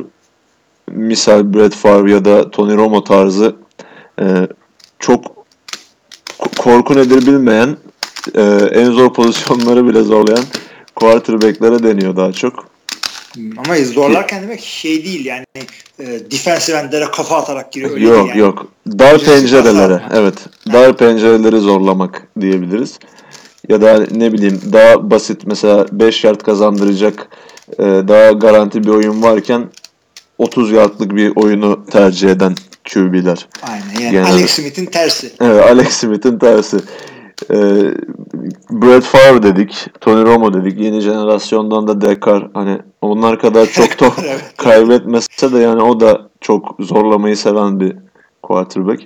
Misal Brett Favre ya da Tony Romo tarzı e, çok ko- korku nedir bilmeyen e, en zor <laughs> pozisyonları bile zorlayan quarterback'lere deniyor daha çok. Ama zorlarken demek şey değil yani e, defensive endlere kafa atarak giriyor. Öyle yok yani. yok. Dar pencerelere. Evet. Dar pencereleri zorlamak diyebiliriz. Ya da ne bileyim daha basit mesela 5 yard kazandıracak e, daha garanti bir oyun varken 30 yardlık bir oyunu tercih eden QB'ler. Aynen yani Genel- Alex Smith'in tersi. Evet, Alex Smith'in tersi. Ee, Brett Favre dedik, Tony Romo dedik. Yeni jenerasyondan da Dekar. Hani onlar kadar çok top <laughs> Evet. kaybetmese de yani o da çok zorlamayı seven bir quarterback.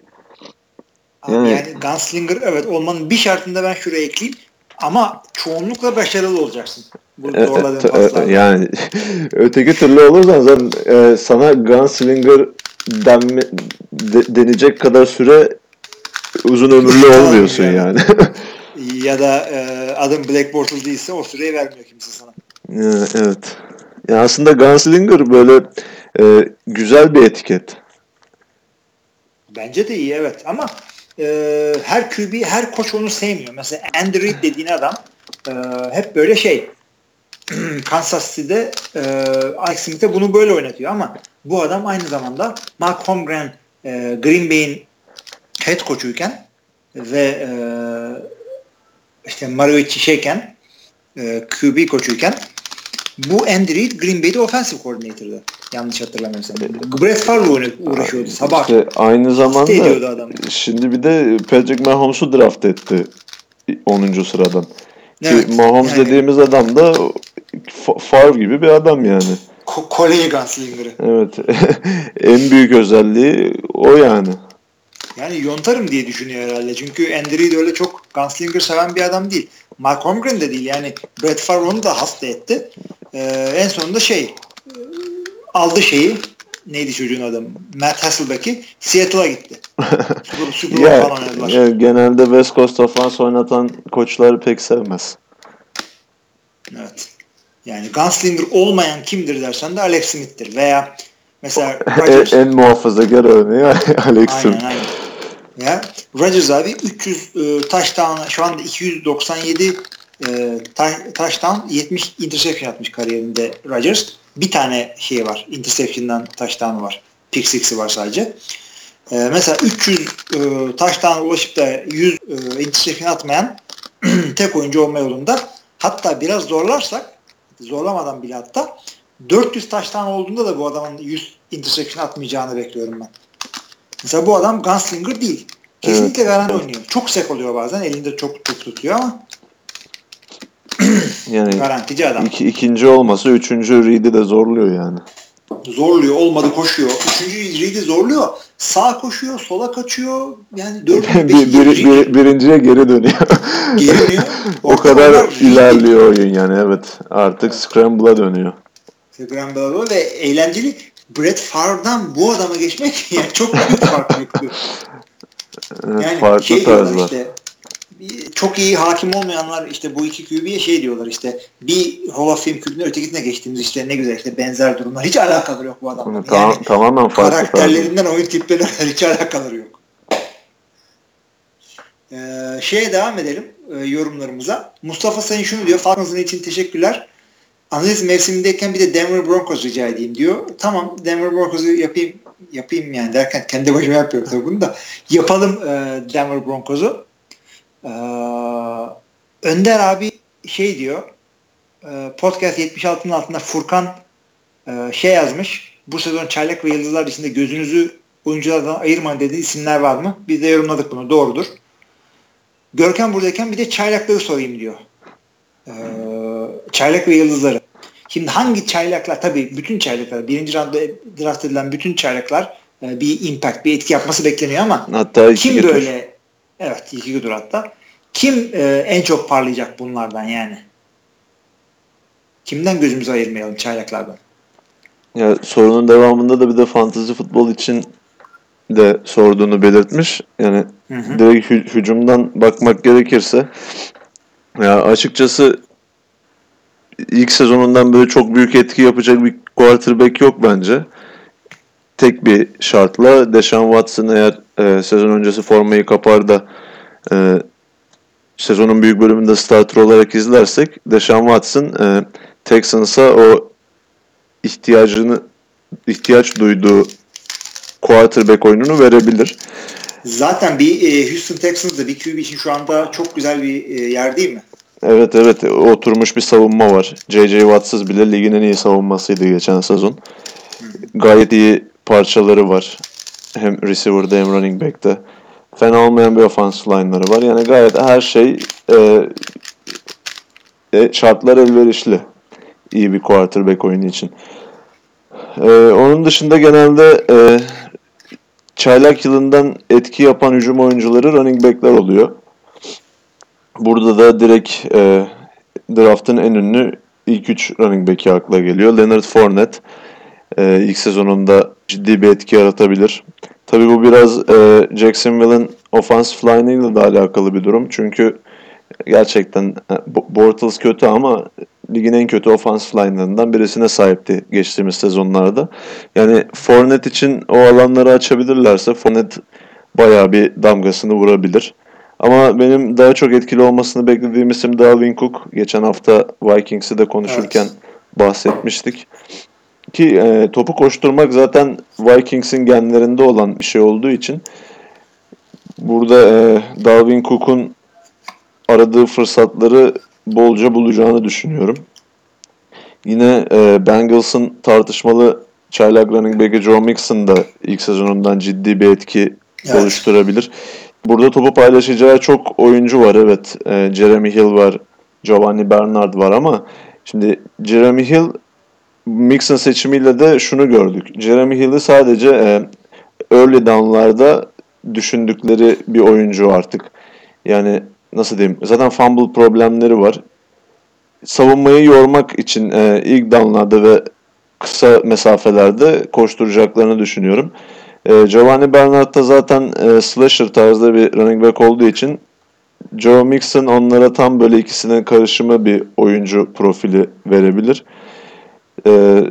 Yani, Yani- Gunslinger evet olmanın bir şartında ben şuraya ekleyeyim. Ama çoğunlukla başarılı olacaksın. Bu E, e, e, paslarda. yani <laughs> öteki türlü olursan zaten e, sana gunslinger denme, de- denecek kadar süre uzun ömürlü olmuyorsun yani. <laughs> Ya da e, adım Black Bortles değilse o süreyi vermiyor kimse sana. Evet. Ya aslında Gunslinger böyle e, güzel bir etiket. Bence de iyi evet ama e, her QB, her koç onu sevmiyor. Mesela Andy Reid dediğin adam e, hep böyle şey <clears throat> Kansas City'de e, Alex Smith'e bunu böyle oynatıyor ama bu adam aynı zamanda Mark Holmgren e, Green Bay'in head coach'uyken ve e, işte Mario şeyken e, QB koçuyken bu Andy Reid Green Bay'de offensive coordinator'dı. Yanlış hatırlamıyorsam. Brett Favre uğraşıyordu sabah. İşte aynı zamanda adamı. şimdi bir de Patrick Mahomes'u draft etti 10. sıradan. Evet, Ki Mahomes yani- dediğimiz adam da Favre gibi bir adam yani. Ko- Gunslinger'ı. Evet. <laughs> en büyük özelliği o yani. Yani yontarım diye düşünüyor herhalde. Çünkü Andy Reid öyle çok Gunslinger seven bir adam değil. Mark Holmgren de değil. Yani Brett Favre onu da hasta etti. Ee, en sonunda şey e, aldı şeyi neydi çocuğun adı? Matt Hasselbeck'i Seattle'a gitti. <laughs> Super, Super falan oynadılar. ya genelde West Coast offense oynatan koçları pek sevmez. Evet. Yani Gunslinger olmayan kimdir dersen de Alex Smith'tir. Veya Mesela <laughs> Rodgers, en, en muhafazakar örneği <laughs> Alex'in. Aynen aynen. Ya, Rodgers abi 300 e, touchdown şu anda 297 e, touchdown 70 interception atmış kariyerinde Rodgers. Bir tane şey var. Interception'dan touchdown'u var. Pick six'i var sadece. E, mesela 300 e, touchdown'a ulaşıp da 100 e, interception atmayan <clears throat> tek oyuncu olma yolunda. Hatta biraz zorlarsak zorlamadan bile hatta 400 taştan olduğunda da bu adamın 100 interception atmayacağını bekliyorum ben. Mesela bu adam gunslinger değil. Kesinlikle evet. garanti oynuyor. Çok sek oluyor bazen. Elinde çok çok tutuyor ama <clears throat> yani garantici adam. Iki, ikinci olması üçüncü read'i de zorluyor yani. Zorluyor. Olmadı koşuyor. Üçüncü read'i zorluyor. Sağ koşuyor. Sola kaçıyor. Yani dördüncü, <laughs> bir, bir, bir, birinciye geri dönüyor. Geri dönüyor. <laughs> o kadar ilerliyor oyun yani evet. Artık Scramble'a dönüyor. Scramble'a dönüyor ve eğlenceli. Brett Favre'dan bu adama geçmek <laughs> yani çok büyük fark yapıyor. Yani farklı şey tarzlar. Işte, çok iyi hakim olmayanlar işte bu iki QB'ye şey diyorlar işte bir Hall of Fame QB'nin ötekisine geçtiğimiz işte ne güzel işte benzer durumlar. Hiç alakaları yok bu adamla. Tamam, yani tamamen farklı. Karakterlerinden tarzı. oyun tiplerinden <laughs> hiç alakaları yok. Ee, şeye devam edelim e, yorumlarımıza. Mustafa Sayın şunu diyor. Falcons'ın için teşekkürler. Analiz mevsimindeyken bir de Denver Broncos rica edeyim diyor. Tamam Denver Broncos'u yapayım yapayım yani derken kendi başıma yapıyorum tabii bunu da. Yapalım e, Denver Broncos'u. Ee, Önder abi şey diyor e, podcast 76'nın altında Furkan e, şey yazmış bu sezon çaylak ve yıldızlar içinde gözünüzü oyunculardan ayırmayın dediği isimler var mı? Biz de yorumladık bunu. Doğrudur. Görkem buradayken bir de çaylakları sorayım diyor. Ee, çaylak ve yıldızları. Şimdi hangi çaylaklar tabii bütün çaylaklar birinci roundda draft edilen bütün çaylaklar e, bir impact bir etki yapması bekleniyor ama hatta kim böyle evet iki güdür hatta kim e, en çok parlayacak bunlardan yani? Kimden gözümüzü ayırmayalım çaylaklardan? Ya sorunun devamında da bir de fantezi futbol için de sorduğunu belirtmiş. Yani hı hı. direkt hü- hücumdan bakmak gerekirse ya açıkçası ilk sezonundan böyle çok büyük etki yapacak bir quarterback yok bence. Tek bir şartla Deshaun Watson eğer e, sezon öncesi formayı kapar da e, sezonun büyük bölümünde starter olarak izlersek Deshaun Watson e, Texans'a o ihtiyacını ihtiyaç duyduğu quarterback oyununu verebilir. Zaten bir e, Houston Texans'da bir QB için şu anda çok güzel bir e, yer değil mi? Evet evet oturmuş bir savunma var. J.J. Watts'ız bile ligin en iyi savunmasıydı geçen sezon. Gayet iyi parçaları var. Hem receiver'da hem running back'te fena olmayan bir offensive line'ları var. Yani gayet her şey e, e, şartlar elverişli iyi bir quarterback oyunu için. E, onun dışında genelde e, çaylak yılından etki yapan hücum oyuncuları running back'ler oluyor. Burada da direkt e, draft'ın en ünlü ilk üç running back'i akla geliyor. Leonard Fournette e, ilk sezonunda ciddi bir etki yaratabilir. Tabii bu biraz e, Jacksonville'ın offensive line'ıyla da alakalı bir durum. Çünkü gerçekten e, Bortles kötü ama ligin en kötü offensive line'larından birisine sahipti geçtiğimiz sezonlarda. Yani Fournette için o alanları açabilirlerse Fournette bayağı bir damgasını vurabilir. Ama benim daha çok etkili olmasını beklediğim isim Dalvin Cook. Geçen hafta Vikings'i de konuşurken evet. bahsetmiştik. Ki e, topu koşturmak zaten Vikings'in genlerinde olan bir şey olduğu için burada e, Dalvin Cook'un aradığı fırsatları bolca bulacağını düşünüyorum. Yine e, Bengals'ın tartışmalı çaylak running back'i Joe Mixon da ilk sezonundan ciddi bir etki evet. oluşturabilir. Burada topu paylaşacağı çok oyuncu var evet. E, Jeremy Hill var, Giovanni Bernard var ama şimdi Jeremy Hill Mixon seçimiyle de şunu gördük. Jeremy Hill'i sadece e, early down'larda düşündükleri bir oyuncu artık. Yani nasıl diyeyim? Zaten fumble problemleri var. Savunmayı yormak için e, ilk down'larda ve kısa mesafelerde koşturacaklarını düşünüyorum. E, Giovanni Bernard da zaten e, slasher tarzda bir running back olduğu için Joe Mixon onlara tam böyle ikisinin karışımı bir oyuncu profili verebilir. Ee,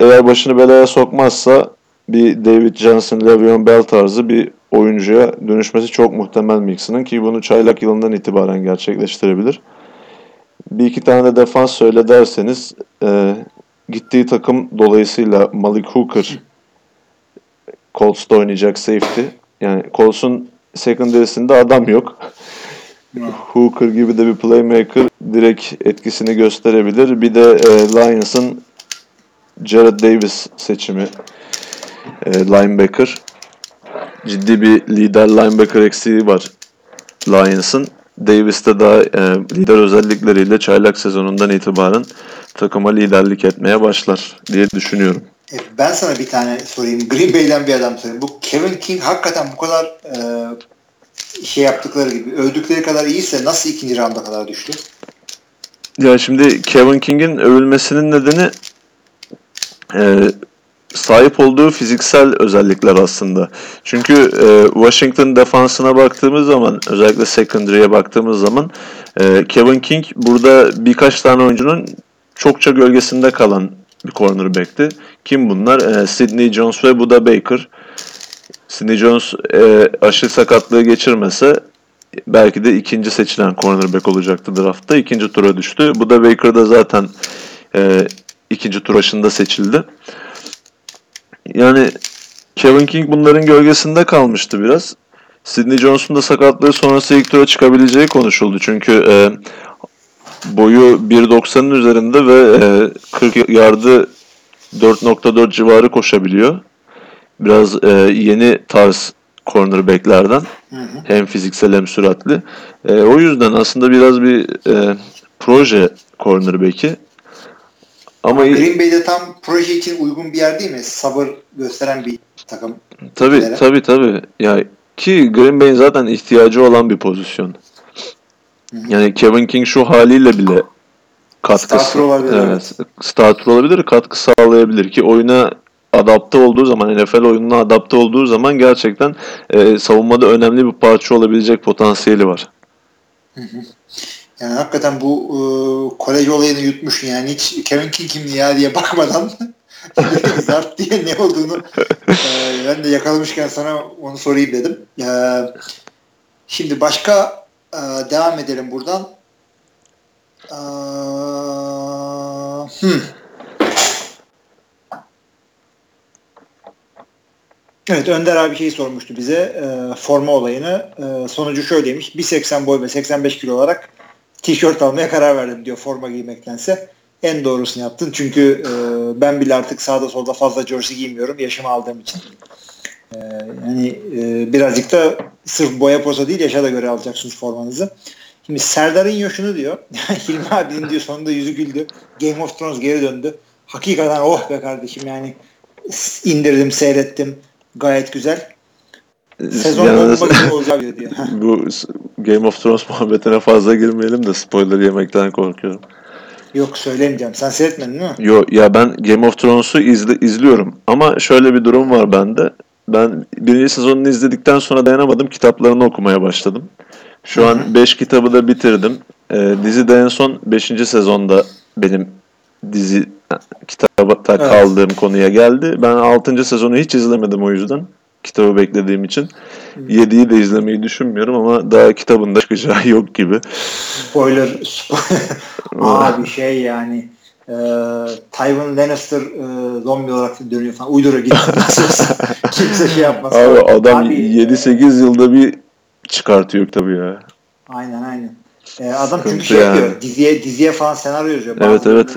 eğer başını belaya sokmazsa bir David Johnson, Le'Veon Bell tarzı bir oyuncuya dönüşmesi çok muhtemel Mixon'ın ki bunu çaylak yılından itibaren gerçekleştirebilir. Bir iki tane de defans söyle derseniz e, gittiği takım dolayısıyla Malik Hooker Colts'ta oynayacak safety. Yani Colts'un secondary'sinde adam yok. <laughs> Hooker gibi de bir playmaker direkt etkisini gösterebilir. Bir de e, Lions'ın Jared Davis seçimi e, linebacker. Ciddi bir lider linebacker eksiği var Lions'ın. Davis de daha e, lider özellikleriyle çaylak sezonundan itibaren takıma liderlik etmeye başlar diye düşünüyorum. E, ben sana bir tane sorayım. Green Bay'den bir adam sorayım. Bu Kevin King hakikaten bu kadar e, şey yaptıkları gibi övdükleri kadar iyiyse nasıl ikinci rounda kadar düştü? Ya şimdi Kevin King'in övülmesinin nedeni e, sahip olduğu fiziksel özellikler aslında. Çünkü e, Washington defansına baktığımız zaman özellikle secondary'e baktığımız zaman e, Kevin King burada birkaç tane oyuncunun çokça gölgesinde kalan cornerback'ti. Kim bunlar? E, Sidney Jones ve Buda Baker. Sidney Jones e, aşı sakatlığı geçirmese belki de ikinci seçilen cornerback olacaktı draftta. İkinci tura düştü. Baker da zaten e, ikinci tur aşında seçildi. Yani Kevin King bunların gölgesinde kalmıştı biraz. Sidney Jones'un da sakatlığı sonrası ilk tura çıkabileceği konuşuldu. Çünkü e, boyu 1.90'ın üzerinde ve e, 40 yardı 4.4 civarı koşabiliyor. Biraz e, yeni tarz cornerbacklerden. Hı hı. Hem fiziksel hem süratli. E, o yüzden aslında biraz bir e, proje cornerback'i. Ama Green Bay'de tam proje için uygun bir yer değil mi? Sabır gösteren bir takım. Tabi tabi tabi. Ya ki Green Bay'in zaten ihtiyacı olan bir pozisyon. Yani Kevin King şu haliyle bile katkı starter olabilir. Evet, starter olabilir, katkı sağlayabilir ki oyuna adapte olduğu zaman NFL oyununa adapte olduğu zaman gerçekten e, savunmada önemli bir parça olabilecek potansiyeli var. Hı hı. Yani hakikaten bu e, kolej olayını yutmuş yani hiç Kevin King kim ya diye bakmadan <laughs> Zart diye ne olduğunu e, ben de yakalamışken sana onu sorayım dedim. E, şimdi başka e, devam edelim buradan. E, hmm. Evet Önder abi şey sormuştu bize e, forma olayını. E, sonucu şöyleymiş. 1.80 boy ve 85 kilo olarak tişört almaya karar verdim diyor forma giymektense. En doğrusunu yaptın. Çünkü e, ben bile artık sağda solda fazla jersey giymiyorum yaşımı aldığım için. E, yani e, birazcık da sırf boya poza değil yaşa da göre alacaksınız formanızı. Şimdi Serdar'ın yoşunu diyor. <laughs> Hilmi abinin diyor sonunda yüzü güldü. Game of Thrones geri döndü. Hakikaten oh be kardeşim yani indirdim seyrettim. Gayet güzel. Sezon Yalnız, <laughs> diyor. bu Game of Thrones <laughs> muhabbetine fazla girmeyelim de spoiler yemekten korkuyorum. Yok söylemeyeceğim. Sen seyretmedin değil mi? Yok ya ben Game of Thrones'u izle, izliyorum. Ama şöyle bir durum var bende. Ben birinci sezonunu izledikten sonra dayanamadım. Kitaplarını okumaya başladım. Şu an 5 kitabı da bitirdim. Ee, dizi de en son 5. sezonda benim dizi kitaba kaldığım evet. konuya geldi. Ben 6. sezonu hiç izlemedim o yüzden kitabı beklediğim için. 7'yi de izlemeyi düşünmüyorum ama daha kitabın da çıkacağı yok gibi. Spoiler. spoiler. <laughs> Abi şey yani e, Tywin Lannister e, zombi olarak dönüyor falan. Uyduru gidiyor. <laughs> Kimse şey <laughs> yapmaz. Abi adam 7-8 yılda bir çıkartıyor tabii ya. Aynen aynen. E, adam Sıkıntı çünkü şey yani. yapıyor. Diziye, diziye falan senaryo yazıyor. Evet evet.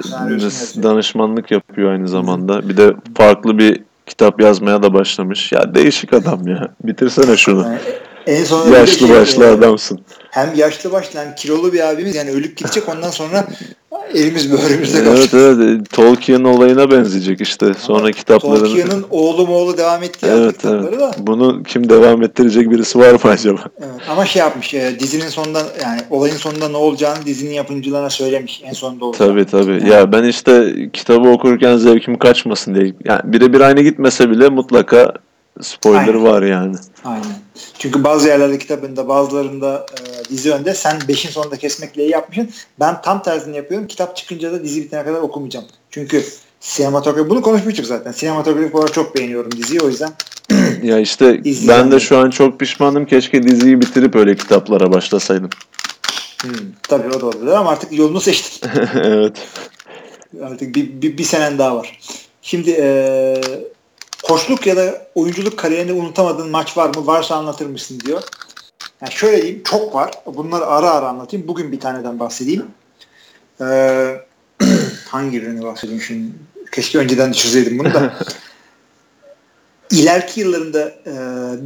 Danışmanlık yapıyor aynı zamanda. Bir de farklı bir kitap yazmaya da başlamış. Ya değişik adam ya. <laughs> Bitirsene şunu. Yani en son yaşlı şey, başlı adamsın. Hem yaşlı başlı hem kilolu bir abimiz yani ölüp gidecek ondan sonra <laughs> elimiz böğrümüzde kalacak. Evet evet. Tolkien olayına benzeyecek işte. Sonra kitapların. Tolkien'in oğlu oğlu devam ettiği evet, evet. da. Bunu kim devam ettirecek birisi var mı acaba? Evet. Ama şey yapmış e, dizinin sonunda yani olayın sonunda ne olacağını dizinin yapımcılarına söylemiş en sonunda olacak. Tabii tabii. Yani. Ya ben işte kitabı okurken zevkim kaçmasın diye. Yani birebir aynı gitmese bile mutlaka spoiler Aynen. var yani. Aynen. Çünkü bazı yerlerde kitabında bazılarında e, dizi önde. Sen 5'in sonunda kesmekle iyi yapmışsın. Ben tam tersini yapıyorum. Kitap çıkınca da dizi bitene kadar okumayacağım. Çünkü sinematografi bunu konuşmuştuk zaten. Sinematografik olarak çok beğeniyorum diziyi o yüzden. <clears throat> ya işte <clears throat> ben de şu an çok pişmanım. Keşke diziyi bitirip öyle kitaplara başlasaydım. Hmm, tabii o da olabilir ama artık yolunu seçtin. <laughs> evet. Artık bir, bir, bir senen daha var. Şimdi e, koçluk ya da oyunculuk kariyerinde unutamadığın maç var mı? Varsa anlatır mısın diyor. Yani şöyle diyeyim çok var. Bunları ara ara anlatayım. Bugün bir taneden bahsedeyim. Ee, <clears throat> hangi birini bahsedeyim şimdi? Keşke önceden çözeydim bunu da. <laughs> İleriki yıllarında e,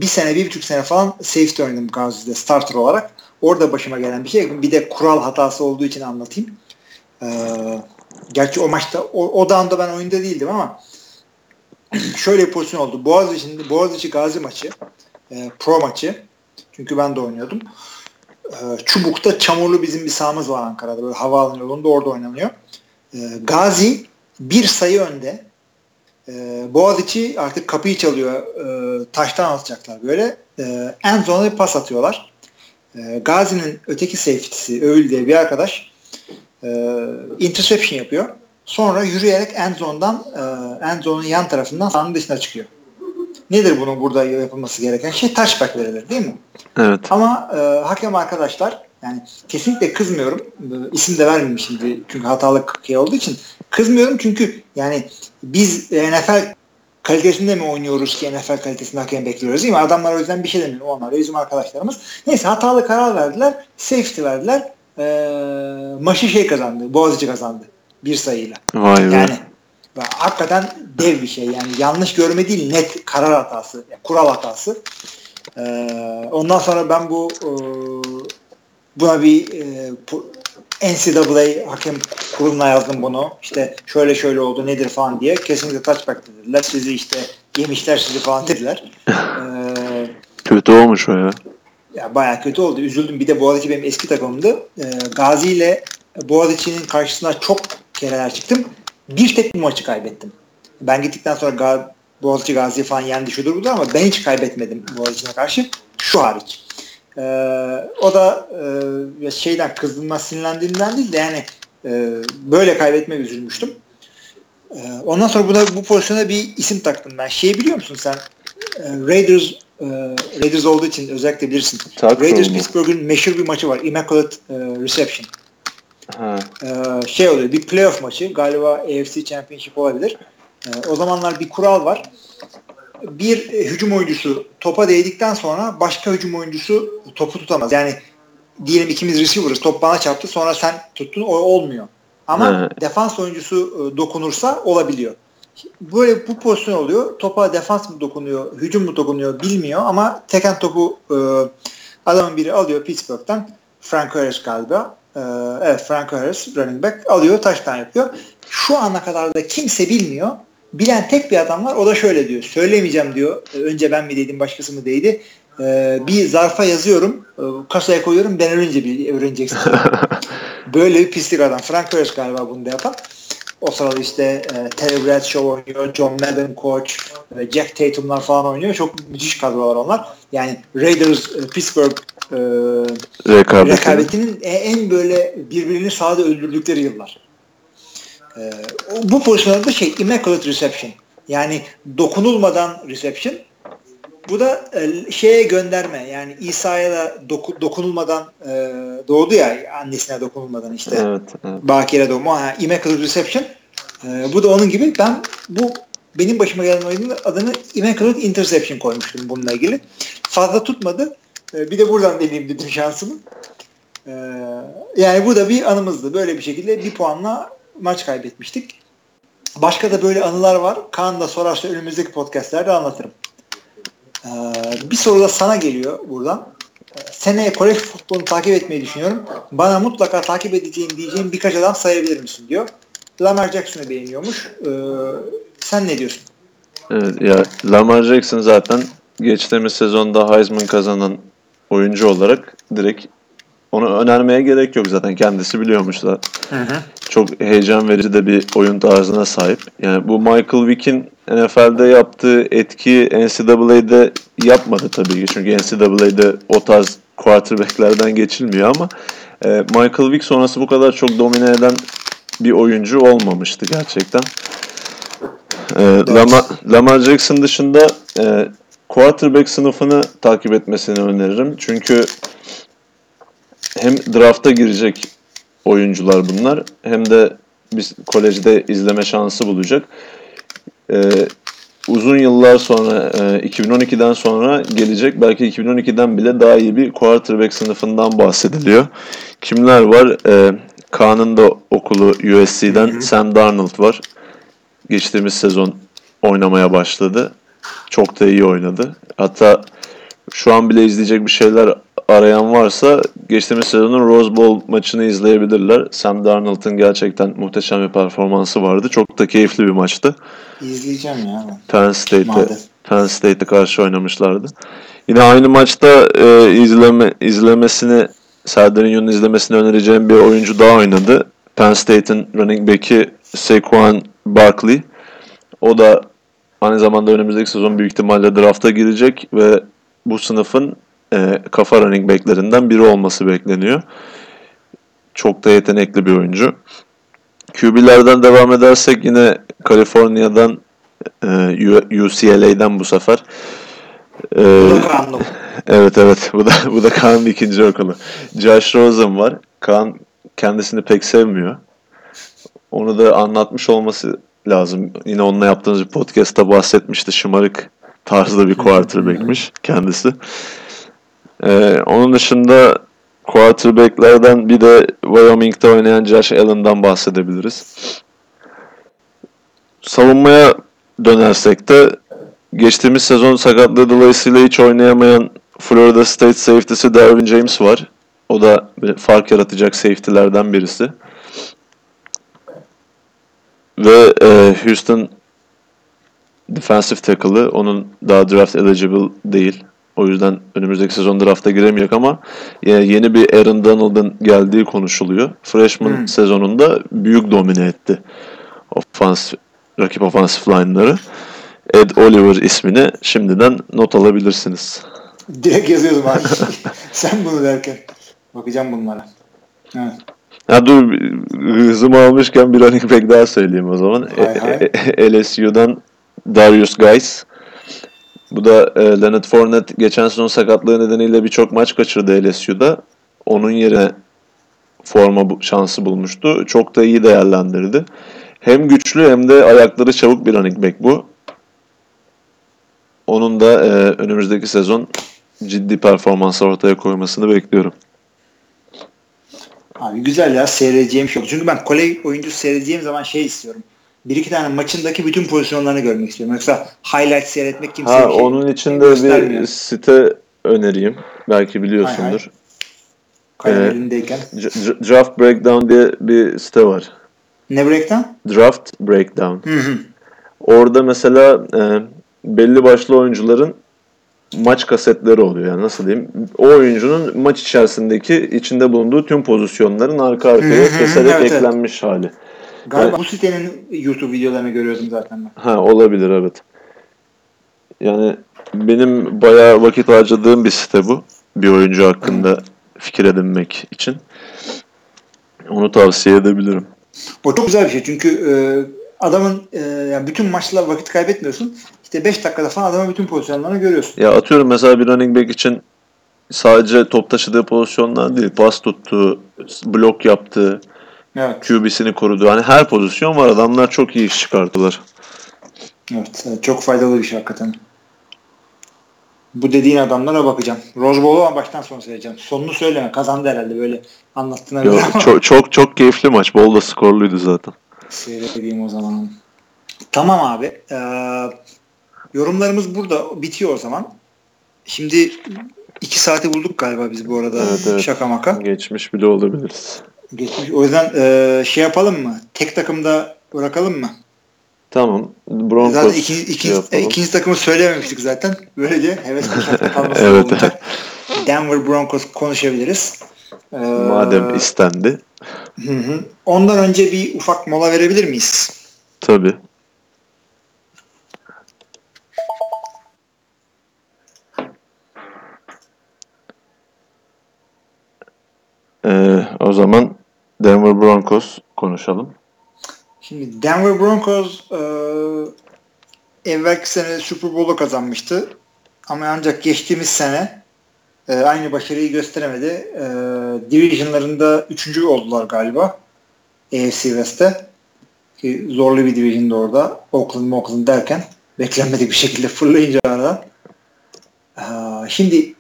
bir sene, bir buçuk sene falan safety oynadım Gazi'de starter olarak. Orada başıma gelen bir şey. Bir de kural hatası olduğu için anlatayım. Ee, gerçi o maçta, o, o da ben oyunda değildim ama şöyle bir pozisyon oldu. Boğaziçi'nde Boğaziçi Gazi maçı, e, pro maçı. Çünkü ben de oynuyordum. E, Çubuk'ta çamurlu bizim bir sahamız var Ankara'da. Böyle havaalanı yolunda orada oynanıyor. E, Gazi bir sayı önde. E, Boğaziçi artık kapıyı çalıyor. E, taştan atacaklar böyle. E, en zone'a bir pas atıyorlar. E, Gazi'nin öteki safety'si Öğül diye bir arkadaş e, interception yapıyor. Sonra yürüyerek e, end zone'un yan tarafından sahanın dışına çıkıyor. Nedir bunun burada yapılması gereken şey? Touchback verilir değil mi? Evet. Ama e, hakem arkadaşlar yani kesinlikle kızmıyorum. E, isim de vermeyeyim şimdi çünkü hatalı şey olduğu için. Kızmıyorum çünkü yani biz NFL kalitesinde mi oynuyoruz ki NFL kalitesinde hakem bekliyoruz değil mi? Adamlar o yüzden bir şey demiyor. Onlar bizim arkadaşlarımız. Neyse hatalı karar verdiler. Safety verdiler. E, maçı şey kazandı. Boğaziçi kazandı. Bir sayıyla. Vay be. Yani hakikaten dev bir şey. Yani yanlış görme değil net karar hatası. Yani kural hatası. Ee, ondan sonra ben bu e, buna bir e, NCAA hakem kuruluna yazdım bunu. İşte şöyle şöyle oldu nedir falan diye. Kesinlikle touchback dediler. Sizi işte yemişler sizi falan dediler. <laughs> Ee, Kötü olmuş o ya. Ya bayağı kötü oldu. Üzüldüm. Bir de Boğaziçi benim eski takımımdı. Ee, Gazi ile Boğaziçi'nin karşısına çok kereler çıktım. Bir tek bu maçı kaybettim. Ben gittikten sonra Ga Boğaziçi Gazi falan yendi şudur budur ama ben hiç kaybetmedim Boğaziçi'ne karşı. Şu hariç. Ee, o da e, şeyden kızdığımdan sinirlendiğimden değil de yani e, böyle kaybetmek üzülmüştüm. E, ondan sonra buna bu pozisyona bir isim taktım ben. Şeyi biliyor musun sen? E, Raiders e, Raiders olduğu için özellikle bilirsin. Tak Raiders Pittsburgh'ın meşhur bir maçı var. Immaculate e, Reception. Ha. Ee, şey oluyor bir playoff maçı galiba AFC Championship olabilir. Ee, o zamanlar bir kural var. Bir e, hücum oyuncusu topa değdikten sonra başka hücum oyuncusu topu tutamaz. Yani diyelim ikimiz receiver'ız top bana çarptı sonra sen tuttun o olmuyor. Ama evet. defans oyuncusu e, dokunursa olabiliyor. Böyle bu pozisyon oluyor. Topa defans mı dokunuyor, hücum mu dokunuyor bilmiyor ama teken topu e, adamın biri alıyor Pittsburgh'ten. Frank Harris galiba. Ee, evet Frank Harris running back alıyor taştan yapıyor. Şu ana kadar da kimse bilmiyor. Bilen tek bir adam var o da şöyle diyor. Söylemeyeceğim diyor. Ee, önce ben mi dedim başkası mı değdi. Ee, bir zarfa yazıyorum. E, kasaya koyuyorum. Ben ölünce bir öğreneceksin. <laughs> Böyle bir pislik adam. Frank Harris galiba bunu da yapan. O sırada işte e, Terry Bradshaw oynuyor, John Madden coach, e, Jack Tatum'lar falan oynuyor. Çok müthiş kadrolar onlar. Yani Raiders, e, Pittsburgh e, Rekabeti. rekabetinin en böyle birbirini sahada öldürdükleri yıllar. E, bu pozisyonda şey immaculate reception. Yani dokunulmadan reception. Bu da e, şeye gönderme. Yani İsa'ya da doku, dokunulmadan e, doğdu ya annesine dokunulmadan işte. Evet, evet. Bakire doğma. Ha, immaculate reception. E, bu da onun gibi. Ben bu benim başıma gelen oyunun adını immaculate interception koymuştum bununla ilgili. Fazla tutmadı. Ee, bir de buradan deneyeyim dedim şansımı. Ee, yani bu da bir anımızdı. Böyle bir şekilde bir puanla maç kaybetmiştik. Başka da böyle anılar var. Kaan da sorarsa önümüzdeki podcastlerde anlatırım. Ee, bir soru da sana geliyor buradan. Seneye kolej futbolunu takip etmeyi düşünüyorum. Bana mutlaka takip edeceğim diyeceğim birkaç adam sayabilir misin diyor. Lamar Jackson'ı beğeniyormuş. sen ne diyorsun? Evet ya Lamar Jackson zaten geçtiğimiz sezonda Heisman kazanan oyuncu olarak direkt onu önermeye gerek yok zaten kendisi biliyormuş da. Hı hı. Çok heyecan verici de bir oyun tarzına sahip. Yani bu Michael Vick'in NFL'de yaptığı etki NCAA'de yapmadı tabii ki. Çünkü NCAA'de o tarz quarterback'lerden geçilmiyor ama e, Michael Vick sonrası bu kadar çok domine eden bir oyuncu olmamıştı gerçekten. Ee, Lamar, Lamar Jackson dışında e, quarterback sınıfını takip etmesini öneririm. Çünkü hem drafta girecek oyuncular bunlar hem de biz kolejde izleme şansı bulacak. Ee, uzun yıllar sonra e, 2012'den sonra gelecek belki 2012'den bile daha iyi bir quarterback sınıfından bahsediliyor. Kimler var? Ee, Kaan'ın da okulu USC'den Sam Darnold var. Geçtiğimiz sezon oynamaya başladı. Çok da iyi oynadı. Hatta şu an bile izleyecek bir şeyler arayan varsa geçtiğimiz sezonun Rose Bowl maçını izleyebilirler. Sam Darnold'un gerçekten muhteşem bir performansı vardı. Çok da keyifli bir maçtı. İzleyeceğim ya. ben. Penn State'e. Penn State'e karşı oynamışlardı. Yine aynı maçta e, izleme izlemesini Serdar İnyo'nun izlemesini önereceğim bir oyuncu daha oynadı. Penn State'in running back'i Saquon Barkley. O da aynı zamanda önümüzdeki sezon büyük ihtimalle drafta girecek ve bu sınıfın e, kafa running back'lerinden biri olması bekleniyor. Çok da yetenekli bir oyuncu. QB'lerden devam edersek yine Kaliforniya'dan e, UCLA'den bu sefer. E, Bu da karanlık. <laughs> Evet evet bu da bu da Kaan'ın ikinci okulu. Josh Rosen var. Kaan kendisini pek sevmiyor. Onu da anlatmış olması lazım. Yine onunla yaptığımız bir podcast'ta bahsetmişti. Şımarık tarzda bir quarterback'miş <laughs> kendisi. Ee, onun dışında quarterback'lerden bir de Wyoming'de oynayan Josh Allen'dan bahsedebiliriz. Savunmaya dönersek de geçtiğimiz sezon sakatlığı dolayısıyla hiç oynayamayan Florida State safety'si Derwin James var. O da fark yaratacak safety'lerden birisi. Ve e, Houston defensive tackle'ı onun daha draft eligible değil. O yüzden önümüzdeki sezon drafta giremeyecek ama yine yeni bir Aaron Donald'ın geldiği konuşuluyor. Freshman Hmm. sezonunda büyük domine etti. Offense, rakip offensive line'ları. Ed Oliver ismini şimdiden not alabilirsiniz. Direkt yazıyordum abi. <laughs> Sen bunu derken. Bakacağım bunlara. Evet. Ya dur hızımı almışken bir running back daha söyleyeyim o zaman. Hay hay. E- e- LSU'dan Darius Guys. Bu da e, Leonard Fournette geçen sezon sakatlığı nedeniyle birçok maç kaçırdı LSU'da. Onun yerine forma bu- şansı bulmuştu. Çok da iyi değerlendirdi. Hem güçlü hem de ayakları çabuk bir running back bu. Onun da e, önümüzdeki sezon ciddi performans ortaya koymasını bekliyorum. Abi güzel ya seyredeceğim şey oldu. Çünkü ben kolej oyuncusu seyredeceğim zaman şey istiyorum. Bir iki tane maçındaki bütün pozisyonlarını görmek istiyorum. Yoksa highlight seyretmek kimseye Ha şey onun için de bir site önereyim. Belki biliyorsundur. kalem Ee, Draft Breakdown diye bir site var. Ne breakdown? Draft Breakdown. Hı hı. Orada mesela e, belli başlı oyuncuların maç kasetleri oluyor. Yani nasıl diyeyim? O oyuncunun maç içerisindeki içinde bulunduğu tüm pozisyonların arka Hı arkaya hı hı, keserek evet, evet. eklenmiş hali. Galiba Evet. bu sitenin YouTube videolarını görüyordum zaten ben. Ha olabilir evet. Yani benim bayağı vakit harcadığım bir site bu. Bir oyuncu hakkında fikir edinmek için. Onu tavsiye edebilirim. O çok güzel bir şey çünkü e, adamın e, yani bütün maçla vakit kaybetmiyorsun. İşte 5 dakikada falan adamın bütün pozisyonlarını görüyorsun. Ya atıyorum mesela bir running back için sadece top taşıdığı pozisyonlar değil, pas tuttuğu, blok yaptığı, Evet. QB'sini koruduğu. Hani her pozisyon var. Adamlar çok iyi iş çıkarttılar. Evet. Çok faydalı bir şey hakikaten. Bu dediğin adamlara bakacağım. Rose Bowl'u baştan sona seyredeceğim. Sonunu söyleme. Kazandı herhalde böyle anlattığına göre çok, çok çok keyifli maç. Bol da skorluydu zaten. seyredeyim o zaman. Tamam abi. Ee, yorumlarımız burada bitiyor o zaman. Şimdi iki saati bulduk galiba biz bu arada. Evet, evet. Şaka maka. Geçmiş bile olabiliriz. Geçmiş. O yüzden e, şey yapalım mı? Tek takımda bırakalım mı? Tamam. Broncos zaten iki, iki, şey yapalım. ikinci takımı söylememiştik zaten. Böylece heves kuşakta <laughs> kalması Evet. olunca Denver Broncos konuşabiliriz. Ee, Madem istendi. hı hı. Ondan önce bir ufak mola verebilir miyiz? Tabii. Ee, o zaman Denver Broncos konuşalım. Şimdi Denver Broncos e, evvelki sene Super Bowl'u kazanmıştı. Ama ancak geçtiğimiz sene e, aynı başarıyı gösteremedi. E, divisionlarında üçüncü oldular galiba. AFC West'te. Ki zorlu bir division'da orada. Oakland Oakland derken beklenmedik bir şekilde fırlayınca aradan. E, şimdi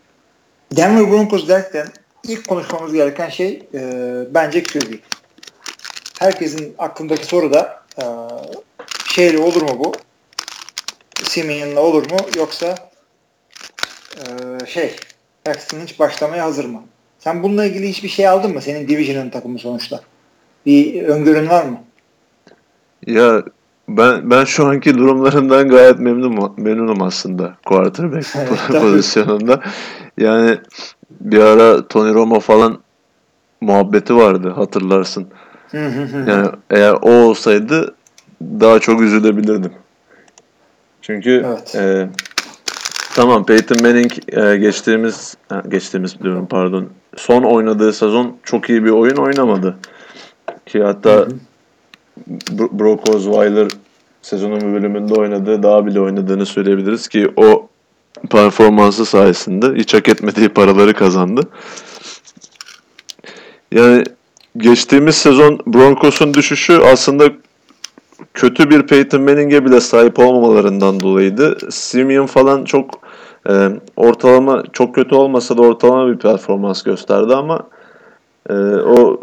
Denver Broncos derken ilk konuşmamız gereken şey e, bence QB. Herkesin aklındaki soru da e, şeyle olur mu bu? Simeon'la olur mu? Yoksa e, şey Paxton hiç başlamaya hazır mı? Sen bununla ilgili hiçbir şey aldın mı? Senin Division'ın takımı sonuçta. Bir öngörün var mı? Ya ben ben şu anki durumlarından gayet memnunum memnunum aslında quarterback <laughs> pozisyonunda. Yani bir ara Tony Romo falan muhabbeti vardı hatırlarsın. yani eğer o olsaydı daha çok üzülebilirdim. Çünkü evet. e, tamam Peyton Manning e, geçtiğimiz geçtiğimiz diyorum pardon son oynadığı sezon çok iyi bir oyun oynamadı. Ki hatta hı hı. Brock Osweiler sezonun bir bölümünde oynadığı daha bile oynadığını söyleyebiliriz ki o performansı sayesinde hiç hak etmediği paraları kazandı. Yani geçtiğimiz sezon Broncos'un düşüşü aslında kötü bir Peyton Manning'e bile sahip olmamalarından dolayıydı. Simeon falan çok e, ortalama çok kötü olmasa da ortalama bir performans gösterdi ama e, o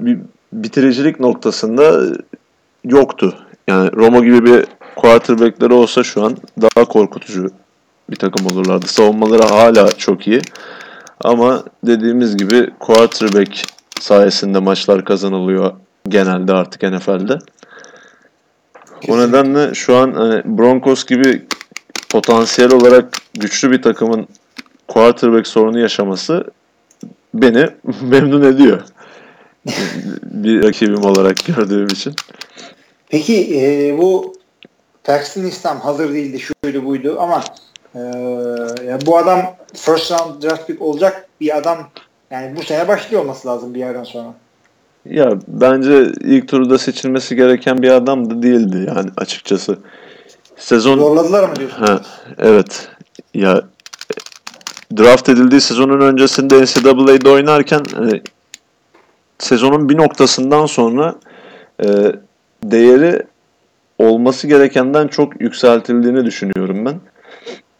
bir bitiricilik noktasında yoktu. Yani Roma gibi bir quarterback'leri olsa şu an daha korkutucu bir takım olurlardı. Savunmaları hala çok iyi. Ama dediğimiz gibi quarterback sayesinde maçlar kazanılıyor genelde artık NFL'de. Kesinlikle. O nedenle şu an hani Broncos gibi potansiyel olarak güçlü bir takımın quarterback sorunu yaşaması beni <laughs> memnun ediyor. <laughs> bir rakibim olarak gördüğüm için. Peki e, bu Paxton İslam hazır değildi şöyle buydu ama e, ya bu adam first round draft pick olacak bir adam yani bu sene başlıyor olması lazım bir yerden sonra. Ya bence ilk turda seçilmesi gereken bir adam da değildi yani açıkçası. Sezon Zorladılar mı diyorsun? Ha, evet. Ya draft edildiği sezonun öncesinde NCAA'de oynarken e, sezonun bir noktasından sonra e, değeri olması gerekenden çok yükseltildiğini düşünüyorum ben.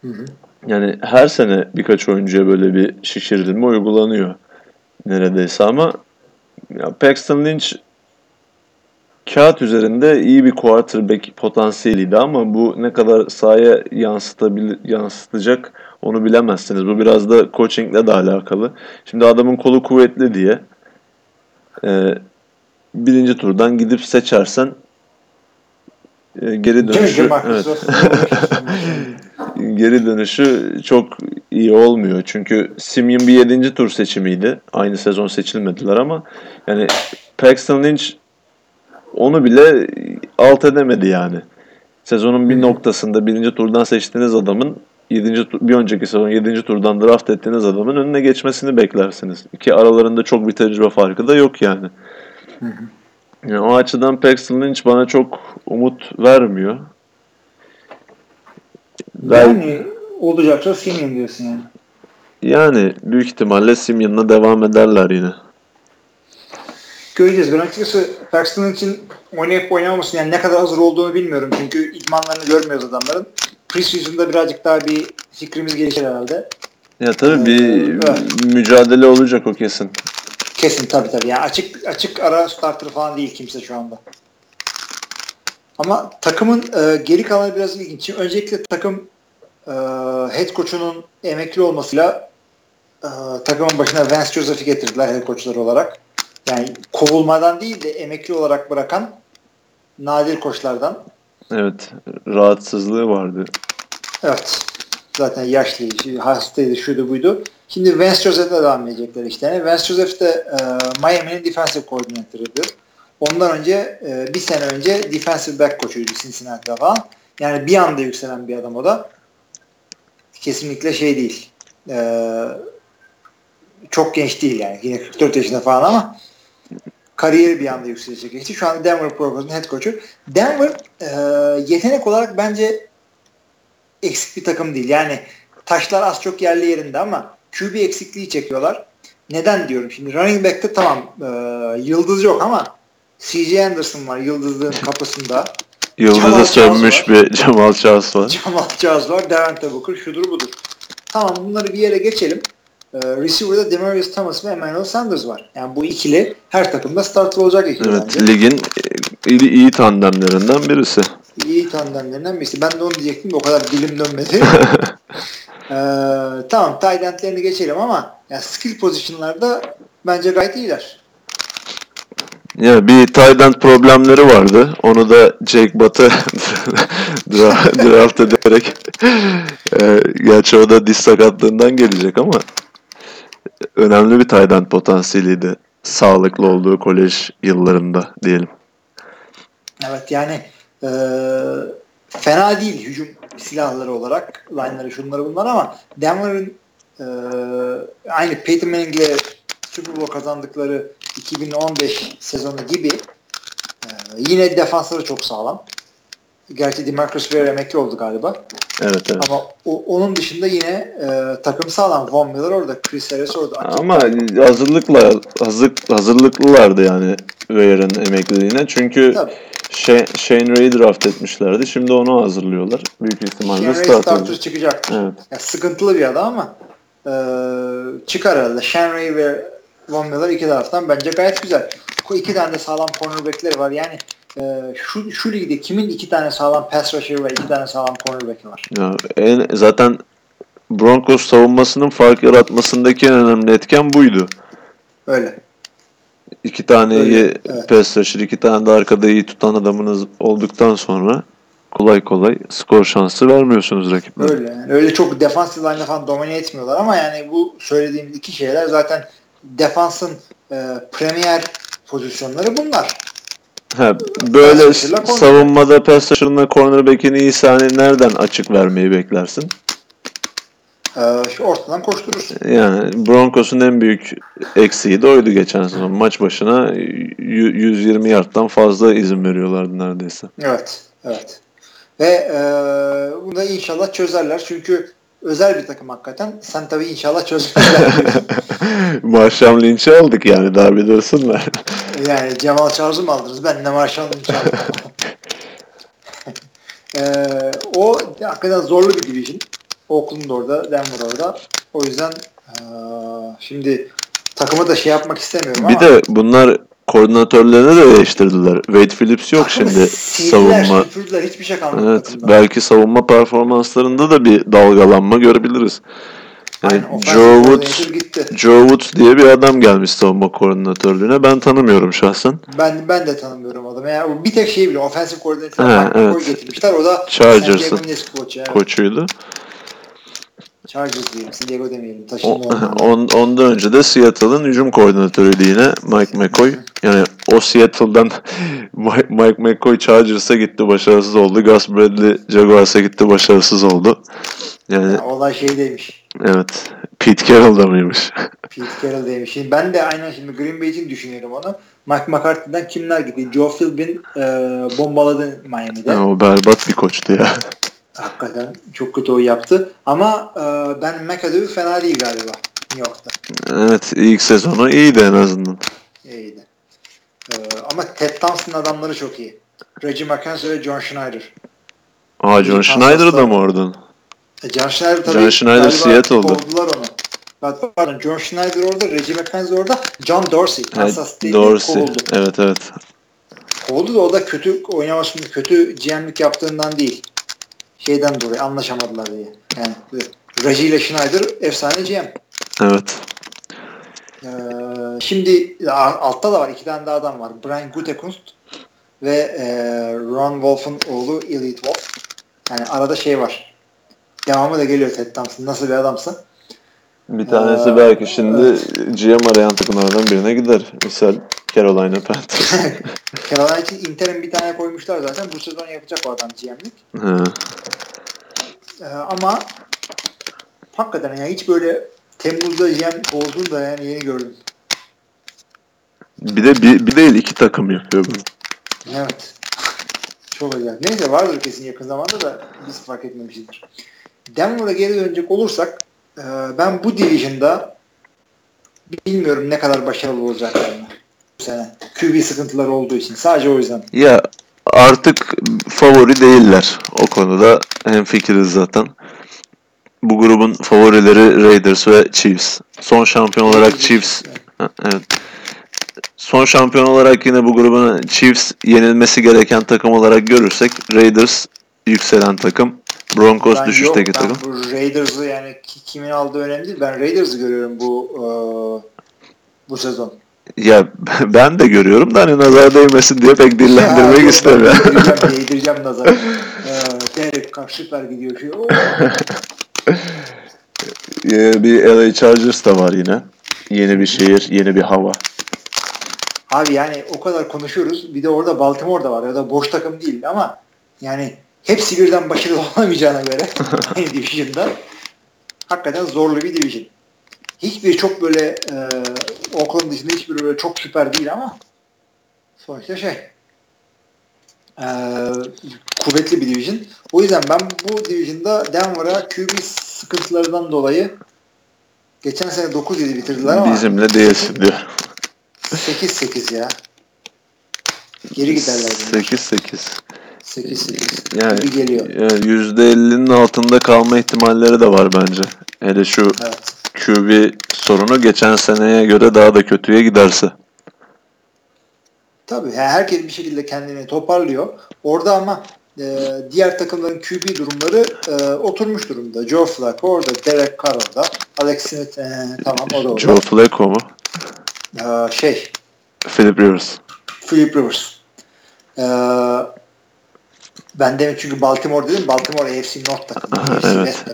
Hı. Yani her sene birkaç oyuncuya böyle bir şişirilme uygulanıyor neredeyse ama ya Paxton Lynch kağıt üzerinde iyi bir quarterback potansiyeliydi ama bu ne kadar sahaya yansıtabil yansıtacak onu bilemezsiniz. Bu biraz da coachingle de alakalı. Şimdi adamın kolu kuvvetli diye e, birinci turdan gidip seçersen geri dönüşü evet. <laughs> geri dönüşü çok iyi olmuyor. Çünkü Simeon bir yedinci tur seçimiydi. Aynı sezon seçilmediler ama yani Paxton Lynch onu bile alt edemedi yani. Sezonun bir noktasında birinci turdan seçtiğiniz adamın 7. bir önceki sezon 7. turdan draft ettiğiniz adamın önüne geçmesini beklersiniz. Ki aralarında çok bir tecrübe farkı da yok yani. Yani o açıdan Paxton Lynch bana çok umut vermiyor. Yani olacaksa Simeon diyorsun yani. Yani büyük ihtimalle Simeon'la devam ederler yine. Göreceğiz. Ben açıkçası Paxton için oynayıp oynamamasın yani ne kadar hazır olduğunu bilmiyorum. Çünkü idmanlarını görmüyoruz adamların. Preseason'da birazcık daha bir fikrimiz gelişir herhalde. Ya tabii ee, bir evet. mücadele olacak o kesin. Kesin tabii tabii. Yani açık açık ara starter falan değil kimse şu anda. Ama takımın e, geri kalanı biraz ilginç. Şimdi öncelikle takım e, head coach'unun emekli olmasıyla e, takımın başına Vance Joseph'i getirdiler head coach'ları olarak. Yani kovulmadan değil de emekli olarak bırakan nadir koçlardan. Evet. Rahatsızlığı vardı. Evet. Zaten yaşlıydı, hastaydı, şuydu buydu. Şimdi Vance Joseph'le devam edecekler işte. Vance Joseph de e, Miami'nin defensive koordinatörüydü. Ondan önce e, bir sene önce defensive back koçuydu Cincinnati'de falan. Yani bir anda yükselen bir adam o da. Kesinlikle şey değil. E, çok genç değil yani. Yine 44 yaşında falan ama kariyeri bir anda yükselecek geçti. Şu anda Denver Broncos'un head coach'u. Denver e, yetenek olarak bence eksik bir takım değil. Yani taşlar az çok yerli yerinde ama QB eksikliği çekiyorlar. Neden diyorum şimdi running back'te tamam e, yıldız yok ama CJ Anderson var yıldızlığın kapısında. <laughs> Yıldızı sönmüş bir Jamal Charles var. Jamal Charles var. <laughs> Devante Booker şudur budur. Tamam bunları bir yere geçelim. Ee, receiver'da Demarius Thomas ve Emmanuel Sanders var. Yani bu ikili her takımda starter olacak ikili Evet bence. ligin iyi, iyi tandemlerinden birisi. İyi tandemlerinden birisi. Ben de onu diyecektim de o kadar dilim dönmedi. <laughs> ee, tamam tight endlerini geçelim ama yani skill pozisyonlarda bence gayet iyiler. Ya bir tight end problemleri vardı. Onu da Jake Butt'ı <laughs> dra- draft ederek e, gerçi o da diz sakatlığından gelecek ama önemli bir tight end potansiyeliydi. Sağlıklı olduğu kolej yıllarında diyelim. Evet yani e, fena değil hücum silahları olarak line'ları şunları bunlar ama Denver'ın e, aynı Peyton Manning'le Super Bowl kazandıkları 2015 sezonu gibi e, yine defansları çok sağlam. Gerçi DeMarcus Ware emekli oldu galiba. Evet evet. Ama o, onun dışında yine e, takım sağlam. Von Miller orada, Chris Harris orada. Ama hazırlıkla hazır, hazırlıklılardı yani Ware'ın emekliliğine. Çünkü Tabii. Shane, Shane Ray'i draft etmişlerdi. Şimdi onu hazırlıyorlar. Büyük ihtimalle Shane starter olacak. çıkacak. Evet. Ya sıkıntılı bir adam ama e, çıkar herhalde. Shane Ray ve Von Miller iki taraftan bence gayet güzel. İki tane de sağlam cornerback'leri var. Yani e, şu, şu ligde kimin iki tane sağlam pass rusher ve iki tane sağlam cornerback'i var? Ya en, zaten Broncos savunmasının fark yaratmasındaki en önemli etken buydu. Öyle. İki tane Öyle, iyi evet. pass rusher, iki tane de arkada iyi tutan adamınız olduktan sonra kolay kolay skor şansı vermiyorsunuz rakiplere. Öyle. Yani. Öyle çok defans line'da falan domine etmiyorlar ama yani bu söylediğimiz iki şeyler zaten defansın e, premier pozisyonları bunlar. Ha, böyle savunmada pass rusher'ına cornerback'in iyisi hani nereden açık vermeyi beklersin? E, şu ortadan koşturursun. Yani Broncos'un en büyük eksiği de oydu geçen sezon. Maç başına y- 120 yardtan fazla izin veriyorlardı neredeyse. Evet. Evet. Ve e, bunu da inşallah çözerler. Çünkü özel bir takım hakikaten. Sen tabii inşallah çözerler. <laughs> Marshall Lynch'i aldık yani daha bir dursunlar. <laughs> yani Cemal Charles'ı mı aldınız? Ben de Marshall Lynch'i aldım. <laughs> e, o hakikaten zorlu bir division. Oakland orada, Denver orada. O yüzden e, şimdi takımı da şey yapmak istemiyorum bir ama de bunlar koordinatörlerini de değiştirdiler. Wade Phillips yok takımı şimdi <laughs> sildiler, savunma. süpürdüler. Hiçbir şey kalmadı. Evet, takımda. belki savunma performanslarında da bir dalgalanma görebiliriz. Yani Aynen, offensive Joe Woods, gitti. Joe Woods diye bir adam gelmiş savunma koordinatörlüğüne. Ben tanımıyorum şahsen. Ben ben de tanımıyorum adamı. Yani bir tek şey bile offensive McCoy evet. getirmişler. O da Chargers'ın koçu. Evet. Koçuydu. Chargers diyelim. San Diego demeyelim. Taşınma <laughs> on, ondan önce de Seattle'ın hücum koordinatörüydü yine Mike McCoy. Yani o Seattle'dan <laughs> Mike, McCoy Chargers'a gitti başarısız oldu. Gus Bradley Jaguars'a gitti başarısız oldu. Yani Yani olay şeydeymiş. evet Pete Carroll'da mıymış? <laughs> Pete Carroll'deymiş. Şimdi ben de aynen şimdi Green Bay için düşünüyorum onu. Mike McCarthy'den kimler gitti? Joe Philbin e, bombaladı Miami'de. Ya, o berbat bir koçtu ya. Hakikaten çok kötü o yaptı. Ama e, ben McAdoo fena değil galiba New York'ta. Evet ilk sezonu iyiydi en azından. İyiydi. E, ama Ted Thompson'ın adamları çok iyi. Reggie McKenzie ve John Schneider. Aa John Schneider da mı oradan? E, John Schneider tabii John Schneider Seattle'da. kovdular onu. Pardon, John Schneider orada, Reggie McKenzie orada, John Dorsey. Kansas State'de Dorsey. kovuldu. Evet evet. Kovuldu da o da kötü oynamasını, kötü GM'lik yaptığından değil. Şeyden dolayı anlaşamadılar diye. Yani Reggie ile Schneider efsane GM. Evet. Ee, şimdi altta da var. iki tane daha adam var. Brian Gutekunst ve e, Ron Wolf'un oğlu Elite Wolf. Yani arada şey var. Devamı da geliyor Ted Thompson. Nasıl bir adamsa. Bir tanesi Ee, belki şimdi GM arayan takımlardan birine gider. Misal Carolina Panthers. <laughs> Carolina için interim bir tane koymuşlar zaten. Bu sezon yapacak o adam GM'lik. Ee, ama hakikaten yani hiç böyle Temmuz'da GM kovulduğunu da yani yeni gördüm. Bir de bir, bir değil iki takım yapıyor bunu. Evet. Çok acayip. Neyse vardır kesin yakın zamanda da biz fark etmemişizdir. Denver'a geri dönecek olursak e, ben bu division'da bilmiyorum ne kadar başarılı olacaklarını sene. QB sıkıntıları olduğu için. Sadece o yüzden. Ya artık favori değiller. O konuda hem fikiriz zaten. Bu grubun favorileri Raiders ve Chiefs. Son şampiyon olarak Chiefs. Evet. Son şampiyon olarak yine bu grubun Chiefs yenilmesi gereken takım olarak görürsek Raiders yükselen takım. Broncos Ben düşüşteki yok, ben takım. bu Raiders'ı yani ki- kimin aldığı önemli değil. Ben Raiders'ı görüyorum bu e, bu sezon. Ya <laughs> ben de görüyorum da hani nazar değmesin diye pek Ya, dillendirmek <laughs> yok, istemiyorum. <laughs> Değdireceğim, nazarı. Ee, Derek Carr süper gidiyor. Şey. Ee, bir LA Chargers da var yine. Yeni bir şehir, yeni bir hava. Abi yani o kadar konuşuyoruz. Bir de orada Baltimore da var. Ya da boş takım değil ama yani hepsi birden başarılı olamayacağına göre aynı division'da hakikaten zorlu bir division. Hiçbir çok böyle e, Oakland dışında hiçbir böyle çok süper değil ama sonuçta şey e, kuvvetli bir division. O yüzden ben bu division'da Denver'a QB sıkıntılarından dolayı geçen sene 9-7 bitirdiler ama Bizimle değilsin diyor. 8-8 ya. Geri giderler. bunlar. 8-8. 8-8. Yani Gibi geliyor. yani %50'nin altında kalma ihtimalleri de var bence. Hele şu Evet. QB sorunu geçen seneye göre daha da kötüye giderse. Tabii yani herkes bir şekilde kendini toparlıyor. Orada ama e, diğer takımların QB durumları e, oturmuş durumda. Joe Flacco orada, Derek Carr orada, Alex Smith e, tamam o da orada. Joe Flacco mu? E, şey, Philip Rivers. Philip Rivers. E, ben demin çünkü Baltimore dedim. Baltimore AFC North takımı. Evet.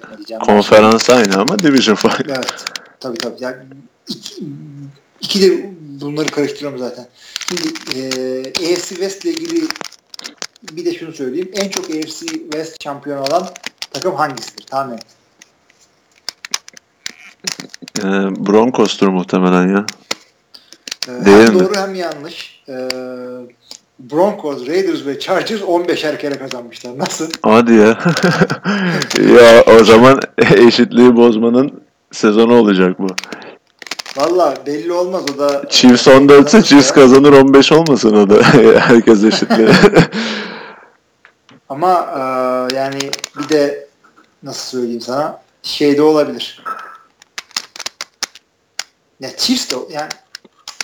Konferans aynı ama division farkı. Evet. Tabii tabii. Yani iki, iki de bunları karıştırıyorum zaten. Şimdi e, AFC West ile ilgili bir de şunu söyleyeyim. En çok AFC West şampiyonu olan takım hangisidir? Tahmin et. Ee, Broncos'tur muhtemelen ya. E, Değil hem mi? doğru hem yanlış. E, Broncos, Raiders ve Chargers 15'er kere kazanmışlar. Nasıl? Hadi ya. <laughs> ya o zaman <laughs> eşitliği bozmanın sezonu olacak bu. Valla belli olmaz o da. Chiefs 14 ise Chiefs kazanır 15 olmasın o da. <laughs> Herkes eşitliği. Ama e, yani bir de nasıl söyleyeyim sana şey de olabilir. Ya Chiefs de yani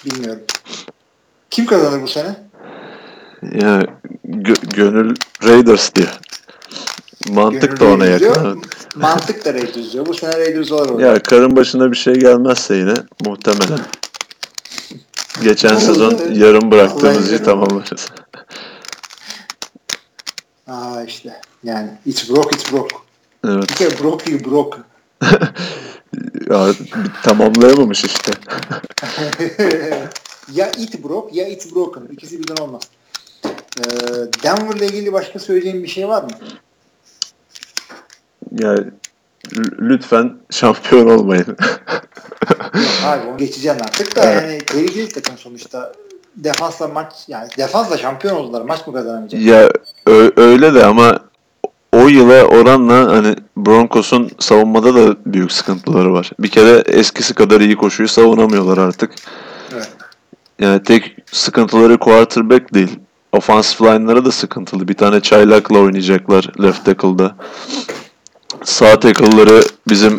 bilmiyorum. Kim kazanır bu sene? Ya gö- gönül Raiders diyor. Mantık da ona yakın. diyor. Mantık da Raiders diyor. Bu sene Raiders olur. Ya karın başına bir şey gelmezse yine muhtemelen. Geçen Vallahi- sezon yarım bıraktığımız Vallahi- işi tamamlarız. Aa işte. Yani it's broke it's broke. Evet. Bir kere broke you broke. <laughs> Ya, bir tamamlayamamış işte. <laughs> ya it broke ya it's broken. İkisi birden olmaz. Ee, Denver'la ilgili başka söyleyeceğim bir şey var mı? Ya l- lütfen şampiyon olmayın. Hayır onu geçeceğim artık da Evet. yani tehlikeli takım sonuçta. Defansla maç yani defansla şampiyon oldular. Maç mı kazanamayacak? ya ö- öyle de ama o yıla oranla hani Broncos'un savunmada da büyük sıkıntıları var. Bir kere eskisi kadar iyi koşuyu savunamıyorlar artık. Evet. Yani tek sıkıntıları quarterback değil. Offensive line'ları da sıkıntılı. Bir tane çaylakla oynayacaklar left tackle'da. Sağ tackle'ları bizim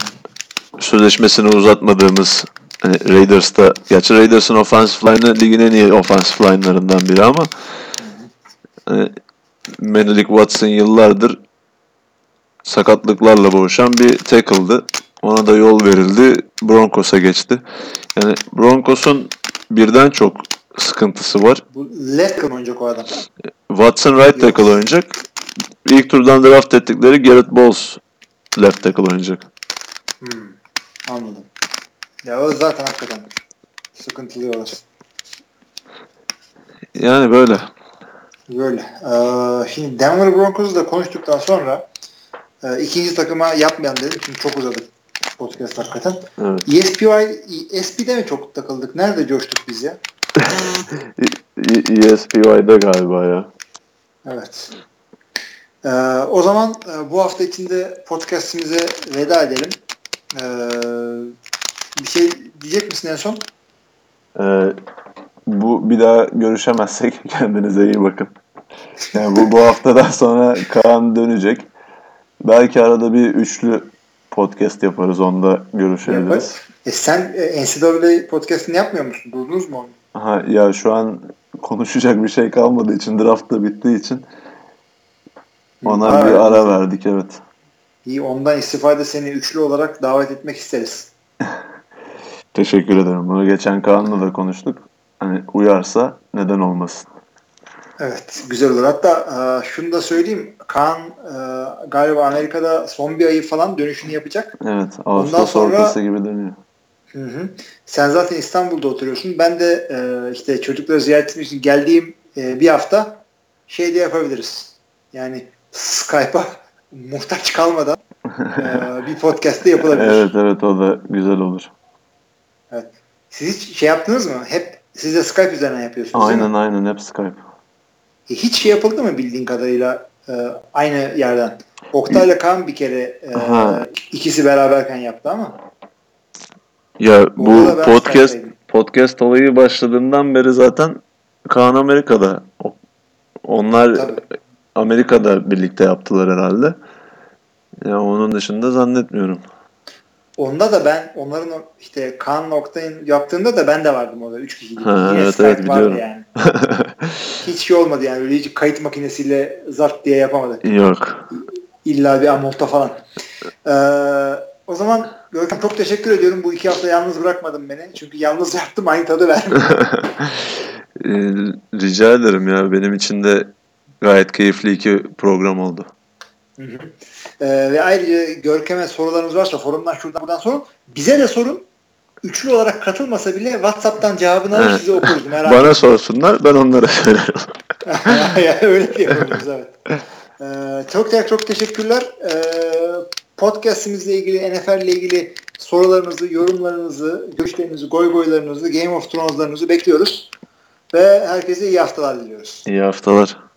sözleşmesini uzatmadığımız hani Raiders'ta gerçi Raiders'ın offensive line'ı ligin en iyi offensive line'larından biri ama hani Menelik Watson yıllardır sakatlıklarla boğuşan bir tackle'dı. Ona da yol verildi. Broncos'a geçti. Yani Broncos'un birden çok sıkıntısı var. Bu tackle oynayacak o adam. Watson right tackle oynayacak. İlk turdan draft ettikleri Garrett Bowles left tackle oynayacak. Hmm, anladım. Ya o zaten hakikaten sıkıntılı orası. Yani böyle. Böyle. Ee, şimdi Denver Broncos'u da konuştuktan sonra e, ikinci takıma yapmayalım dedim. Çünkü çok uzadık podcast hakikaten. Evet. ESPY, ESP'de mi çok takıldık? Nerede coştuk biz ya? <laughs> ESPY'de galiba ya. Evet. Ee, o zaman e, bu hafta içinde podcastimize veda edelim. Ee, bir şey diyecek misin en son? Ee, bu bir daha görüşemezsek <laughs> kendinize iyi bakın. Yani bu bu haftadan sonra Kaan dönecek. Belki arada bir üçlü podcast yaparız. Onda görüşebiliriz. Yaparız. E sen e, NCAA podcastini yapmıyor musun? Durdunuz mu onu? Aha, ya şu an konuşacak bir şey kalmadığı için draft da bittiği için ona Ara bir verdiniz. ara verdik evet. İyi ondan istifade seni üçlü olarak davet etmek isteriz. <laughs> Teşekkür ederim. Bunu geçen Kaan'la da konuştuk. Hani uyarsa neden olmasın. Evet güzel olur. Hatta e, şunu da söyleyeyim. Kaan e, galiba Amerika'da son bir ayı falan dönüşünü yapacak. Evet. Ağustos sonra- ortası gibi dönüyor. Hı hı. Sen zaten İstanbul'da oturuyorsun. Ben de e, işte çocukları ziyaret etmek için geldiğim e, bir hafta şey de yapabiliriz. Yani Skype'a <laughs> muhtaç kalmadan e, <laughs> bir podcast de yapılabilir. Evet evet o da güzel olur. Siz hiç şey yaptınız mı? Hep siz de Skype üzerinden yapıyorsunuz? Aynen aynen hep Skype. E, Hiç şey yapıldı mı bildiğin kadarıyla e, aynı yerden? Oktay'la Kaan bir kere e, Aha. ikisi beraberken yaptı ama. Ya bu podcast podcast olayı başladığından beri zaten Kaan Amerika'da. Onlar Tabii. Amerika'da birlikte yaptılar herhalde. Ya onun dışında zannetmiyorum. Onda da ben onların işte Kaan Oktay'ın yaptığında da ben de vardım orada. Üç kişiydik. Ha, Yine evet, evet, biliyorum. yani. <laughs> Hiç şey olmadı yani. Öyle hiç kayıt makinesiyle zart diye yapamadık. Yok. İlla bir amolta falan. Ee, o zaman Görkem çok teşekkür ediyorum. Bu iki hafta yalnız bırakmadın beni. Çünkü yalnız yaptım aynı tadı verdim. <laughs> <laughs> Ee, rica ederim ya. Benim için de gayet keyifli iki program oldu. Hı hı. Ee, ve ayrıca Görkem'e sorularınız varsa forumdan şuradan buradan sorun. Bize de sorun. Üçlü olarak katılmasa bile WhatsApp'tan cevabını alır size okuruz. <laughs> Merak Bana sorsunlar ben onlara söylerim. öyle yapabiliriz evet. Ee, çok çok çok teşekkürler. Ee, podcastimizle ilgili, NFL ile ilgili sorularınızı, yorumlarınızı, görüşlerinizi, goy goylarınızı, Game of Thrones'larınızı bekliyoruz. Ve herkese iyi haftalar diliyoruz. İyi haftalar.